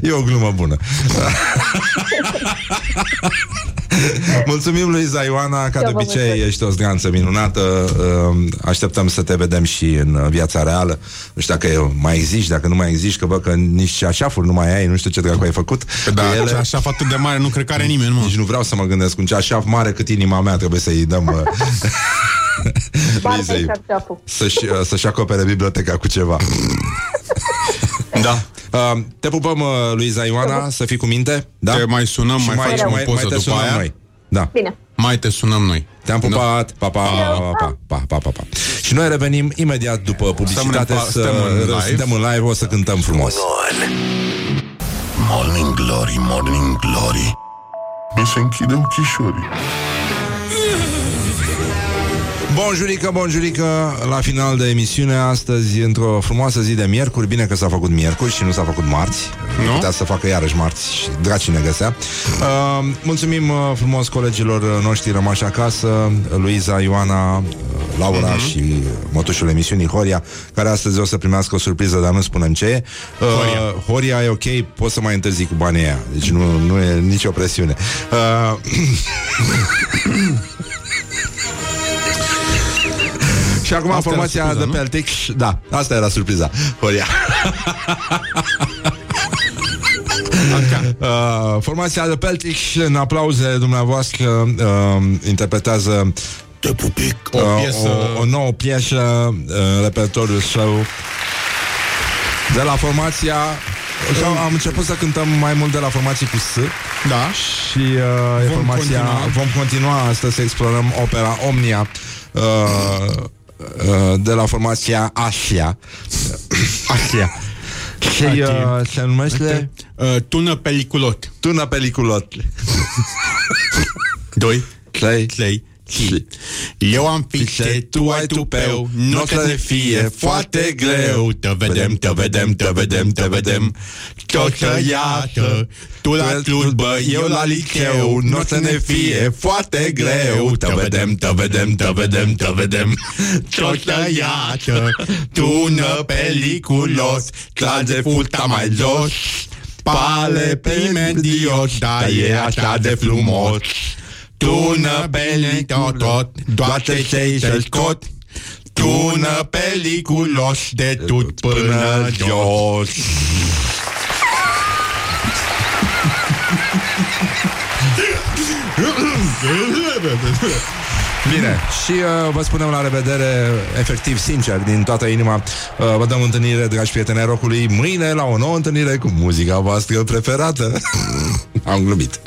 e o glumă bună. Mulțumim lui Ioana, ca de Eu vă obicei mulțumesc. ești o zganță minunată. Uh, Așteptăm să te vedem și în viața reală. Nu știu dacă mai existi, dacă nu mai existi, că vă că nici așafuri nu mai ai, nu știu ce dracu ai făcut. Da, Cu ele. așa atât de mare nu cred că are nimeni, mă. Nici nu vreau să mă gândesc un ceașaf mare cât inima mea trebuie să-i dăm uh, Bate Luizei ceapceapul. să-și, uh, să-și acopere biblioteca cu ceva. Da. Uh, te pupăm, uh, Luiza Ioana, să fii cu minte. Da? Te mai sunăm, Și mai facem o poză mai te după sunăm aia. Noi. Da. Bine. Mai te sunăm noi. Te-am pupat. Pa, pa, pa, pa, pa, pa, pa, pa. Și noi revenim imediat după publicitate. Stăm în- să, stăm în live. Suntem în live, o să cântăm frumos. Morning Glory, Morning Glory Mi se închide ochișorii Bonjurică, bonjurică, la final de emisiune astăzi, într-o frumoasă zi de miercuri, bine că s-a făcut miercuri și nu s-a făcut marți, Nu? putea să facă iarăși marți și draci ne găsea. Uh, mulțumim uh, frumos colegilor uh, noștri rămași acasă, Luiza, Ioana, uh, Laura Mhm. și mătușul emisiunii Horia, care astăzi o să primească o surpriză, dar nu spunem ce e. Uh, Horia. Horia e ok, poți să mai întârzi cu banii aia, deci nu, nu e nicio presiune. Uh, Și acum Asta era formația surpriza, de nu? Peltic Da, asta era surpriza Horia. Uh, Formația de Peltic În aplauze dumneavoastră uh, Interpretează Te pupic. O piesă... o, o nouă piesă uh, Repertoriul său. De la formația sau am început să cântăm mai mult de la formații cu S. Da. și uh, e Vom formația, continua. vom continua astăzi să explorăm opera Omnia. Uh, uh, de la formația Asia. Asia. Și uh, se numește Uh, tună peliculot. Tună Peliculot. 2, Trei. 3, Eu am fițe, tu ai tupeu Nu o să ne fie foarte greu. Te vedem, te vedem, te vedem, te vedem. Tot să iată. Tu la slujbă, eu la liceu. Nu o să ne fie foarte greu. Te vedem, te vedem, te vedem, te vedem. Tot să iată. Tună peliculos Trage fusta mai jos. Pale primendios Dar e așa de frumos Tună peliculos tot Doar ce știi să scot Tună peliculos De tot până jos Bine, și uh, vă spunem la revedere efectiv, sincer, din toată inima. Uh, vă dăm întâlnire, dragi prieteni ai rockului, mâine la o nouă întâlnire cu muzica voastră preferată. Am glumit.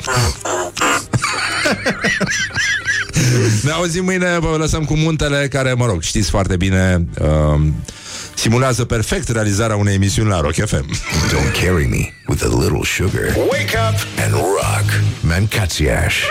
Ne auzim mâine, vă lăsăm cu muntele, care, mă rog, știți foarte bine, uh, simulează perfect realizarea unei emisiuni la Rock FM. Don't carry me with a little sugar. Wake up and rock. Mancațiaș.